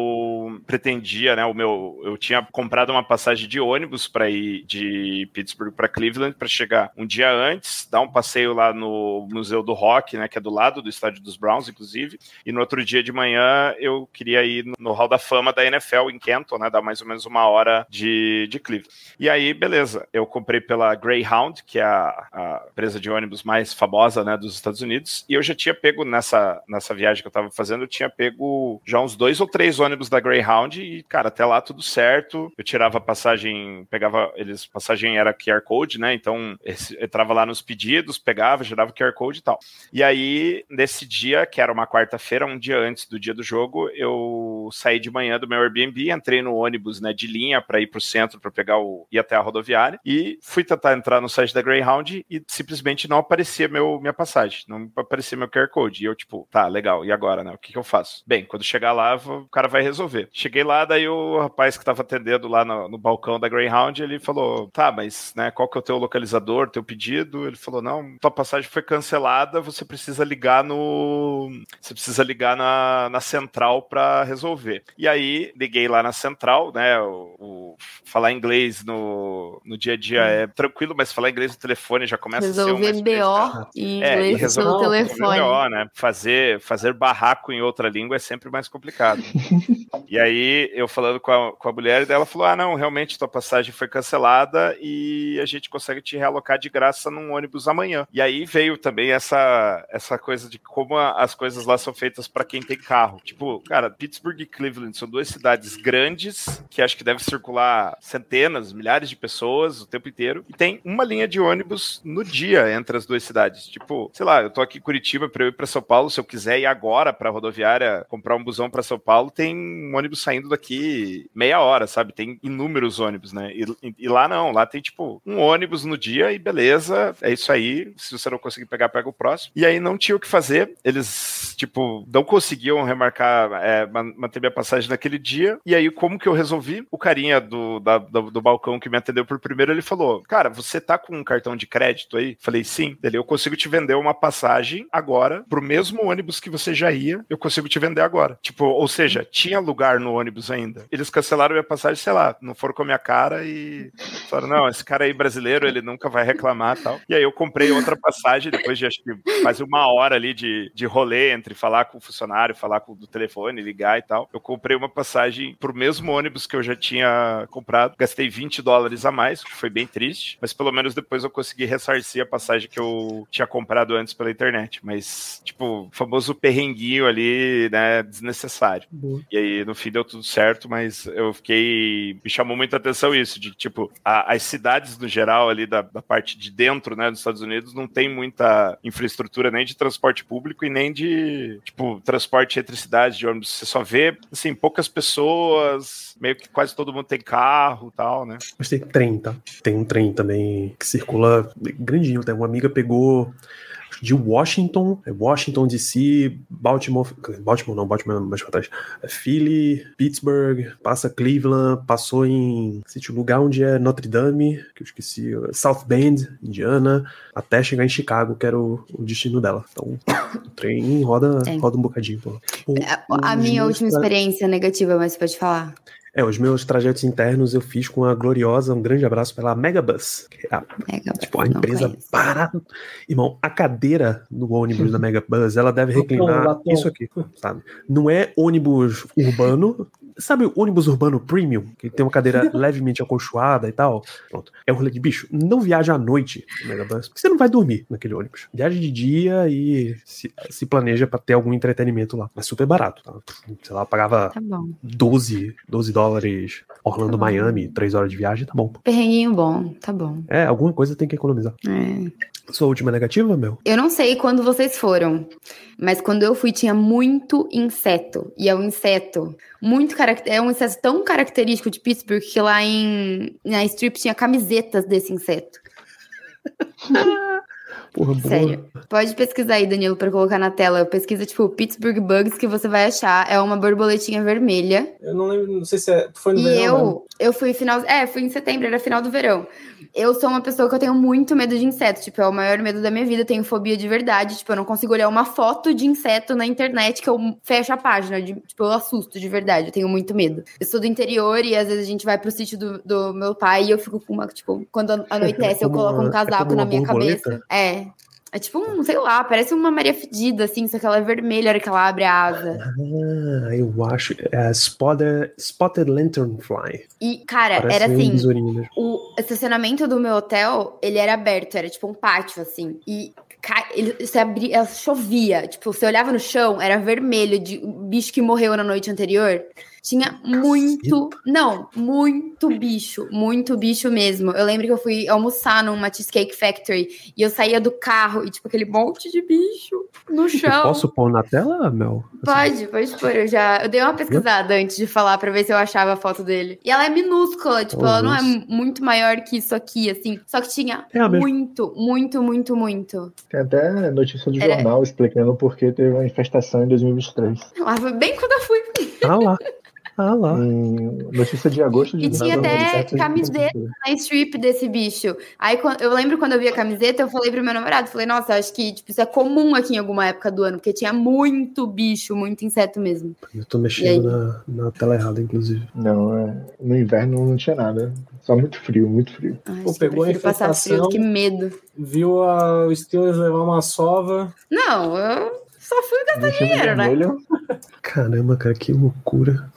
pretendia, né, o meu, eu tinha comprado uma passagem de ônibus para ir de Pittsburgh para Cleveland para chegar um dia antes, dar um passeio lá no Museu do Rock, né, que é do lado do estádio dos Browns, inclusive, e no outro dia de manhã eu queria ir no Hall da Fama da NFL em Kenton, né, dar mais ou menos uma hora de, de Cleveland. E aí, beleza, eu comprei pela Greyhound, que é a, a empresa de ônibus mais famosa, né, dos Estados Unidos, e eu já tinha pego nessa, nessa viagem que eu tava fazendo, eu tinha pego já uns dois ou três ônibus da Greyhound e, cara, até lá tudo certo. Eu tirava passagem, pegava eles, passagem era QR Code, né? Então, entrava lá nos pedidos, pegava, gerava QR Code e tal. E aí, nesse dia, que era uma quarta-feira, um dia antes do dia do jogo, eu saí de manhã do meu Airbnb, entrei no ônibus, né, de linha para ir pro centro para pegar o ir até a rodoviária e fui tentar entrar no site da Greyhound e simplesmente não aparecia meu minha passagem, não aparecia meu QR Code. E eu tipo, tá, legal. E agora, né? O que, que eu faço? Bem, quando chegar lá, o cara vai resolver. Cheguei lá, daí o rapaz que tava atendendo lá no, no balcão da Greyhound, ele falou: "Tá, mas, né, qual que é o teu localizador, teu pedido?" Ele falou: "Não, tua passagem foi cancelada, você precisa ligar no você precisa ligar na, na central para resolver". E aí, liguei lá na central, né, o, o, falar inglês no, no dia a dia é tranquilo, mas falar inglês no telefone já começa resolver a ser BO em inglês é, pelo telefone. BO, né? Fazer, fazer barraco em outra língua é sempre mais complicado. e aí, eu falando com a, com a mulher dela, falou: Ah, não, realmente tua passagem foi cancelada e a gente consegue te realocar de graça num ônibus amanhã. E aí veio também essa, essa coisa de como a, as coisas lá são feitas para quem tem carro. Tipo, cara, Pittsburgh e Cleveland são duas cidades grandes que acho que deve circular centenas, milhares de pessoas o tempo inteiro. E tem uma linha de ônibus no dia entre as duas cidades. Tipo, sei lá, eu tô aqui em Curitiba para eu ir para São Paulo, se eu quiser ir agora para rodoviária comprar um busão para São Paulo, tem um ônibus saindo daqui meia hora, sabe? Tem inúmeros ônibus, né? E, e, lá não, lá tem tipo um ônibus no dia e beleza, é isso aí. Se você não conseguir pegar, pega o próximo. E aí não tinha o que fazer, eles, tipo, não conseguiam remarcar, é, manter minha passagem naquele dia. E aí, como que eu resolvi? O carinha do, da, do, do, balcão que me atendeu por primeiro, ele falou: Cara, você tá com um cartão de crédito aí? Falei, sim. Ele, eu consigo te vender uma passagem agora pro mesmo ônibus que você já ia, eu consigo te vender agora. Tipo, ou seja, tinha lugar no ônibus ainda. Eles cancelaram minha passagem, sei lá, não foram com a minha cara e falaram: Não, esse cara aí brasileiro, ele nunca vai reclamar tal. E aí eu comprei outra passagem depois de acho que quase uma hora ali de, de rolê entre falar com o funcionário, falar com do telefone, ligar e tal. Eu comprei uma passagem pro mesmo ônibus que eu já tinha comprado. Gastei 20 dólares a mais, que foi bem triste, mas pelo menos depois eu consegui ressarcir a passagem que eu tinha comprado antes pela internet. Mas, tipo, o famoso perrenguinho ali, né, desnecessário. Boa. E aí, no fim, deu tudo certo, mas eu fiquei. Me chamou muita atenção isso, de tipo, a, as cidades no geral ali da, da parte de dentro, né, dos Estados Unidos, não tem muita infraestrutura nem de transporte público e nem de, tipo, transporte entre cidades de ônibus. Você só vê, assim, poucas pessoas, meio que quase todo mundo tem carro e tal, né? Mas tem trem, tá? Tem um trem também que circula grandinho. Tem uma amiga pegou de Washington, é Washington DC, Baltimore, Baltimore não, Baltimore é mais pra trás, é Philly, Pittsburgh, passa Cleveland, passou em sítio lugar onde é Notre Dame, que eu esqueci, South Bend, Indiana, até chegar em Chicago, que era o, o destino dela. Então, o trem roda, roda um bocadinho. Pô. O, a, a minha última experiência negativa, mas você pode falar. É, os meus trajetos internos eu fiz com a gloriosa, um grande abraço pela Megabus, que é a, Megabus, tipo, a empresa barata. Irmão, a cadeira do ônibus da <laughs> Megabus, ela deve reclinar isso aqui, sabe? Não é ônibus urbano, Sabe o ônibus urbano premium, que tem uma cadeira <laughs> levemente acolchoada e tal? Pronto. É um rolê de bicho. Não viaja à noite no Megabus, porque você não vai dormir naquele ônibus. Viaja de dia e se, se planeja para ter algum entretenimento lá. Mas super barato, tá? Sei lá, pagava tá 12, 12 dólares Orlando, tá Miami, 3 horas de viagem, tá bom. Perrenguinho bom, tá bom. É, alguma coisa tem que economizar. É. Sua última negativa, meu? Eu não sei quando vocês foram, mas quando eu fui tinha muito inseto. E é um inseto muito é um inseto tão característico de Pittsburgh que lá em na Strip tinha camisetas desse inseto. <laughs> Porra, boa. Sério. Pode pesquisar aí, Danilo, pra colocar na tela. Pesquisa, tipo, Pittsburgh Bugs, que você vai achar. É uma borboletinha vermelha. Eu não lembro, não sei se é, foi no E verão, né? eu, eu fui final. É, fui em setembro, era final do verão. Eu sou uma pessoa que eu tenho muito medo de inseto. Tipo, é o maior medo da minha vida. Eu tenho fobia de verdade. Tipo, eu não consigo olhar uma foto de inseto na internet que eu fecho a página. de- tipo, eu assusto de verdade. Eu tenho muito medo. Eu sou do interior e às vezes a gente vai pro sítio do, do meu pai e eu fico com uma. Tipo, quando <laughs> anoitece, eu como coloco um é casaco como na minha borboleta? cabeça. É. É tipo um, sei lá, parece uma Maria Fedida, assim, só que ela é vermelha hora que ela abre a asa. Ah, eu acho. É Spotted, Spotted Lanternfly. E, cara, Parece era assim. O estacionamento do meu hotel, ele era aberto, era tipo um pátio, assim. E ele, você abria, chovia. Tipo, você olhava no chão, era vermelho de um bicho que morreu na noite anterior. Tinha muito. Não, muito bicho. Muito bicho mesmo. Eu lembro que eu fui almoçar numa Cheesecake Factory e eu saía do carro e, tipo, aquele monte de bicho no Eu chão. posso pôr na tela, Mel? Pode, pode pôr. Eu já. Eu dei uma pesquisada antes de falar pra ver se eu achava a foto dele. E ela é minúscula, tipo, Oh, ela não é muito maior que isso aqui, assim. Só que tinha É muito, muito, muito, muito. Tem até notícia do Era- jornal explicando por que teve uma infestação em 2023. Lá foi bem quando eu fui. Ah lá. <laughs> Ah lá. Em notícia de agosto de E tinha até 17 de camiseta. 2023. Na strip desse bicho. Aí eu lembro quando eu vi a camiseta, eu falei pro meu namorado, falei, nossa, acho que tipo, isso é comum aqui em alguma época do ano, porque tinha muito bicho, muito inseto mesmo. Eu tô mexendo na, na tela errada, inclusive. Não, é, no inverno não tinha nada. Só muito frio, muito frio. Ai, Pô, pegou a prefiro passar frio, infestação. que medo. Viu a, o Steelers levar uma sova. Não, eu só fui gastar dinheiro, né? Caramba, cara, que loucura.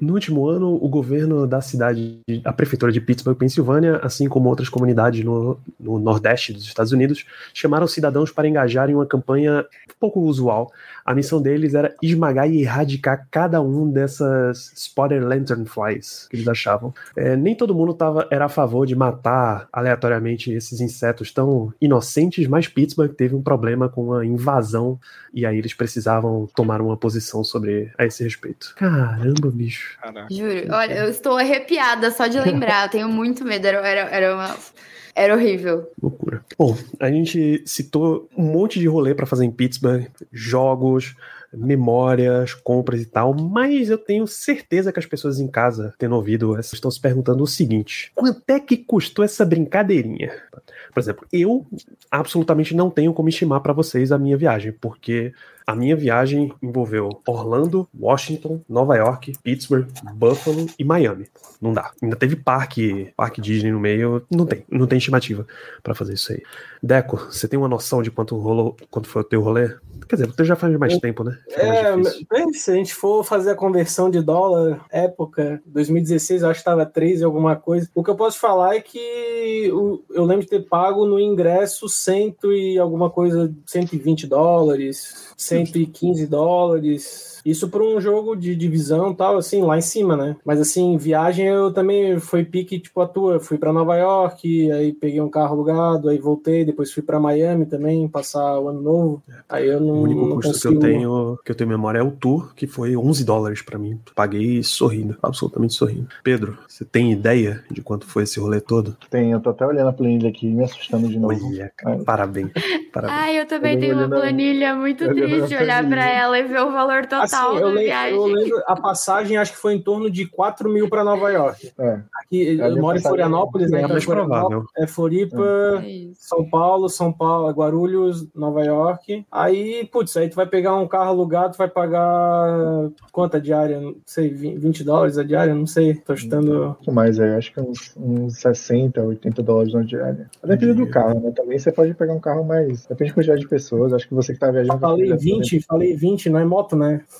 No último ano, o governo da cidade, a prefeitura de Pittsburgh, Pensilvânia, assim como outras comunidades no, no nordeste dos Estados Unidos, chamaram cidadãos para engajar em uma campanha pouco usual. A missão deles era esmagar e erradicar cada um dessas Spotted Lanternflies que eles achavam. É, nem todo mundo tava, era a favor de matar aleatoriamente esses insetos tão inocentes, mas Pittsburgh teve um problema com a invasão e aí eles precisavam tomar uma posição sobre a esse respeito. Caramba, bicho. Caraca. Juro. Olha, eu estou arrepiada só de lembrar. Eu tenho muito medo. Era, era, era, uma... era horrível. Loucura. Bom, a gente citou um monte de rolê pra fazer em Pittsburgh, jogos, memórias, compras e tal, mas eu tenho certeza que as pessoas em casa, tendo ouvido estão se perguntando o seguinte: quanto é que custou essa brincadeirinha? Por exemplo, eu absolutamente não tenho como estimar pra vocês a minha viagem, porque a minha viagem envolveu Orlando, Washington, Nova York, Pittsburgh, Buffalo e Miami. Não dá. Ainda teve parque, parque Disney no meio, não tem, não tem estimativa pra fazer isso aí. Deco, você tem uma noção de quanto rolou, quanto foi o teu rolê? Quer dizer, você já faz mais tempo, né? É, se a gente for fazer a conversão de dólar, época, 2016, eu acho que estava 3 e alguma coisa. O que eu posso falar é que eu lembro de ter pago no ingresso cento e alguma coisa, 120 dólares, 115 dólares. Isso para um jogo de divisão e tal, assim, lá em cima, né? Mas assim, viagem eu também foi pique tipo a tua. Fui para Nova York, aí peguei um carro alugado, aí voltei, depois fui para Miami também, passar o ano novo. Aí eu não, O único não custo consigo... que eu tenho, que eu tenho memória é o tour, que foi 11 dólares pra mim. Paguei sorrindo, absolutamente sorrindo. Pedro, você tem ideia de quanto foi esse rolê todo? Tem, eu tô até olhando a planilha aqui, me assustando de novo. Olha, cara, Ai. parabéns. parabéns. Ai, eu também Eu tenho uma planilha muito triste olhar pra planilha. ela e ver o valor total Assim, eu, da lembro, viagem. eu lembro, a passagem acho que foi em torno de 4 mil para Nova York. É, Aqui, Ali eu a moro em Florianópolis, né? é Então mais provável. É Floripa, É isso. São Paulo, São Paulo, Guarulhos, Nova York. Aí, putz, aí tu vai pegar um carro alugado, tu vai pagar quanto a diária? Não sei, 20 dólares a diária? Não sei, tô chutando. um pouco mais aí, acho que uns, uns 60, 80 dólares na diária. Depende do carro, né? Também você pode pegar um carro mais. Depende da quantidade de pessoas. Acho que você que tá viajando. Falei 20, falei 20, não é moto, né?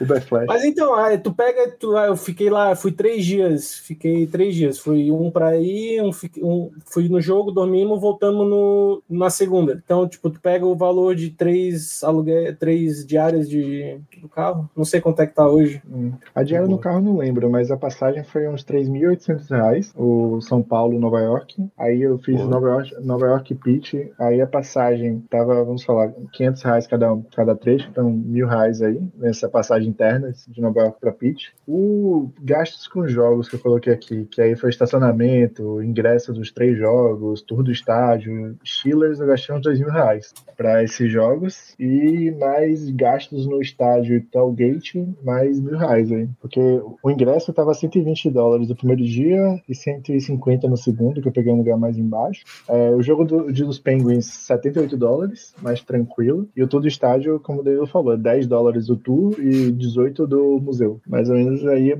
Uber Flash. Mas então, aí tu pega, tu, ah, eu fiquei lá, fui três dias, fiquei três dias, fui um pra ir, um, um- fui no jogo, dormimos, voltamos no, na segunda. Então, tipo, tu pega o valor de três aluguel, três diárias de, do carro, não sei quanto é que tá hoje. Hum. A diária no carro não lembro, mas a passagem foi uns 3.800 reais, o São Paulo, Nova York. Aí eu fiz. Nova York, Nova York Pitch, aí a passagem tava, vamos falar, 500 reais cada, um, cada trecho, então mil reais aí, nessa passagem viagem interna de Nova York para Pitt. O gastos com jogos que eu coloquei aqui, que aí foi estacionamento, ingresso dos três jogos, tour do estádio, Steelers, eu gastei uns dois mil reais para esses jogos e mais gastos no estádio e tailgate, mais mil reais aí. Porque o ingresso estava 120 dólares no primeiro dia e 150 no segundo, que eu peguei um lugar mais embaixo. É, o jogo do, dos Penguins, 78 dólares, mais tranquilo. E o tour do estádio, como o Danilo falou, é 10 dólares o tour e 18 do museu. Mais ou menos aí é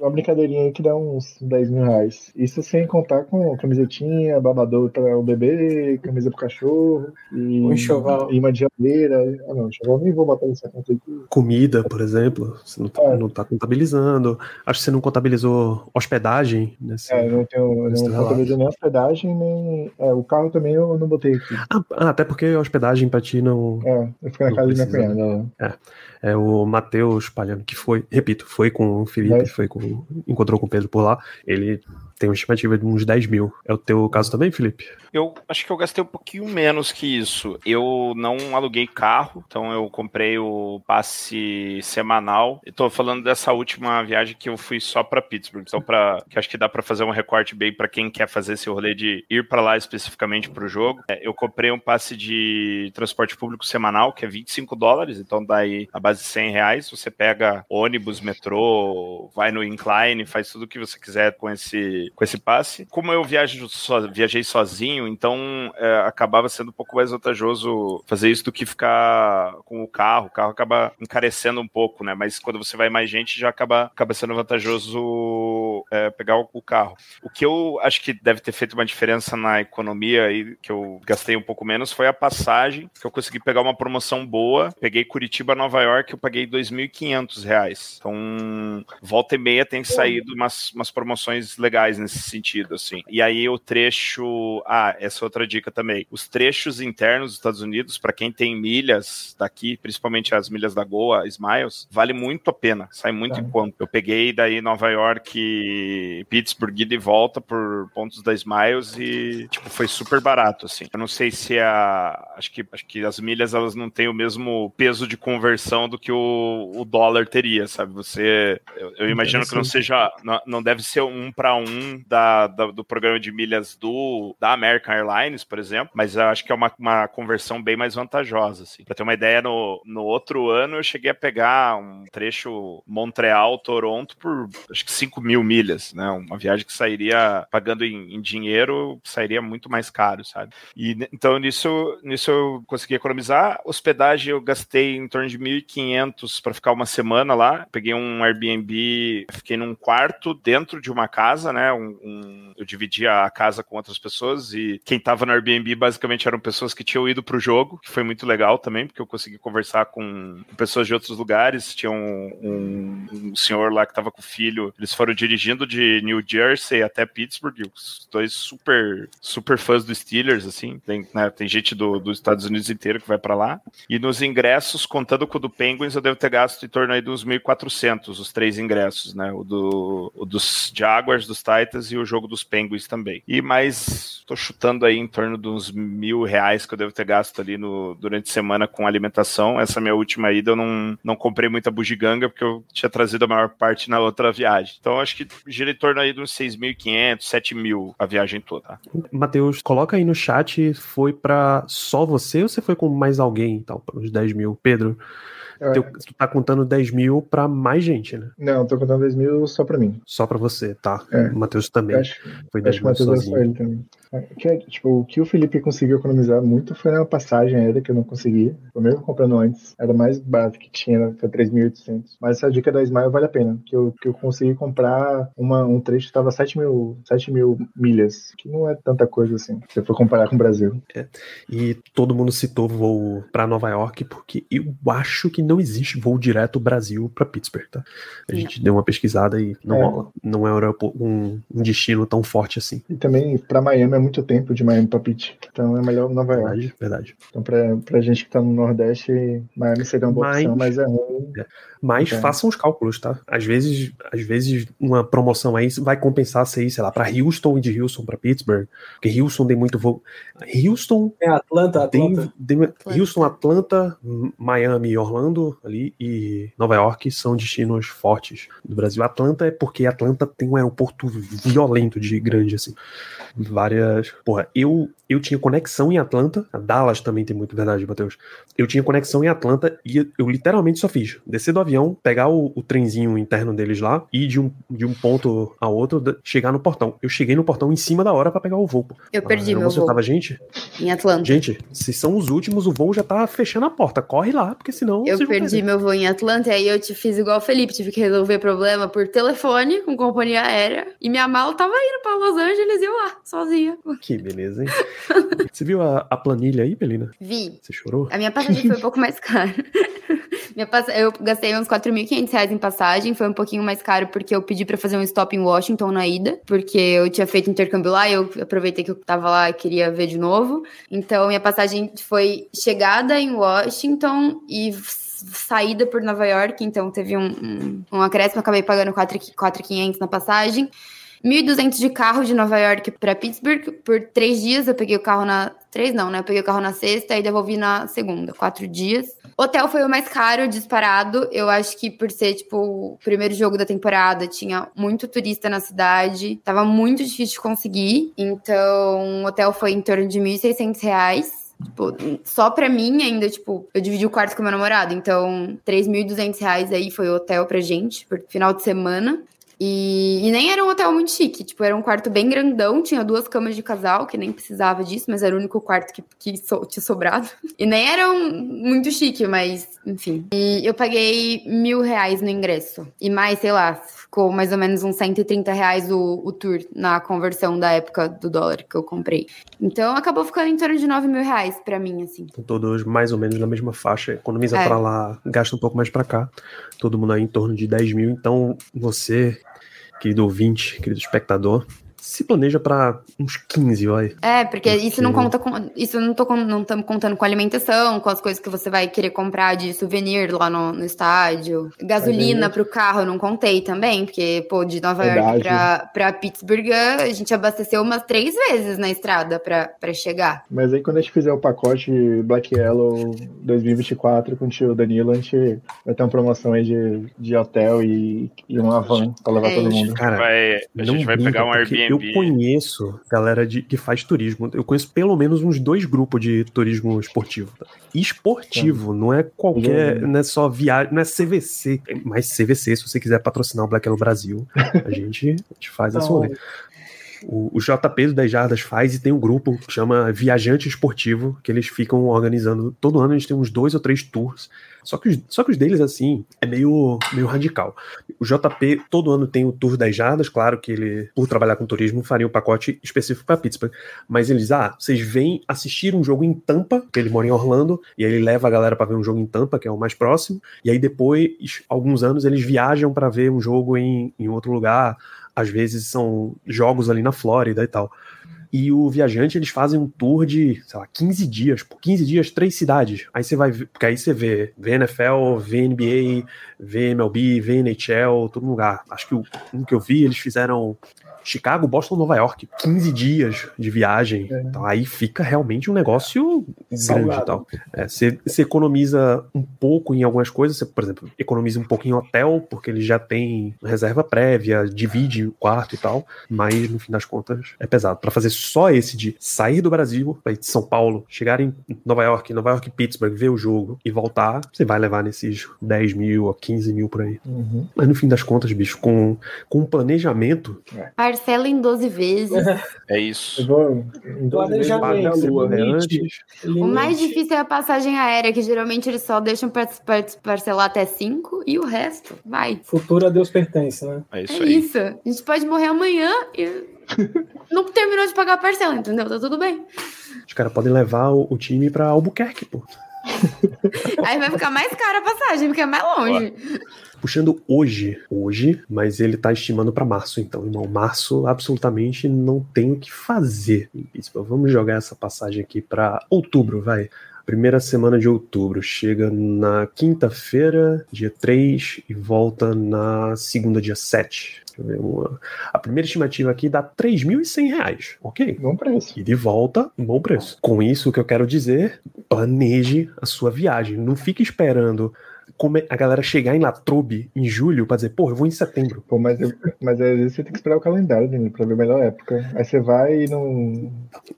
uma brincadeirinha aí que dá uns 10 mil reais. Isso sem contar com camisetinha, babador para o bebê, camisa pro cachorro e o enxoval. imã de geladeira. Ah, não, enxoval nem vou botar nessa conta aqui. Comida, por exemplo, você não tá, é. não tá contabilizando. Acho que você não contabilizou hospedagem nesse. É, não tenho, não contabilizei nem hospedagem, nem. É, o carro também eu não botei aqui. Ah, ah até porque hospedagem pra ti não. É, eu fiquei na casa de minha cunhada. É. É o Matheus Palhano, que foi, repito, foi com o Felipe, foi com, encontrou com o Pedro por lá. Ele tem uma estimativa de uns 10 mil. É o teu caso também, Felipe? Eu acho que eu gastei um pouquinho menos que isso. Eu não aluguei carro, então eu comprei o passe semanal. Estou falando dessa última viagem que eu fui só para Pittsburgh, então para que acho que dá para fazer um recorte bem para quem quer fazer esse rolê de ir para lá especificamente para o jogo. É, eu comprei um passe de transporte público semanal que é 25 dólares, então daí a base de 100 reais. Você pega ônibus, metrô, vai no incline, faz tudo o que você quiser com esse com esse passe. Como eu viajo so, viajei sozinho, então é, acabava sendo um pouco mais vantajoso fazer isso do que ficar com o carro. O carro acaba encarecendo um pouco, né? Mas quando você vai mais gente, já acaba, acaba sendo vantajoso é, pegar o, o, carro. O que eu acho que deve ter feito uma diferença na economia e que eu gastei um pouco menos foi a passagem, que eu consegui pegar uma promoção boa. Peguei Curitiba, Nova York, eu paguei R$ 2.500. Então, volta e meia tem saído umas, umas promoções legais nesse sentido, assim. E aí o trecho. Ah, essa outra dica também. Os trechos internos dos Estados Unidos, para quem tem milhas daqui, principalmente as milhas da Goa, Smiles, vale muito a pena. Sai muito é. em conta. Eu peguei daí Nova York, Pittsburgh ida e volta por pontos da Smiles e, tipo, foi super barato, assim. Eu não sei se a. Acho que, acho que as milhas elas não têm o mesmo peso de conversão do que o, o dólar teria, sabe? Você. Eu, eu imagino que não seja. Não, não deve ser um para um da, da, do programa de milhas do da American Airlines, por exemplo, mas eu acho que é uma, uma conversão bem mais vantajosa. Assim. Para ter uma ideia, no, no outro ano eu cheguei a pegar um trecho Montreal-Toronto por acho que 5 mil milhas, né? Uma viagem que sairia pagando em, em dinheiro, sairia muito mais caro, sabe? E então nisso, nisso eu consegui economizar. Hospedagem eu gastei em torno de 1.500 para ficar uma semana lá. Peguei um Airbnb, fiquei num quarto dentro de uma casa, né? Um, um, eu dividia a casa com outras pessoas e quem tava no Airbnb basicamente eram pessoas que tinham ido pro jogo, que foi muito legal também, porque eu consegui conversar com pessoas de outros lugares. Tinha um, um, senhor lá que tava com o filho, eles foram dirigindo de New Jersey até Pittsburgh, os dois super, super fãs do Steelers, assim. Tem, né, tem gente do, dos Estados Unidos inteiro que vai para lá. E nos ingressos, contando com o do Penguins, eu devo ter gasto em torno aí dos 1.400, os três ingressos, né? O, do, o dos Jaguars, dos Titans Titans e o jogo dos Penguins também. E mais, tô chutando aí em torno de uns mil reais que eu devo ter gasto ali no, durante a semana com alimentação. Essa minha última ida eu não, não comprei muita bugiganga porque eu tinha trazido a maior parte na outra viagem. Então acho que gira em torno aí de uns 6.500, 7.000 a viagem toda. Matheus, coloca aí no chat, foi para só você ou você foi com mais alguém, então, para uns 10 mil? Pedro, é. Teu, tu tá contando 10 mil pra mais gente, né? Não, tô contando 10 mil só pra mim. Só pra você, tá. É. O Matheus também. Acho, Foi 10 mil sozinho. Ele também. É, que, tipo, o que o Felipe conseguiu economizar muito foi na passagem aérea que eu não consegui. Eu mesmo comprando antes, era mais barato que tinha, foi 3.800. Mas essa dica da Smile vale a pena, que eu, que eu consegui comprar uma, um trecho que estava 7 mil, 7 mil milhas, que não é tanta coisa assim, se for comparar com o Brasil. É. E todo mundo citou voo para Nova York, porque eu acho que não existe voo direto Brasil para Pittsburgh, tá? A gente deu uma pesquisada e não é. rola. Não é um, um destino tão forte assim. E também para Miami é muito tempo de Miami para Pitt. Então é melhor Nova York. Verdade, verdade. Então pra, pra gente que tá no Nordeste, Miami seria uma boa mas, opção, mas é ruim. É. Mas Entendo. façam os cálculos, tá? Às vezes, às vezes uma promoção aí vai compensar você ir, sei lá, pra Houston e de Houston pra Pittsburgh, porque Houston tem muito voo. Houston É Atlanta, Atlanta. tem, tem- Houston, Atlanta, Miami e Orlando ali e Nova York são destinos fortes do Brasil. Atlanta é porque Atlanta tem um aeroporto violento de grande, assim. Várias. Porra, eu, eu tinha conexão em Atlanta. A Dallas também tem muito verdade, Matheus. Eu tinha conexão em Atlanta e eu literalmente só fiz descer do avião, pegar o, o trenzinho interno deles lá e de um, de um ponto a outro chegar no portão. Eu cheguei no portão em cima da hora pra pegar o voo. pô. Eu perdi Ah, meu voo tava, gente? em Atlanta. Gente, se são os últimos, o voo já tá fechando a porta. Corre lá, porque senão. Eu perdi meu voo em Atlanta e aí eu te fiz igual o Felipe, tive que resolver problema por telefone com companhia aérea. E minha mala tava indo pra Los Angeles e eu lá, sozinha. Que beleza, hein? Você viu a, a planilha aí, Belina? Vi. Você chorou? A minha passagem foi um pouco mais cara. <laughs> Eu gastei uns 4.500 reais em passagem, foi um pouquinho mais caro porque eu pedi pra fazer um stop em Washington na ida, porque eu tinha feito intercâmbio lá e eu aproveitei que eu tava lá e queria ver de novo. Então minha passagem foi chegada em Washington e saída por Nova York, então teve um, um, um acréscimo, acabei pagando 4.500 4.500 na passagem. 1.200 de carro de Nova York pra Pittsburgh. Por três dias eu peguei o carro na. Três não, né? Eu peguei o carro na sexta e devolvi na segunda. Quatro dias. Hotel foi o mais caro, disparado. Eu acho que por ser, tipo, o primeiro jogo da temporada, tinha muito turista na cidade. Tava muito difícil de conseguir. Então, o hotel foi em torno de 1.600 reais. Tipo, só pra mim ainda, tipo, eu dividi o quarto com meu namorado. Então, 3.200 reais aí foi o hotel pra gente, por final de semana. E, e nem era um hotel muito chique, tipo, era um quarto bem grandão, tinha duas camas de casal, que nem precisava disso, mas era o único quarto que, que so- tinha sobrado. <laughs> E nem era um, muito chique, mas enfim. E eu paguei mil reais no ingresso. E mais, sei lá, ficou mais ou menos uns 130 reais o, o tour na conversão da época do dólar que eu comprei. Então acabou ficando em torno de 9 mil reais pra mim, assim. Estão todos mais ou menos na mesma faixa. Economiza É. pra lá, gasta um pouco mais pra cá. Todo mundo aí em torno de 10 mil. Então, você, querido ouvinte, querido espectador, se planeja pra uns 15, vai. É, porque isso não Porque- conta com. Isso não tô não estamos contando com alimentação, com as coisas que você vai querer comprar de souvenir lá no, no estádio. Gasolina aí- pro carro eu não contei também, porque, pô, de Nova York Verdade. pra, pra Pittsburgh, a gente abasteceu umas três vezes na estrada pra, pra chegar. Mas aí quando a gente fizer o pacote Black Yellow 2024 com o tio Danilo, a gente vai ter uma promoção aí de, de hotel e, e uma van pra levar É todo mundo. Cara, Vai- a não gente vai pegar um Airbnb. Eu conheço galera de, que faz turismo. Eu conheço pelo menos uns dois grupos de turismo esportivo. tá? Esportivo, não é qualquer. Não é só viagem, não é CVC. Mais CVC, se você quiser patrocinar o Black Yellow Brasil, a gente, a gente faz <laughs> esse rolê. O, o JP do 10 Jardas faz e tem um grupo que chama Viajante Esportivo, que eles ficam organizando. Todo ano eles têm uns dois ou três tours. Só que os, só que os deles, assim, é meio, meio radical. O JP todo ano tem o Tour 10 Jardas, claro que ele, por trabalhar com turismo, faria um pacote específico para Pittsburgh. Mas eles, ah, vocês vêm assistir um jogo em Tampa, porque ele mora em Orlando, e aí ele leva a galera para ver um jogo em Tampa, que é o mais próximo, e aí depois, alguns anos, eles viajam para ver um jogo em, em outro lugar. Às vezes são jogos ali na Flórida e tal. E o viajante, eles fazem um tour de, sei lá, 15 dias. Por 15 dias, três cidades. Aí você vai, porque aí você vê, vê NFL, vê NBA, vê MLB, vê NHL, todo lugar. Acho que o um que eu vi, eles fizeram Chicago, Boston, Nova York. 15 dias de viagem. Então aí fica realmente um negócio grande Salgado. e tal. É, Você você economiza um pouco em algumas coisas, você, por exemplo, economiza um pouco em hotel, porque ele já tem reserva prévia, divide o quarto e tal, mas no fim das contas é pesado. Pra fazer só esse de sair do Brasil, pra ir de São Paulo, chegar em Nova York, Nova York, Pittsburgh, ver o jogo e voltar, você vai levar nesses 10 mil a 15 mil por aí. Uhum. Mas no fim das contas, bicho, com, com planejamento, Parcela em 12 vezes. <laughs> É isso. vou em 12 vezes Planejamento, pagar a lua. né, antes, O mais difícil é a passagem aérea, que geralmente eles só deixam par- par- parcelar até 5 e o resto vai. Futuro a Deus pertence, né? É isso É aí. isso. A gente pode morrer amanhã e <laughs> não terminou de pagar a parcela, entendeu? Tá tudo bem. os caras podem levar o, o time pra Albuquerque, pô. <laughs> Aí vai ficar mais cara a passagem, porque é mais longe. Puxando hoje, hoje, mas ele tá estimando pra março, então, irmão, março absolutamente não tem o que fazer em Pittsburgh. Vamos jogar essa passagem aqui pra outubro, vai. primeira semana de outubro. Chega na quinta-feira, dia 3, e volta na segunda, dia 7. Deixa eu ver uma... A primeira estimativa aqui dá R$ 3.100, ok? Bom preço. E de volta, um bom preço. Com isso, o que eu quero dizer, planeje a sua viagem. Não fique esperando a galera chegar em Latrobe em julho pra dizer, pô, eu vou em setembro. Pô, mas, eu- mas às vezes você tem que esperar o calendário, Danilo, pra ver a melhor época. Aí você vai e não.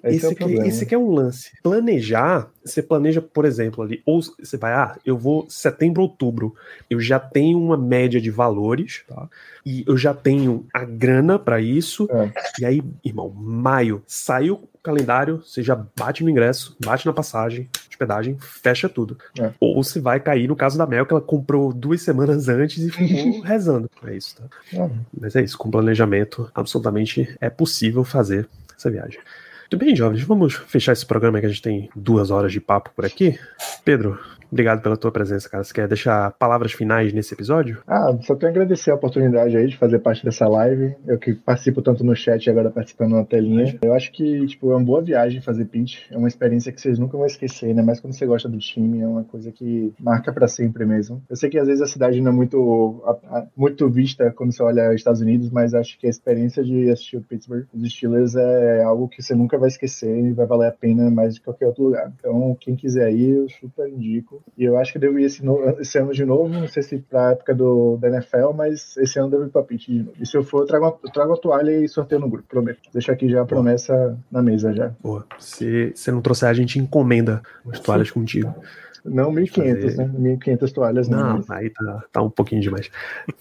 Esse, Esse, é aqui, problema. esse aqui é um lance. Planejar, você planeja, por exemplo, ali, ou você vai, ah, eu vou setembro, outubro, eu já tenho uma média de valores, tá? E eu já tenho a grana pra isso. É. E aí, irmão, maio, saiu o calendário, você já bate no ingresso, bate na passagem, hospedagem, fecha tudo. É. Ou você vai cair no caso da Mel, que ela comprou duas semanas antes e ficou <laughs> rezando. É isso, tá? É. Mas é isso, com planejamento, absolutamente é possível fazer essa viagem. Muito bem, jovens, vamos fechar esse programa que a gente tem duas horas de papo por aqui. Pedro, obrigado pela tua presença, cara. Você quer deixar palavras finais nesse episódio? Ah, só tenho a agradecer a oportunidade aí de fazer parte dessa live. Eu que participo tanto no chat e agora participando na telinha. Eu acho que, tipo, é uma boa viagem fazer pitch. É uma experiência que vocês nunca vão esquecer, ainda mais quando você gosta do time. É uma coisa que marca pra sempre mesmo. Eu sei que às vezes a cidade não é muito, muito vista quando você olha os Estados Unidos, mas acho que a experiência de assistir o Pittsburgh, os Steelers, é algo que você nunca vai esquecer e vai valer a pena mais de qualquer outro lugar. Então, quem quiser ir, eu super indico. E eu acho que eu devo ir esse, no- esse ano de novo, não sei se pra época do, da NFL, mas esse ano eu devo ir pra pitch de novo. E se eu for, eu trago, uma, eu trago a toalha e sorteio no grupo, prometo. Deixa aqui já a promessa na mesa já. Boa. Se você não trouxer, a gente encomenda as toalhas contigo. Não 1.500, Fazer- né? 1.500 toalhas não. Não, mas- aí tá, tá um pouquinho demais.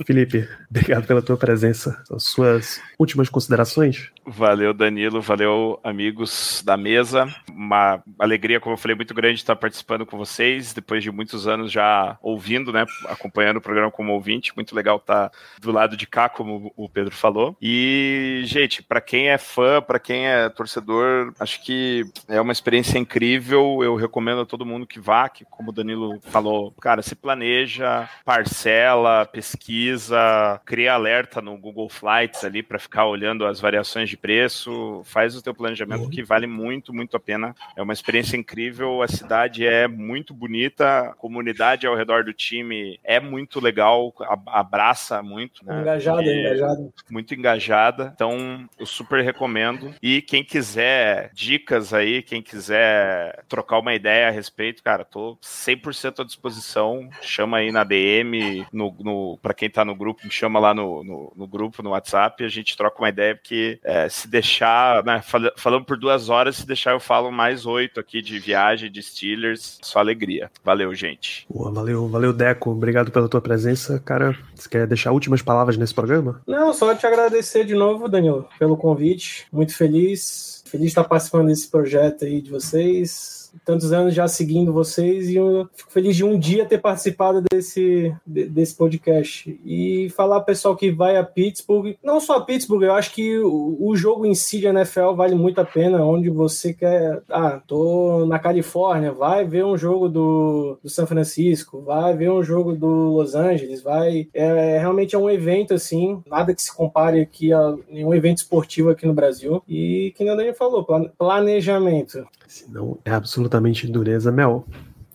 Felipe, <laughs> obrigado pela tua presença. As suas últimas considerações? Valeu, Danilo. Valeu, amigos da mesa. Uma alegria, como eu falei, muito grande estar participando com vocês. Depois de muitos anos já ouvindo, né? Acompanhando o programa como ouvinte. Muito legal estar do lado de cá, como o Pedro falou. E, gente, para quem é fã, para quem é torcedor, acho que é uma experiência incrível. Eu recomendo a todo mundo que vá, que, como o Danilo falou, cara, se planeja, parcela, pesquisa, cria alerta no Google Flights ali para ficar olhando as variações de preço, faz o teu planejamento que vale muito, muito a pena. É uma experiência incrível, a cidade é muito bonita, a comunidade ao redor do time é muito legal, abraça muito, né? Engajado, E- engajado. muito engajada. Então, eu super recomendo. E quem quiser dicas aí, quem quiser trocar uma ideia a respeito, cara, tô 100% à disposição. Chama aí na DM, no, no, para quem tá no grupo, me chama lá no, no, no grupo, no WhatsApp, a gente troca uma ideia, porque é, se deixar, né, fal- falando por duas horas, se deixar eu falo mais oito aqui de viagem, de Steelers, só alegria. Valeu, gente. Boa, valeu, valeu, Deco. Obrigado pela tua presença, cara. Você quer deixar últimas palavras nesse programa? Não, só te agradecer de novo, Danilo, pelo convite. Muito feliz. Feliz de estar participando desse projeto aí de vocês. Tantos anos já seguindo vocês e fico feliz de um dia ter participado desse, de- desse podcast. E falar pessoal que vai a Pittsburgh, não só a Pittsburgh, eu acho que o, jogo em si de NFL vale muito a pena, onde você quer. Ah, tô na Califórnia, vai ver um jogo do, do São Francisco, vai ver um jogo do Los Angeles, vai. É, realmente é um evento assim, nada que se compare aqui a nenhum evento esportivo aqui no Brasil. E que nem Daniel falou, plan- planejamento. Senão é absolutamente dureza. Mel,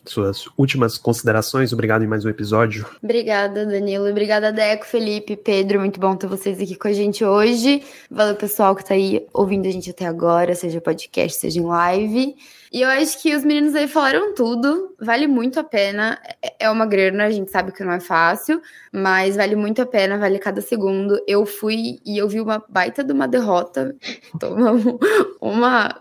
suas últimas considerações. Obrigado em mais um episódio. Obrigada, Danilo. Obrigada, Deco, Felipe, Pedro. Muito bom ter vocês aqui com a gente hoje. Valeu, pessoal que tá aí ouvindo a gente até agora, seja podcast, seja em live. E eu acho que os meninos aí falaram tudo. Vale muito a pena. É- É uma grana, a gente sabe que não é fácil, mas vale muito a pena, vale cada segundo. Eu fui e eu vi uma baita de uma derrota. <laughs> Tomamos uma,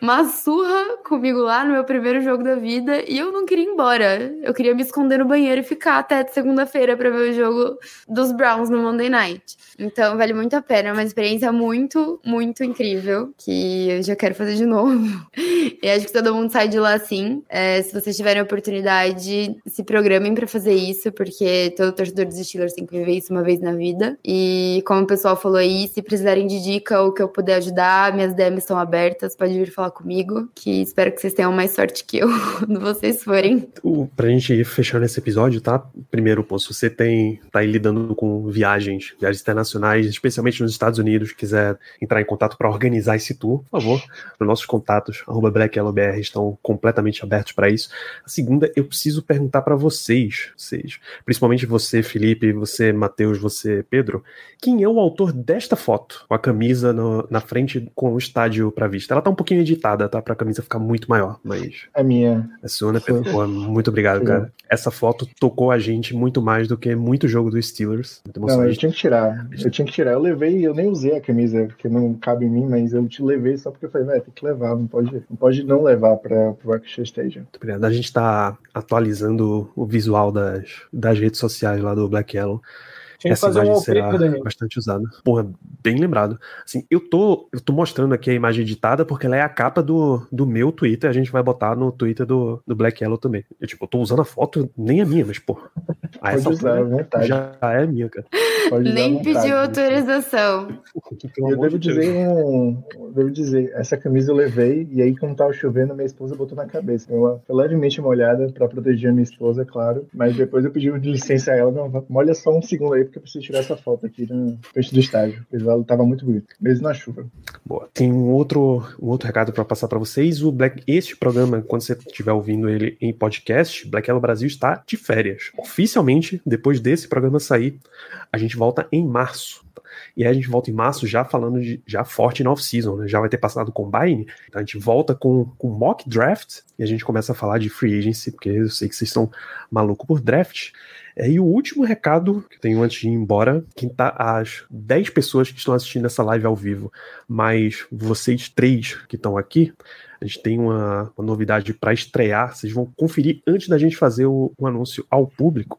uma surra comigo lá no meu primeiro jogo da vida e eu não queria ir embora. Eu queria me esconder no banheiro e ficar até segunda-feira para ver o jogo dos Browns no Monday Night. Então vale muito a pena, é uma experiência muito, muito incrível que eu já quero fazer de novo. <laughs> E acho que todo mundo sai de lá assim. É, se vocês tiverem oportunidade, se programem para fazer isso, porque todo torcedor dos Steelers tem que viver isso uma vez na vida. E como o pessoal falou aí, se precisarem de dica ou que eu puder ajudar, minhas DMs estão abertas, pode vir falar comigo, que espero que vocês tenham mais sorte que eu <laughs> quando vocês forem. O, pra gente ir fechando esse episódio, tá? Primeiro, pô, se você tem, tá aí lidando com viagens, viagens internacionais, especialmente nos Estados Unidos, quiser entrar em contato para organizar esse tour, por favor, nos nossos contatos, arroba BR estão completamente abertos para isso. A segunda, eu preciso perguntar para vocês, vocês, principalmente você, Felipe, você, Matheus, você, Pedro, quem é o autor desta foto, com a camisa no, na frente com o estádio para vista? Ela tá um pouquinho editada, tá? Pra camisa ficar muito maior, mas. É minha. É sua, né, Pedro? Pô, muito obrigado, cara. Essa foto tocou a gente muito mais do que muito jogo do Steelers. Muito não, eu tinha que tirar. Eu tinha que tirar. Eu levei, eu nem usei a camisa, porque não cabe em mim, mas eu te levei só porque eu falei, velho, tem que levar, não pode, não pode não levar para o. Muito obrigado. A gente está atualizando o visual das, das redes sociais lá do Black Yellow. Tinha Essa fazer imagem um bastante usada. Porra, bem lembrado. Assim, eu tô, eu tô mostrando aqui a imagem editada porque ela é a capa do, do meu Twitter. A gente vai botar no Twitter do, do Black Yellow também. Eu, tipo, eu tô usando a foto, nem a minha, mas, porra. Ah, essa usar, já é minha, cara. Nem pediu autorização. Eu devo dizer, um, devo dizer, essa camisa eu levei e aí, como tava chovendo, minha esposa botou na cabeça. Ela foi levemente molhada para proteger a minha esposa, é claro. Mas depois eu pedi licença a ela, não, molha só um segundo aí porque eu preciso tirar essa foto aqui no frente do estádio. O visual tava muito bonito, mesmo na chuva. Boa. Tem um outro, um outro recado para passar para vocês. O Black, este programa, quando você estiver ouvindo ele em podcast, Black Yellow Brasil está de férias. Oficialmente, depois desse programa sair, a gente volta em março. E aí a gente volta em março já falando de já forte na off-season, né? Já vai ter passado o combine, então a gente volta com, com mock draft e a gente começa a falar de free agency, porque eu sei que vocês estão malucos por draft. É, e o último recado que eu tenho antes de ir embora, quem tá as 10 pessoas que estão assistindo essa live ao vivo, mas vocês três que estão aqui, a gente tem uma, uma novidade para estrear, vocês vão conferir antes da gente fazer o, o anúncio ao público,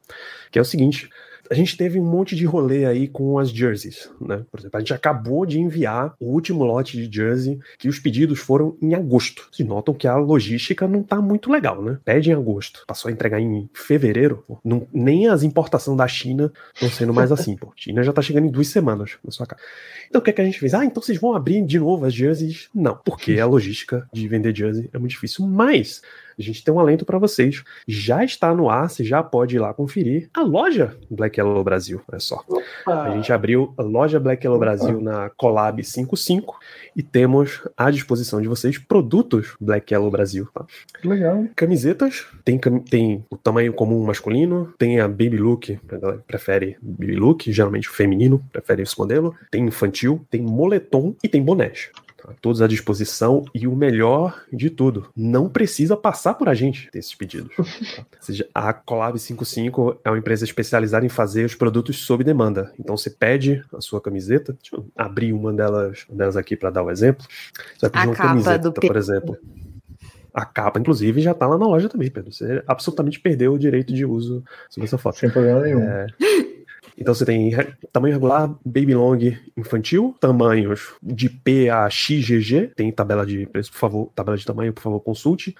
que é o seguinte, a gente teve um monte de rolê aí com as jerseys, né? Por exemplo, a gente acabou de enviar o último lote de jersey, que os pedidos foram em agosto. Vocês notam que a logística não tá muito legal, né? Pede em agosto, passou a entregar em fevereiro, pô. Não, nem as importações da China estão sendo mais assim, pô. A China já tá chegando em duas semanas na sua casa. Então o que, é que a gente fez? Ah, então vocês vão abrir de novo as jerseys? Não, porque a logística de vender jersey é muito difícil, mas a gente tem um alento para vocês. Já está no ar, você já pode ir lá conferir a loja Black Yellow Brasil. Olha só. Opa. A gente abriu a loja Black Yellow Brasil na Collab 55 e temos à disposição de vocês produtos Black Yellow Brasil. Tá? Legal. Camisetas, tem, tem o tamanho comum masculino, tem a Baby Look, prefere Baby Look, geralmente o feminino prefere esse modelo, tem infantil, tem moletom e tem bonés. Tá? Todos à disposição e o melhor de tudo, não precisa passar por a gente esses pedidos. Tá? <laughs> Ou seja, a Collab 55 é uma empresa especializada em fazer os produtos sob demanda. Então você pede a sua camiseta, deixa eu abrir uma delas, delas aqui para dar o um exemplo. Você vai pedir a uma camiseta, por exemplo. A capa, inclusive, já tá lá na loja também, Pedro. Você absolutamente perdeu o direito de uso sobre essa foto. Sem problema nenhum. É... <laughs> Então você tem tamanho regular, baby long infantil, tamanhos de P a XGG, tem tabela de preço, por favor, tabela de tamanho, por favor, consulte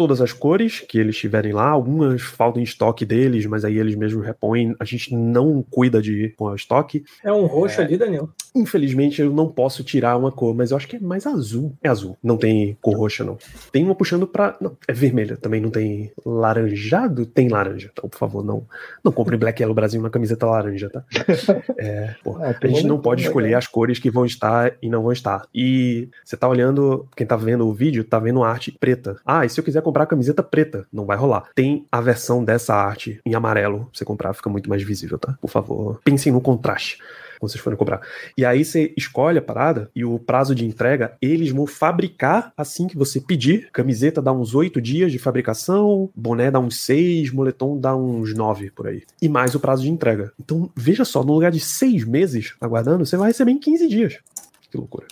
todas as cores que eles tiverem lá, algumas faltam em estoque deles, mas aí eles mesmos repõem, a gente não cuida de pôr o estoque. É um roxo é, ali, Daniel? Infelizmente eu não posso tirar uma cor, mas eu acho que é mais azul. É azul, não tem cor roxa não. Tem uma puxando para, não, é vermelha, também não tem laranjado, tem laranja. Então, por favor, não não compre Black Yellow Brasil uma camiseta laranja, tá? <laughs> É, pô, ah, a gente não pode escolher as cores que vão estar e não vão estar. E você tá olhando, quem tá vendo o vídeo, tá vendo arte preta. Ah, e se eu quiser comprar camiseta preta. Não vai rolar. Tem a versão dessa arte em amarelo. Você comprar, fica muito mais visível, tá? Por favor, pensem no contraste quando vocês forem comprar. E aí você escolhe a parada e o prazo de entrega, eles vão fabricar assim que você pedir. Camiseta dá uns oito dias de fabricação, boné dá uns seis, moletom dá uns nove por aí. E mais o prazo de entrega. Então, veja só, no lugar de seis meses aguardando, você vai receber em 15 dias. Que loucura.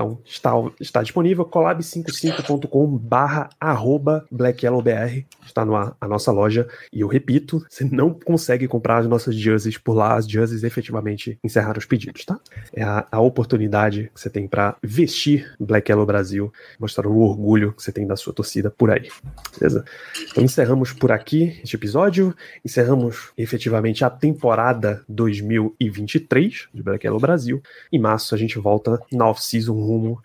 Então, está, está disponível collab55.com barra arroba blackyellowbr. Está no, a nossa loja. E eu repito, você não consegue comprar as nossas jerseys por lá. As jerseys efetivamente encerraram os pedidos, tá? É a, a oportunidade que você tem para vestir Black Yellow Brasil, mostrar o orgulho que você tem da sua torcida por aí. Beleza? Então encerramos por aqui este episódio. Encerramos efetivamente a temporada 2023 de Black Yellow Brasil. Em março a gente volta na off-season rumo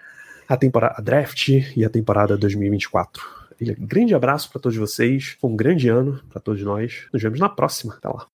à temporada draft e à temporada 2024. Grande abraço para todos vocês. Um grande ano para todos nós. Nos vemos na próxima. Até lá.